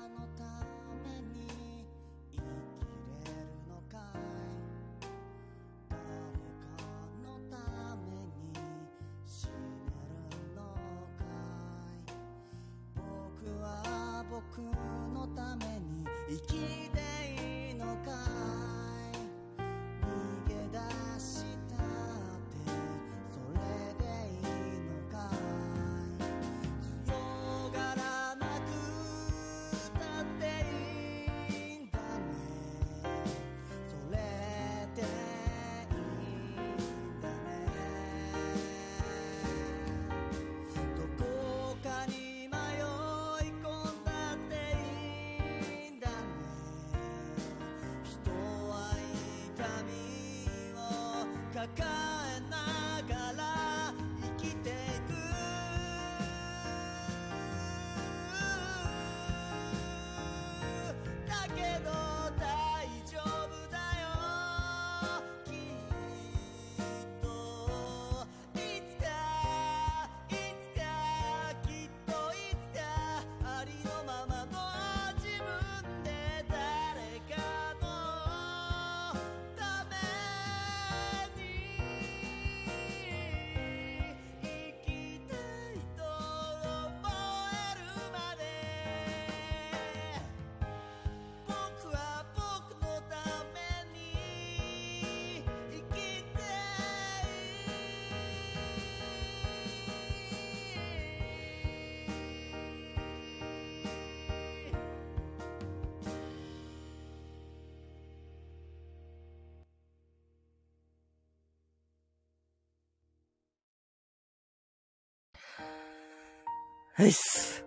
S2: はいっす。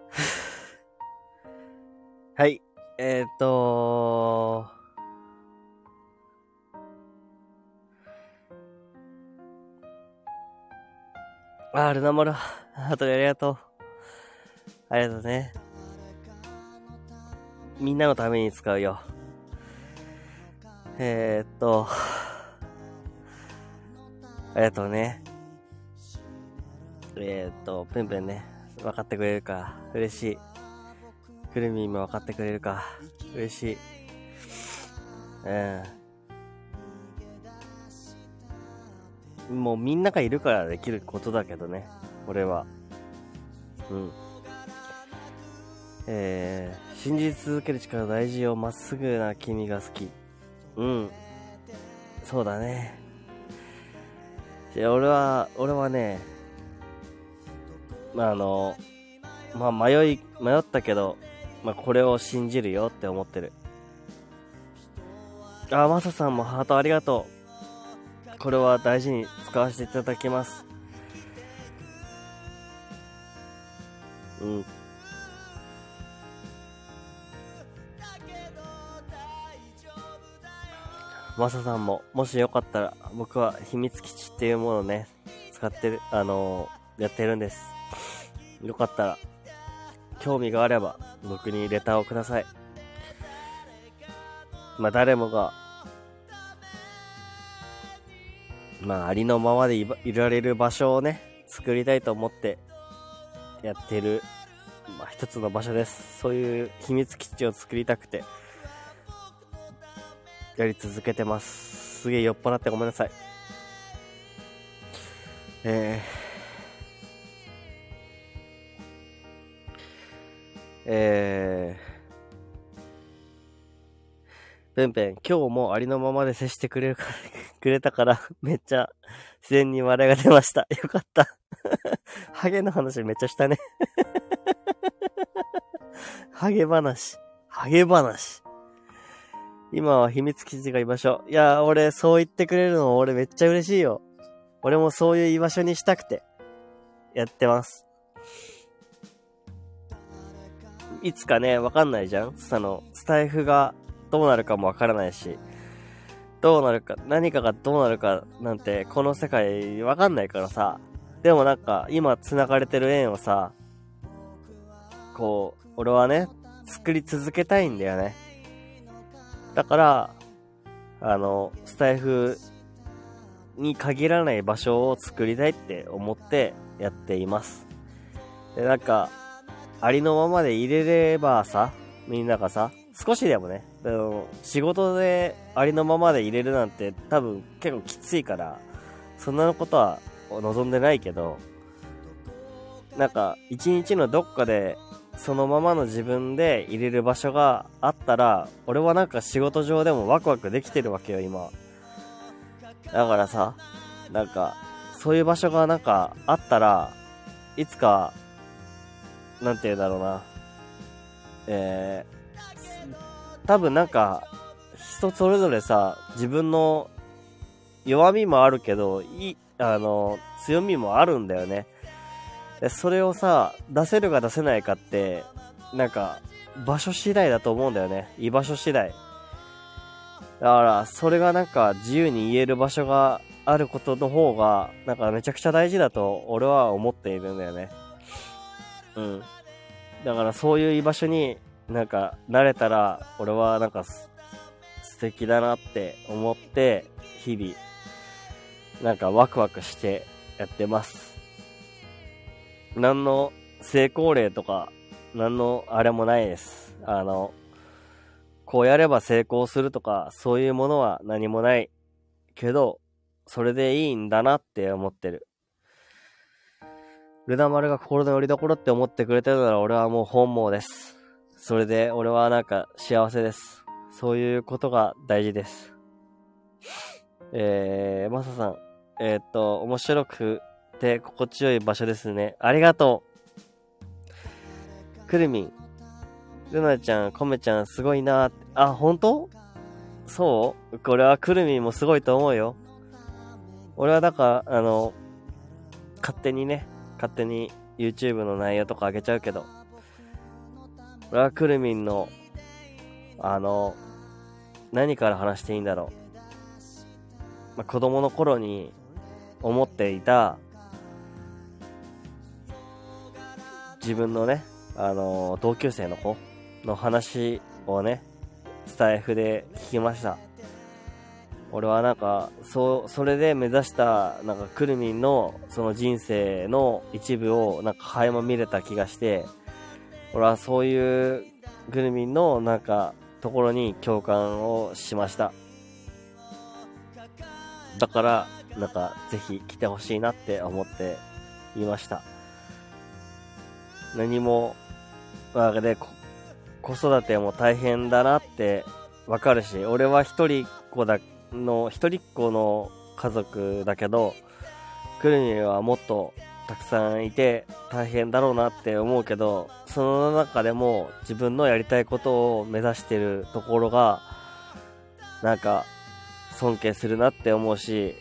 S2: はい。えー、っとあー、ルナモル、あとでありがとう。ありがとうね。みんなのために使うよ。えー、っと、ありがとうね。えー、っと、ペンペンね、分かってくれるか、嬉しい。くるみんも分かってくれるか、嬉しい。うん。もうみんながいるからできることだけどね、俺は。うん。えー、信じ続ける力大事よ、まっすぐな君が好き。うん。そうだね。いや、俺は、俺はね、まあ、あの、まあ、迷い、迷ったけど、まあ、これを信じるよって思ってる。あ、マサさんもハートありがとう。これは大事に使わせていただきます。うん。マサさんも、もしよかったら、僕は秘密基地っていうものをね、使ってる、あのーやってるんです。よかったら、興味があれば、僕にレターをください。まあ、誰もが、まあ、ありのままでいられる場所をね、作りたいと思って、やってる、まあ、一つの場所です。そういう秘密基地を作りたくて、やり続けてます。すげえ酔っ払ってごめんなさい。えー、えー、ペンペン、今日もありのままで接してくれるか、くれたから、めっちゃ自然に笑いが出ました。よかった。ハゲの話めっちゃしたね。ハゲ話。ハゲ話。今は秘密基地が居場所。いや、俺、そう言ってくれるの俺めっちゃ嬉しいよ。俺もそういう居場所にしたくて、やってます。いつかね、わかんないじゃんその、スタイフがどうなるかもわからないし、どうなるか、何かがどうなるかなんて、この世界わかんないからさ。でもなんか、今繋がれてる縁をさ、こう、俺はね、作り続けたいんだよね。だから、あの、スタイフに限らない場所を作りたいって思ってやっています。で、なんか、ありのままで入れればさ、みんながさ、少しでもね、あの仕事でありのままで入れるなんて多分結構きついから、そんなことは望んでないけど、なんか、一日のどっかでそのままの自分で入れる場所があったら、俺はなんか仕事上でもワクワクできてるわけよ、今。だからさ、なんか、そういう場所がなんかあったら、いつか、なんて言うんだろうな。えー、多分なんか、人それぞれさ、自分の弱みもあるけど、いい、あの、強みもあるんだよね。それをさ、出せるか出せないかって、なんか、場所次第だと思うんだよね。居場所次第。だから、それがなんか自由に言える場所があることの方が、なんかめちゃくちゃ大事だと俺は思っているんだよね。うん。だからそういう居場所になんか慣れたら、俺はなんか素敵だなって思って、日々、なんかワクワクしてやってます。何の成功例とか、何のあれもないです。あの、こうやれば成功するとか、そういうものは何もない。けど、それでいいんだなって思ってる。ルナ丸が心の拠り所って思ってくれてるなら俺はもう本望です。それで俺はなんか幸せです。そういうことが大事です。えー、マサさん、えーっと、面白くて心地よい場所ですね。ありがとう。くるみん、ルナちゃん、コメちゃん、すごいなーって。あ、本当？そう？これはくるみんもすごいと思うよ。俺はだから、あの、勝手にね、勝手に YouTube の内容とかあげちゃうけど、俺はくるみんの、あの、何から話していいんだろう。まあ、子供の頃に思っていた、自分のね、あの、同級生の子の話をね、スタイフで聞きました。俺はなんか、そう、それで目指した、なんか、くるみんの、その人生の一部を、なんか、垣間見れた気がして、俺はそういう、くるみんの、なんか、ところに共感をしました。だから、なんか、ぜひ来てほしいなって思っていました。何も、わで、子育ても大変だなってわかるし、俺は一人子だ、の、一人っ子の家族だけど、来るにはもっとたくさんいて大変だろうなって思うけど、その中でも自分のやりたいことを目指してるところが、なんか尊敬するなって思うし、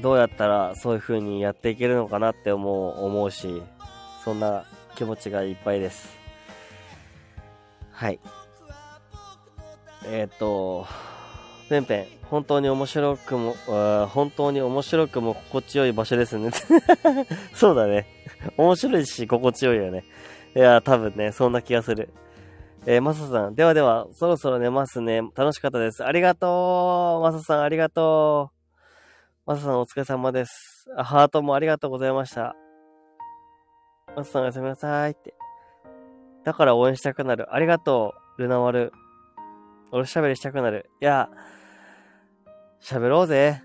S2: どうやったらそういう風にやっていけるのかなって思う、思うし、そんな気持ちがいっぱいです。はい。えっ、ー、と、ペンペン、本当に面白くも、本当に面白くも心地よい場所ですね。そうだね。面白いし心地よいよね。いや、多分ね、そんな気がする。えー、マサさん。ではでは、そろそろ寝ますね。楽しかったです。ありがとうマサさん、ありがとうマサさん、お疲れ様です。ハートもありがとうございました。マサさん、おやすみなさいって。だから応援したくなる。ありがとう、ルナワル。俺喋りしたくなる。いや、喋ろうぜ。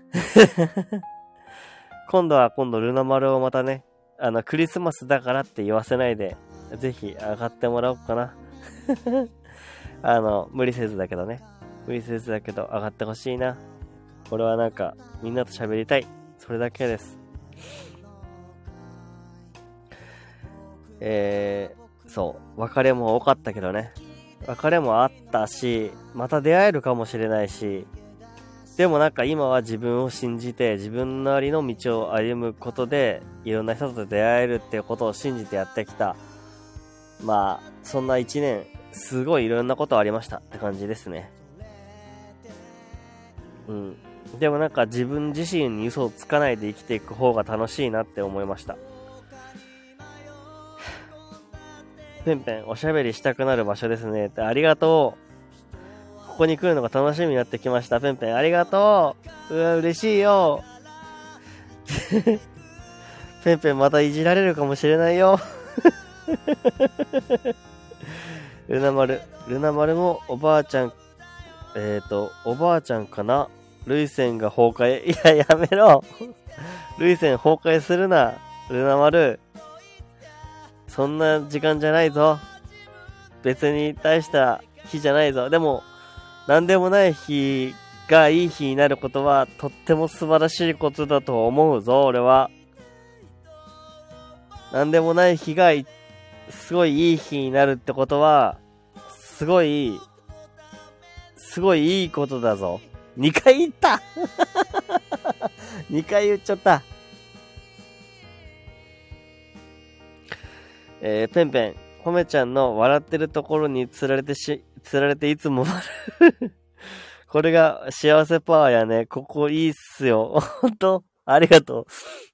S2: 今度は今度ルナ丸をまたね、あの、クリスマスだからって言わせないで、ぜひ上がってもらおうかな。あの、無理せずだけどね。無理せずだけど上がってほしいな。俺はなんか、みんなと喋りたい。それだけです。えー、そう。別れも多かったけどね。別れもあったし、また出会えるかもしれないし、でもなんか今は自分を信じて自分なりの道を歩むことでいろんな人と出会えるっていうことを信じてやってきた。まあ、そんな一年、すごいいろんなことありましたって感じですね。うん。でもなんか自分自身に嘘をつかないで生きていく方が楽しいなって思いました。ペンペン、おしゃべりしたくなる場所ですねってありがとう。ここに来るのが楽しみになってきました。ペンペン、ありがとう。うわ、嬉しいよ。ペンペン、またいじられるかもしれないよ。ルナ丸、ルナ丸もおばあちゃん、えっ、ー、と、おばあちゃんかな？ルイセンが崩壊。いや、やめろ。ルイセン崩壊するな。ルナ丸。そんな時間じゃないぞ。別に大した日じゃないぞ。でも、何でもない日がいい日になることはとっても素晴らしいことだと思うぞ、俺は。何でもない日がすごいいい日になるってことは、すごい、すごいいいことだぞ。2回言った !2 回言っちゃった。えー、ペンペン、ほめちゃんの笑ってるところに釣られてし、釣られていつも これが幸せパワーやね。ここいいっすよ。ほんとありがとう。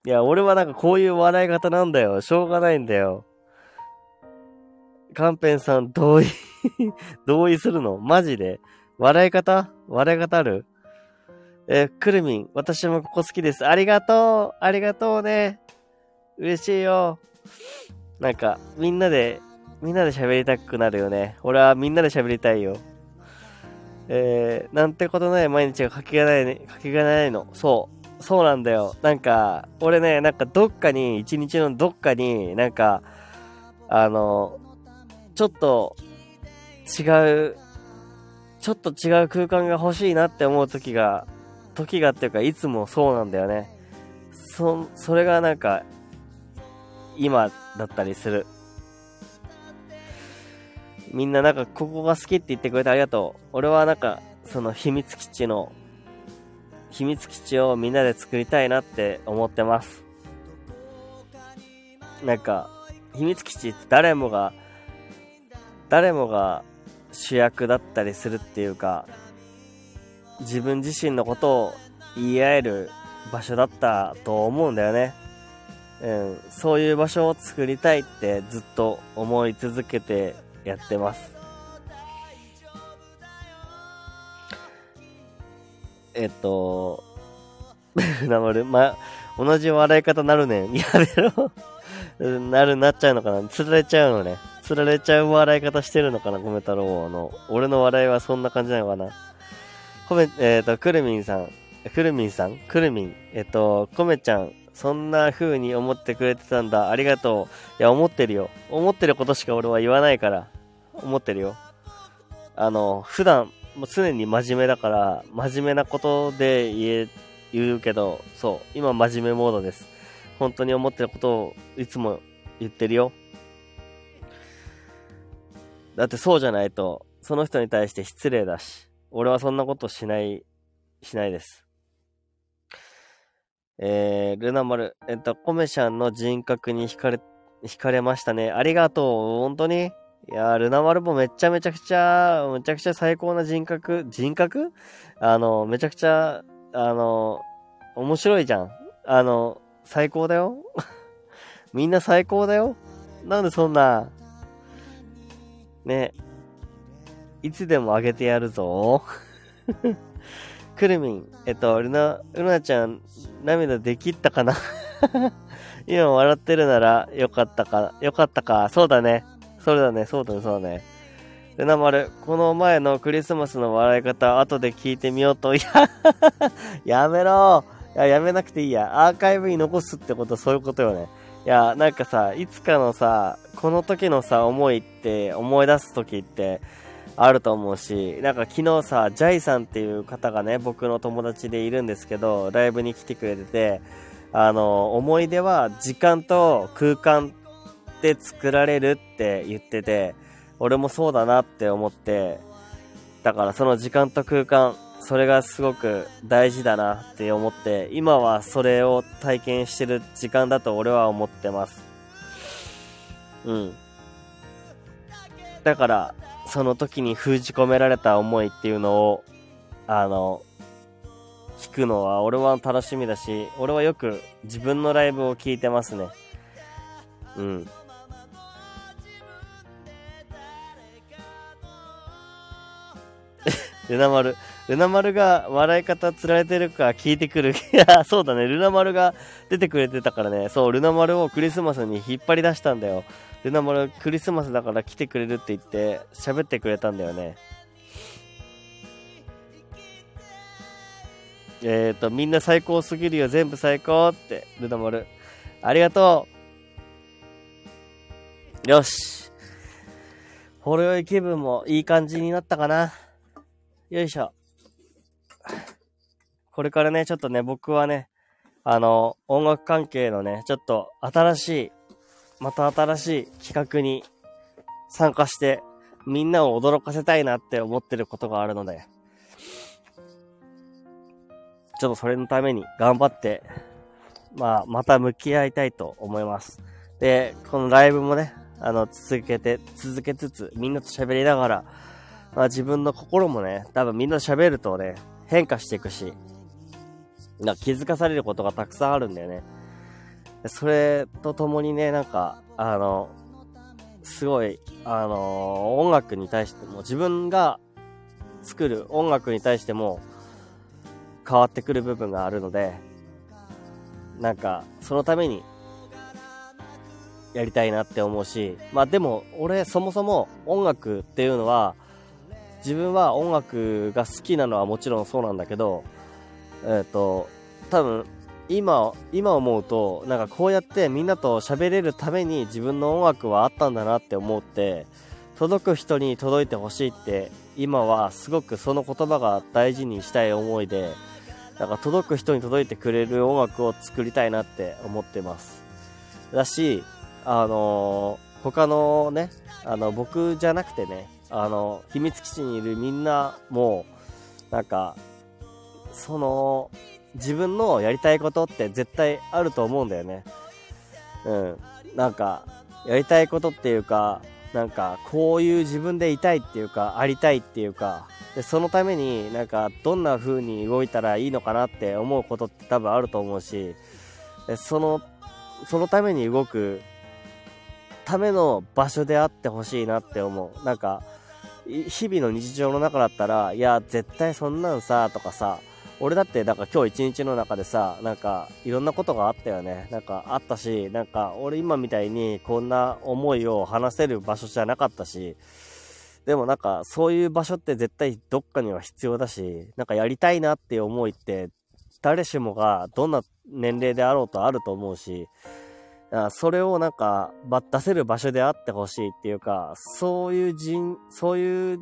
S2: いや、俺はなんかこういう笑い方なんだよ。しょうがないんだよ。カンペンさん同意 同意するの？マジで？笑い方？笑い方ある？え、くるみん、私もここ好きです。ありがとうありがとうね嬉しいよ。なんか、みんなでみんなで喋りたくなるよね。俺はみんなで喋りたいよ。えー、なんてことない毎日がかけがないね、かけがないの。そう。そうなんだよ。なんか、俺ね、なんかどっかに、一日のどっかに、なんか、あの、ちょっと違う、ちょっと違う空間が欲しいなって思う時が、時がっていうか、いつもそうなんだよね。そ、それがなんか、今だったりする。みんななんかここが好きって言ってくれてありがとう。俺はなんかその秘密基地の、秘密基地をみんなで作りたいなって思ってます。なんか、秘密基地って誰もが、誰もが主役だったりするっていうか、自分自身のことを言い合える場所だったと思うんだよね。うん、そういう場所を作りたいってずっと思い続けてやってます。えっと、なまる、ま、同じ笑い方なるねん。やめろ。なる、なっちゃうのかな釣られちゃうのね。釣られちゃう笑い方してるのかな米太郎の。俺の笑いはそんな感じなのかなコメ、えっ、と、くるみんさん。くるみんさん？くるみん。えっ、と、コメちゃん。そんな風に思ってくれてたんだ。ありがとう。いや、思ってるよ。思ってることしか俺は言わないから。思ってるよ。あの、普段、もう常に真面目だから、真面目なことで言え、言うけど、そう、今真面目モードです。本当に思ってることをいつも言ってるよ。だってそうじゃないと、その人に対して失礼だし、俺はそんなことしない、しないです。えー、ルナ丸、えっと、コメシャンの人格に惹かれ、惹かれましたね。ありがとう。本当に？いやー、ルナ丸もめちゃめちゃくちゃ、めちゃくちゃ最高な人格、人格？あの、めちゃくちゃ、あの、面白いじゃん。あの、最高だよ。みんな最高だよ。なんでそんな、ね、いつでもあげてやるぞ。くるみん、えっと、ルナ、ルナちゃん、涙できったかな？今笑ってるならよかったか、よかったか。そうだね。それだね、そうだね、そうだね。ルナ丸、この前のクリスマスの笑い方、後で聞いてみようと。いや、やめろや、やめなくていいや。アーカイブに残すってことそういうことよね。いや、なんかさ、いつかのさ、この時のさ、思いって、思い出す時って、あると思うし、なんか昨日さ、ジャイさんっていう方がね、僕の友達でいるんですけど、ライブに来てくれてて、あの、思い出は時間と空間って作られるって言ってて、俺もそうだなって思って、だからその時間と空間、それがすごく大事だなって思って、今はそれを体験してる時間だと俺は思ってます。うん。だから、その時に封じ込められた思いっていうのを、あの、聞くのは俺は楽しみだし、俺はよく自分のライブを聞いてますね。うん。ルナ丸。ルナ丸が笑い方つられてるか聞いてくる。いや、そうだね。ルナ丸が出てくれてたからね。そう、ルナ丸をクリスマスに引っ張り出したんだよ。ルナ丸クリスマスだから来てくれるって言って喋ってくれたんだよね。えっ、ー、と、みんな最高すぎるよ。全部最高って。ルナ丸。ありがとう。よし。ほろ酔い気分もいい感じになったかな。よいしょ。これからね、ちょっとね、僕はね、あの、音楽関係のね、ちょっと新しい、また新しい企画に参加して、みんなを驚かせたいなって思ってることがあるので、ちょっとそれのために頑張って、まあ、また向き合いたいと思います。で、このライブもね、あの、続けて、続けつつ、みんなと喋りながら、まあ自分の心もね、多分みんな喋るとね、変化していくし、なんか気づかされることがたくさんあるんだよね。それとともにね、なんか、あの、すごい、あの、音楽に対しても、自分が作る音楽に対しても変わってくる部分があるので、なんか、そのためにやりたいなって思うし、まあでも、俺そもそも音楽っていうのは、自分は音楽が好きなのはもちろんそうなんだけど、えっ、ー、と、多分、今、今思うと、なんかこうやってみんなと喋れるために自分の音楽はあったんだなって思って、届く人に届いてほしいって、今はすごくその言葉が大事にしたい思いで、なんか届く人に届いてくれる音楽を作りたいなって思ってます。だし、あのー、他のね、あの、僕じゃなくてね、あの、秘密基地にいるみんなも、なんか、その、自分のやりたいことって絶対あると思うんだよね。うん。なんか、やりたいことっていうか、なんか、こういう自分でいたいっていうか、ありたいっていうか、で、そのためになんか、どんな風に動いたらいいのかなって思うことって多分あると思うし、でその、そのために動くための場所であってほしいなって思う。なんか、日々の日常の中だったら、いや、絶対そんなんさ、とかさ、俺だって、なんか今日一日の中でさ、なんか、いろんなことがあったよね。なんかあったし、なんか、俺今みたいにこんな思いを話せる場所じゃなかったし、でもなんか、そういう場所って絶対どっかには必要だし、なんかやりたいなっていう思いって、誰しもがどんな年齢であろうとあると思うし、それをなんか、出せる場所であってほしいっていうか、そういう人、そういう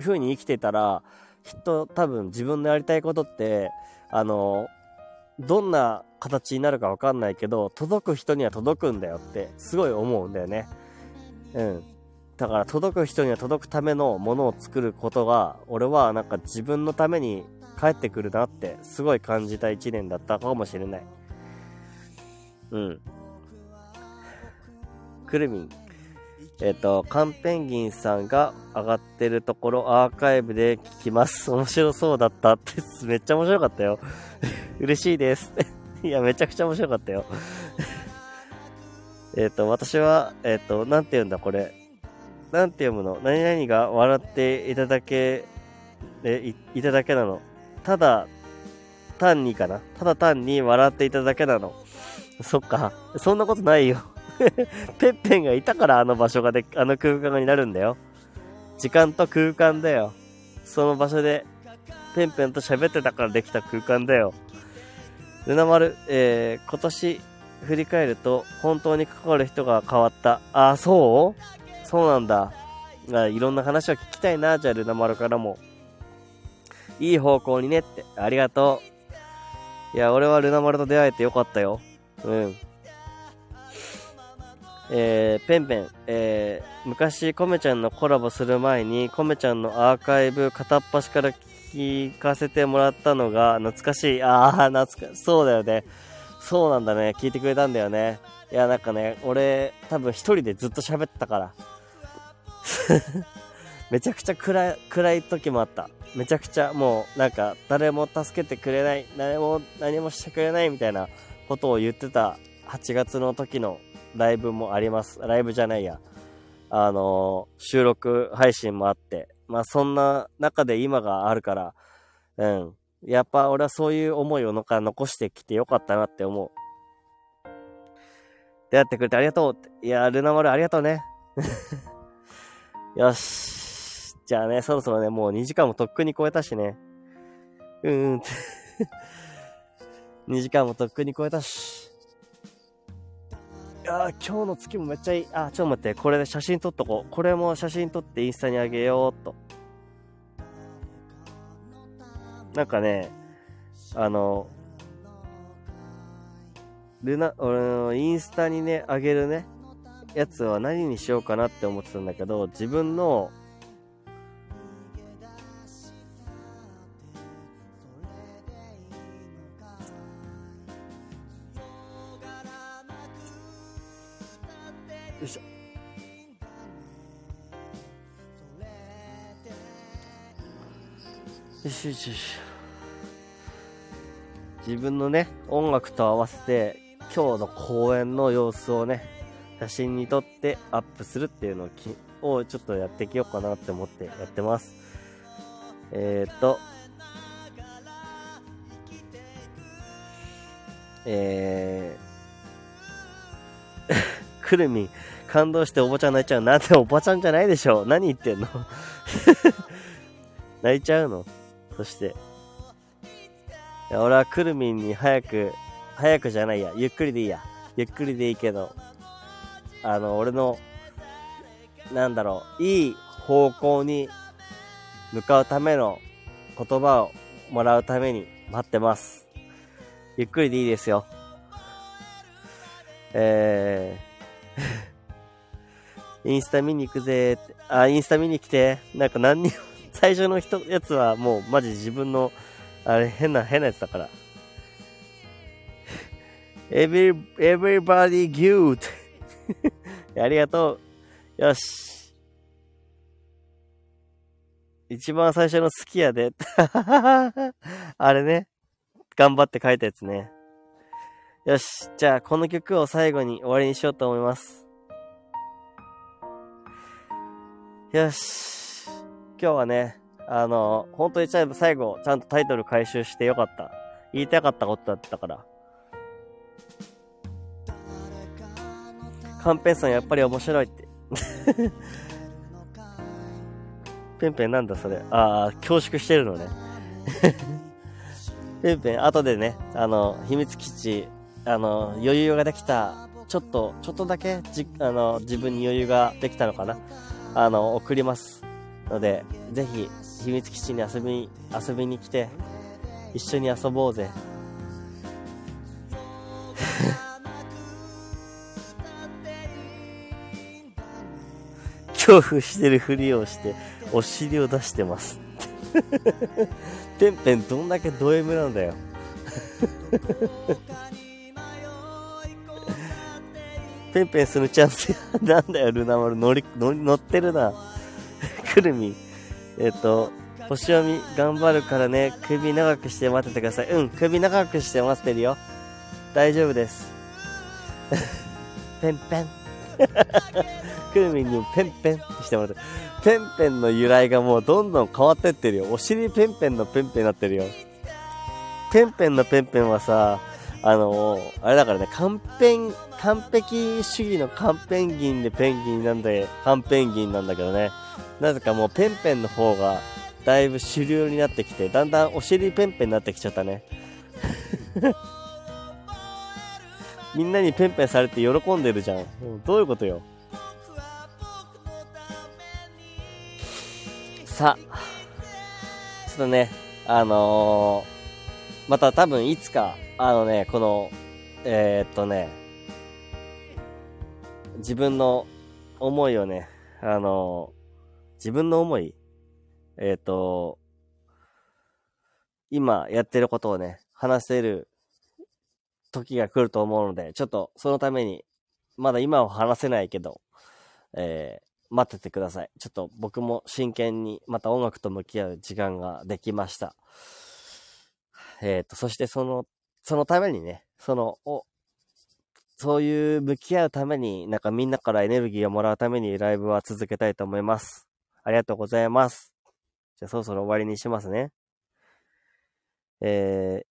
S2: 風に生きてたら、きっと多分自分のやりたいことって、あの、どんな形になるかわかんないけど、届く人には届くんだよって、すごい思うんだよね。うん。だから届く人には届くためのものを作ることが、俺はなんか自分のために帰ってくるなって、すごい感じた一年だったかもしれない。うん。くるみん。えっ、ー、と、カンペンギンさんが上がってるところアーカイブで聞きます。面白そうだったって、めっちゃ面白かったよ。嬉しいです。いや、めちゃくちゃ面白かったよ。えっと、私は、えっ、ー、と、なんて言うんだ、これ。なんて読むの？何々が笑っていただけ、え、いいただけなの？ただ、単にかな？ただ単に笑っていただけなの？そっか。そんなことないよ。ペッペンがいたからあの場所がで、あの空間になるんだよ。時間と空間だよ。その場所で、ペンペンと喋ってたからできた空間だよ。ルナ丸、えー、今年振り返ると、本当に関わる人が変わった。あ、そう？そうなんだ。あいろんな話を聞きたいな、じゃあルナ丸からも。いい方向にねって。ありがとう。いや、俺はルナ丸と出会えてよかったよ。うん。えー、ペンペン、えー、昔コメちゃんのコラボする前にコメちゃんのアーカイブ片っ端から聞かせてもらったのが懐かしい。ああ、懐か。そうだよね。そうなんだね。聞いてくれたんだよね。いや、なんかね、俺、多分一人でずっと喋ってたから。めちゃくちゃ暗い、暗い時もあった。めちゃくちゃもう、なんか、誰も助けてくれない、誰も何もしてくれないみたいなことを言ってた8月の時のライブもあります。ライブじゃないや。あの、収録配信もあって。まあそんな中で今があるから、うん。やっぱ俺はそういう思いをのか残してきてよかったなって思う。出会ってくれてありがとうって。いや、ルナ丸ありがとうね。よし。じゃあね、そろそろね、もう2時間もとっくに超えたしね。うーん 2時間もとっくに超えたし。や今日の月もめっちゃいい。あ、ちょっと待って。これで写真撮っとこう。これも写真撮ってインスタにあげようと。なんかね、あの、ルナ、俺のインスタにね、あげるね、やつは何にしようかなって思ってたんだけど、自分のよしよしよし自分のね音楽と合わせて今日の公演の様子をね写真に撮ってアップするっていうのををちょっとやっていきようかなって思ってやってますえー、っとえーくるみ、感動しておばちゃん泣いちゃう。なんでおばちゃんじゃないでしょ何言ってんの泣いちゃうのそして。俺はくるみんに早く、早くじゃないや。ゆっくりでいいや。ゆっくりでいいけど、あの、俺の、なんだろう、いい方向に向かうための言葉をもらうために待ってます。ゆっくりでいいですよ。えー、インスタ見に行くぜって。あ、インスタ見に来て。なんか何にも、最初の人、やつはもうマジ自分の、あれ変な、変なやつだから。Every, everybody good. ありがとう。よし。一番最初の好きやで。あれね。頑張って書いたやつね。よし。じゃあ、この曲を最後に終わりにしようと思います。よし。今日はね、あの、本当に最後、最後、ちゃんとタイトル回収してよかった。言いたかったことだったから。カンペンさんやっぱり面白いって。ペンペンなんだそれ。ああ、恐縮してるのね。ペンペン、後でね、あの、秘密基地、あの、余裕ができた、ちょっと、ちょっとだけ、じ、あの、自分に余裕ができたのかな。あの、送ります。ので、ぜひ、秘密基地に遊びに、遊びに来て、一緒に遊ぼうぜ。恐怖してるふりをして、お尻を出してます。ペンペンどんだけド M なんだよ。ペンペンするチャンスなんだよ、ルナ丸。乗り、乗ってるな。くるみ。えっ、と、星読み頑張るからね、首長くして待っててください。うん、首長くして待ってるよ。大丈夫です。ペンペン。くるみにペンペンってしてもらって。ペンペンの由来がもうどんどん変わってってるよ。お尻ペンペンのペンペンになってるよ。ペンペンのペンペンはさ、あのーあれだからね、完璧、完璧主義のカンペンギンでペンギンなんで、カンペンギンなんだけどね。なぜかもうペンペンの方が、だいぶ主流になってきて、だんだんお尻ペンペンになってきちゃったね。みんなにペンペンされて喜んでるじゃん。うんどういうことよ。さあ、ちょっとね、あのーまた多分いつか、あのね、この、えー、っとね、自分の思いをね、あのー自分の思いえー、と、今やってることをね、話せる時が来ると思うので、ちょっとそのために、まだ今は話せないけど、えー待っててください。ちょっと僕も真剣にまた音楽と向き合う時間ができました。えっ、と、そしてその、そのためにね、その、お、そういう向き合うために、なんかみんなからエネルギーをもらうためにライブは続けたいと思います。ありがとうございます。じゃあそろそろ終わりにしますね。え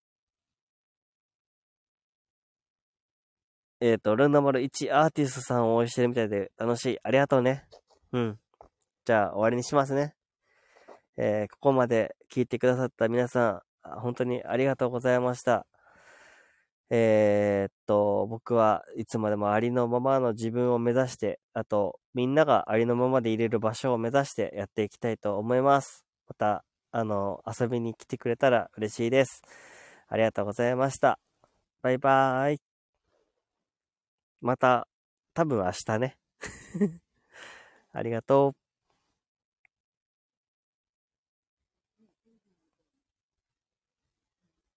S2: ー、えっ、と、ルンダマル1アーティストさんを応援してるみたいで楽しい。ありがとうね。うん。じゃあ終わりにしますね。えー、ここまで聞いてくださった皆さん、本当にありがとうございました。えーっと、僕はいつまでもありのままの自分を目指して、あと、みんながありのままでいれる場所を目指してやっていきたいと思います。また、あの、遊びに来てくれたら嬉しいです。ありがとうございました。バイバーイ。また、多分明日ね。ありがとう。